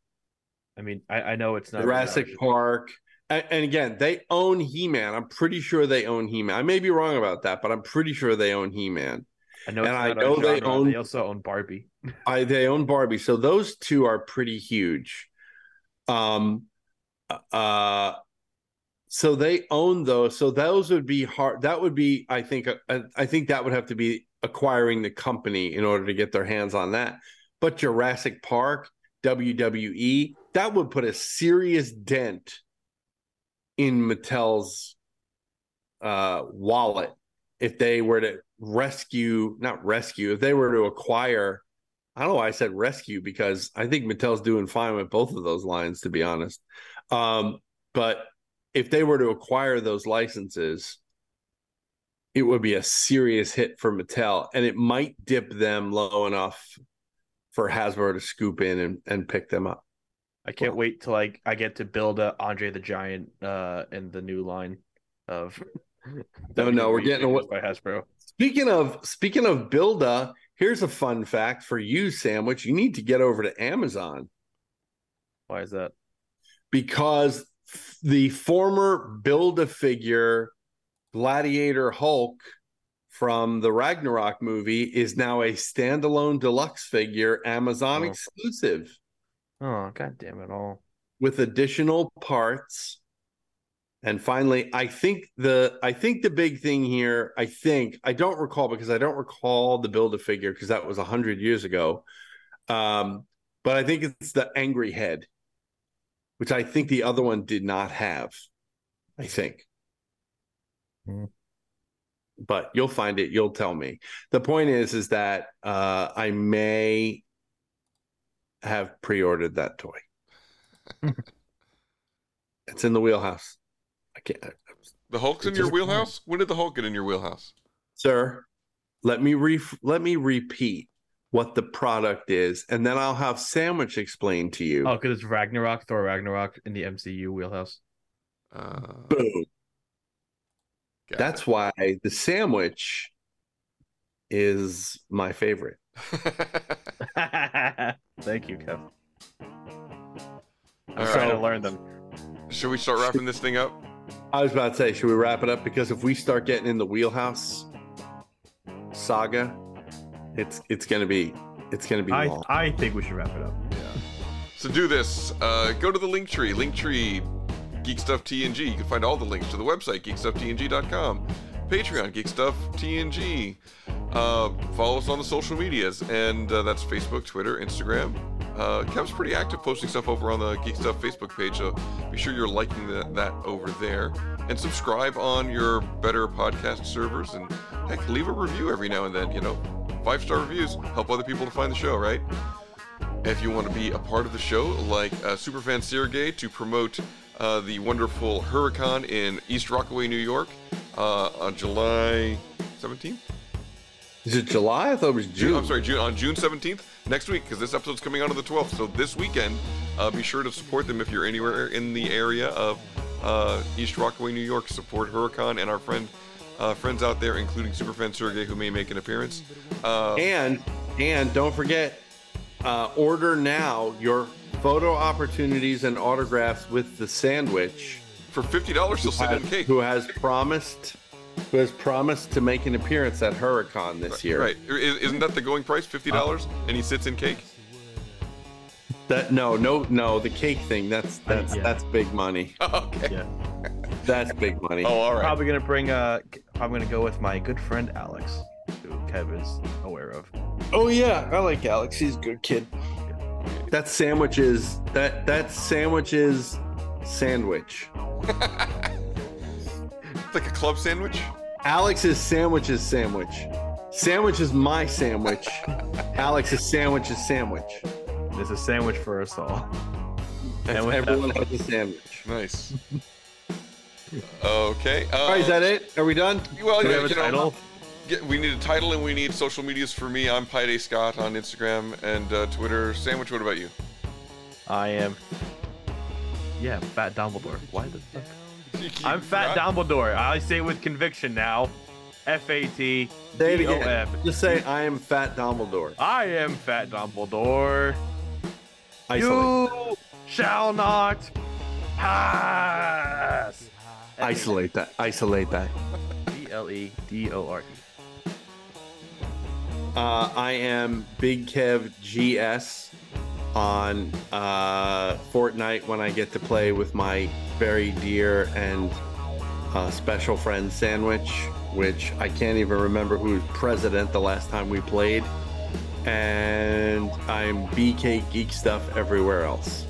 I mean, I, I know it's not Jurassic Park. And, and again, they own He Man. I'm pretty sure they own He Man. I may be wrong about that, but I'm pretty sure they own He Man. I know, and I know our they own They also own Barbie. [LAUGHS] I they own Barbie, so those two are pretty huge. Um, uh, so they own those. So those would be hard. That would be, I think, a, a, I think that would have to be acquiring the company in order to get their hands on that. But Jurassic Park, WWE, that would put a serious dent in Mattel's uh, wallet if they were to rescue, not rescue, if they were to acquire. I don't know why I said rescue because I think Mattel's doing fine with both of those lines, to be honest. Um, but if they were to acquire those licenses, it would be a serious hit for Mattel, and it might dip them low enough for Hasbro to scoop in and, and pick them up. I can't wait till like I get to build a Andre the Giant uh in the new line of [LAUGHS] No, no, we're getting away by Hasbro. Speaking of speaking of Builda, here's a fun fact for you, Sandwich. You need to get over to Amazon Why is that? because the former Build a Figure Gladiator Hulk from the Ragnarok movie is now a standalone deluxe figure, Amazon Oh. exclusive, Oh god damn it all. with additional parts. And finally, I think the I think the big thing here, I think I don't recall because I don't recall the build a figure because that was a hundred years ago. Um, but I think it's the angry head, which I think the other one did not have. I think. But you'll find it, you'll tell me. The point is, is that uh I may have pre-ordered that toy. [LAUGHS] it's in the wheelhouse. I can't The Hulk's in your just- wheelhouse? When did the Hulk get in your wheelhouse? sir let me re- let me repeat what the product is and then i'll have sandwich explain to you Oh, because it's Ragnarok, Thor Ragnarok in the MCU wheelhouse. Uh, boom that's why the sandwich is my favorite [LAUGHS] [LAUGHS] Thank you, Kev. I'm All trying to learn them. Should we start wrapping this thing up? I was about to say should we wrap it up because if we start getting in the wheelhouse saga it's it's gonna be it's gonna be I long I think we should wrap it up. Yeah. So do this. Uh, go to the link tree, link tree, Geek Stuff TNG. You can find all the links to the website, geekstufftng.com, Patreon, Geek Stuff TNG. Uh, follow us on the social medias, and uh, that's Facebook, Twitter, Instagram. Uh, Kev's pretty active posting stuff over on the Geek Stuff Facebook page, so be sure you're liking that, that over there. And subscribe on your better podcast servers, and heck, leave a review every now and then. You know, five star reviews help other people to find the show, right? If you want to be a part of the show, like uh, Superfan Sergey to promote uh, the wonderful Hurricon in East Rockaway, New York, uh, on July 17th. Is it july i thought it was June. I'm sorry, June on June 17th next week because this episode's coming out on the 12th. So this weekend, uh, be sure to support them if you're anywhere in the area of uh, East Rockaway, New York. Support Hurricon and our friend uh, friends out there, including Superfan Sergey, who may make an appearance. Uh, and and don't forget uh, order now your photo opportunities and autographs with the sandwich for fifty dollars he'll send in cake who has promised who has promised to make an appearance at Hurricon this year Right? I- Isn't that the going price, fifty dollars, and he sits in cake? that no no no the cake thing that's that's that's big money [LAUGHS] okay Yeah. that's big money Oh, all right. Probably gonna bring uh I'm gonna go with my good friend Alex, who Kev is aware of. oh yeah i like alex he's a good kid that sandwich is that that sandwich is sandwich It's [LAUGHS] like a club sandwich. Alex's sandwich is sandwich. Sandwich is my sandwich. [LAUGHS] Alex's sandwich is sandwich. There's a sandwich for us all. And with everyone has a sandwich. Nice. [LAUGHS] Okay. Uh, All right, is that it? Are we done? Well, Do we yeah, have a you know, title? Get, we need a title and we need social medias for me. I'm Pi Day Scott on Instagram and uh, Twitter. Sandwich, what about you? I am. Yeah, Fat Dumbledore. Why the fuck? You keep- I'm Fat Dumbledore. I say it with conviction now. F A T Say it D O again. F. Just say I am Fat Dumbledore. I am Fat Dumbledore. Isolate. You shall not pass. Isolate that. Isolate that. B L E D O R E. Uh, I am Big Kev GS on uh, Fortnite when I get to play with my very dear and uh, special friend Sandwich. which I can't even remember who was president the last time we played. And I'm BK Geek Stuff everywhere else.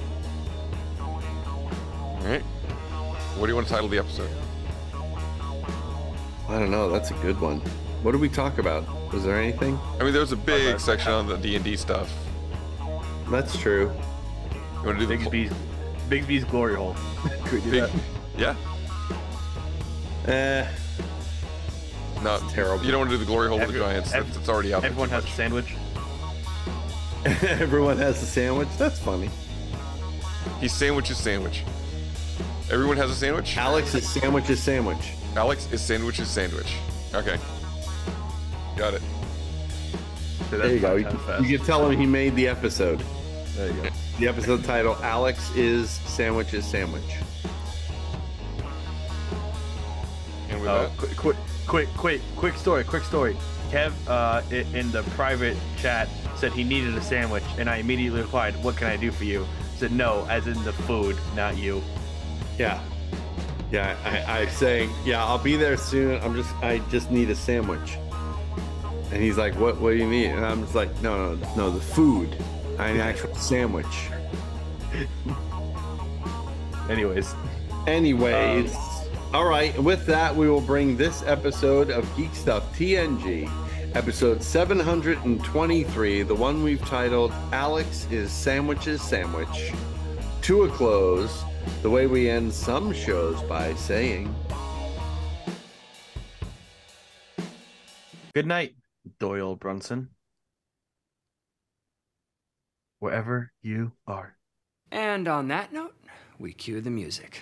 All right. What do you want to title the episode? I don't know. That's a good one. What did we talk about? Was there anything? I mean, there was a big section on the D and D stuff. That's true. You want to do Bigsby's Bigsby's glory hole. [LAUGHS] Could we do Big, that? yeah. Eh. No, terrible. You don't want to do the glory hole of the giants. ev- That's, that's already out. there Everyone too has a sandwich. [LAUGHS] Everyone has a sandwich. That's funny. He sandwiches sandwich. Everyone has a sandwich. Alex is sandwich is sandwich. Alex is sandwich's sandwich. Okay. Got it. There you go. You, you can tell him he made the episode. There you go. The episode title: Alex is sandwich is sandwich. And with Oh, that, quick, quick, quick, quick, quick story, quick story. Kev, uh, in the private chat, said he needed a sandwich, and I immediately replied, "What can I do for you?" said, "No, as in the food, not you." Yeah. Yeah, I, I say, yeah, I'll be there soon. I'm just, I just need a sandwich. And he's like, what, what do you need? And I'm just like, no, no, no, the food. An actual sandwich. Anyways, Anyways, um, all right. With that, we will bring this episode of Geek Stuff TNG, episode 723, the one we've titled "Alex is Sandwiches Sandwich," to a close. The way we end some shows by saying, good night, Doyle Brunson. Wherever you are. And on that note, we cue the music.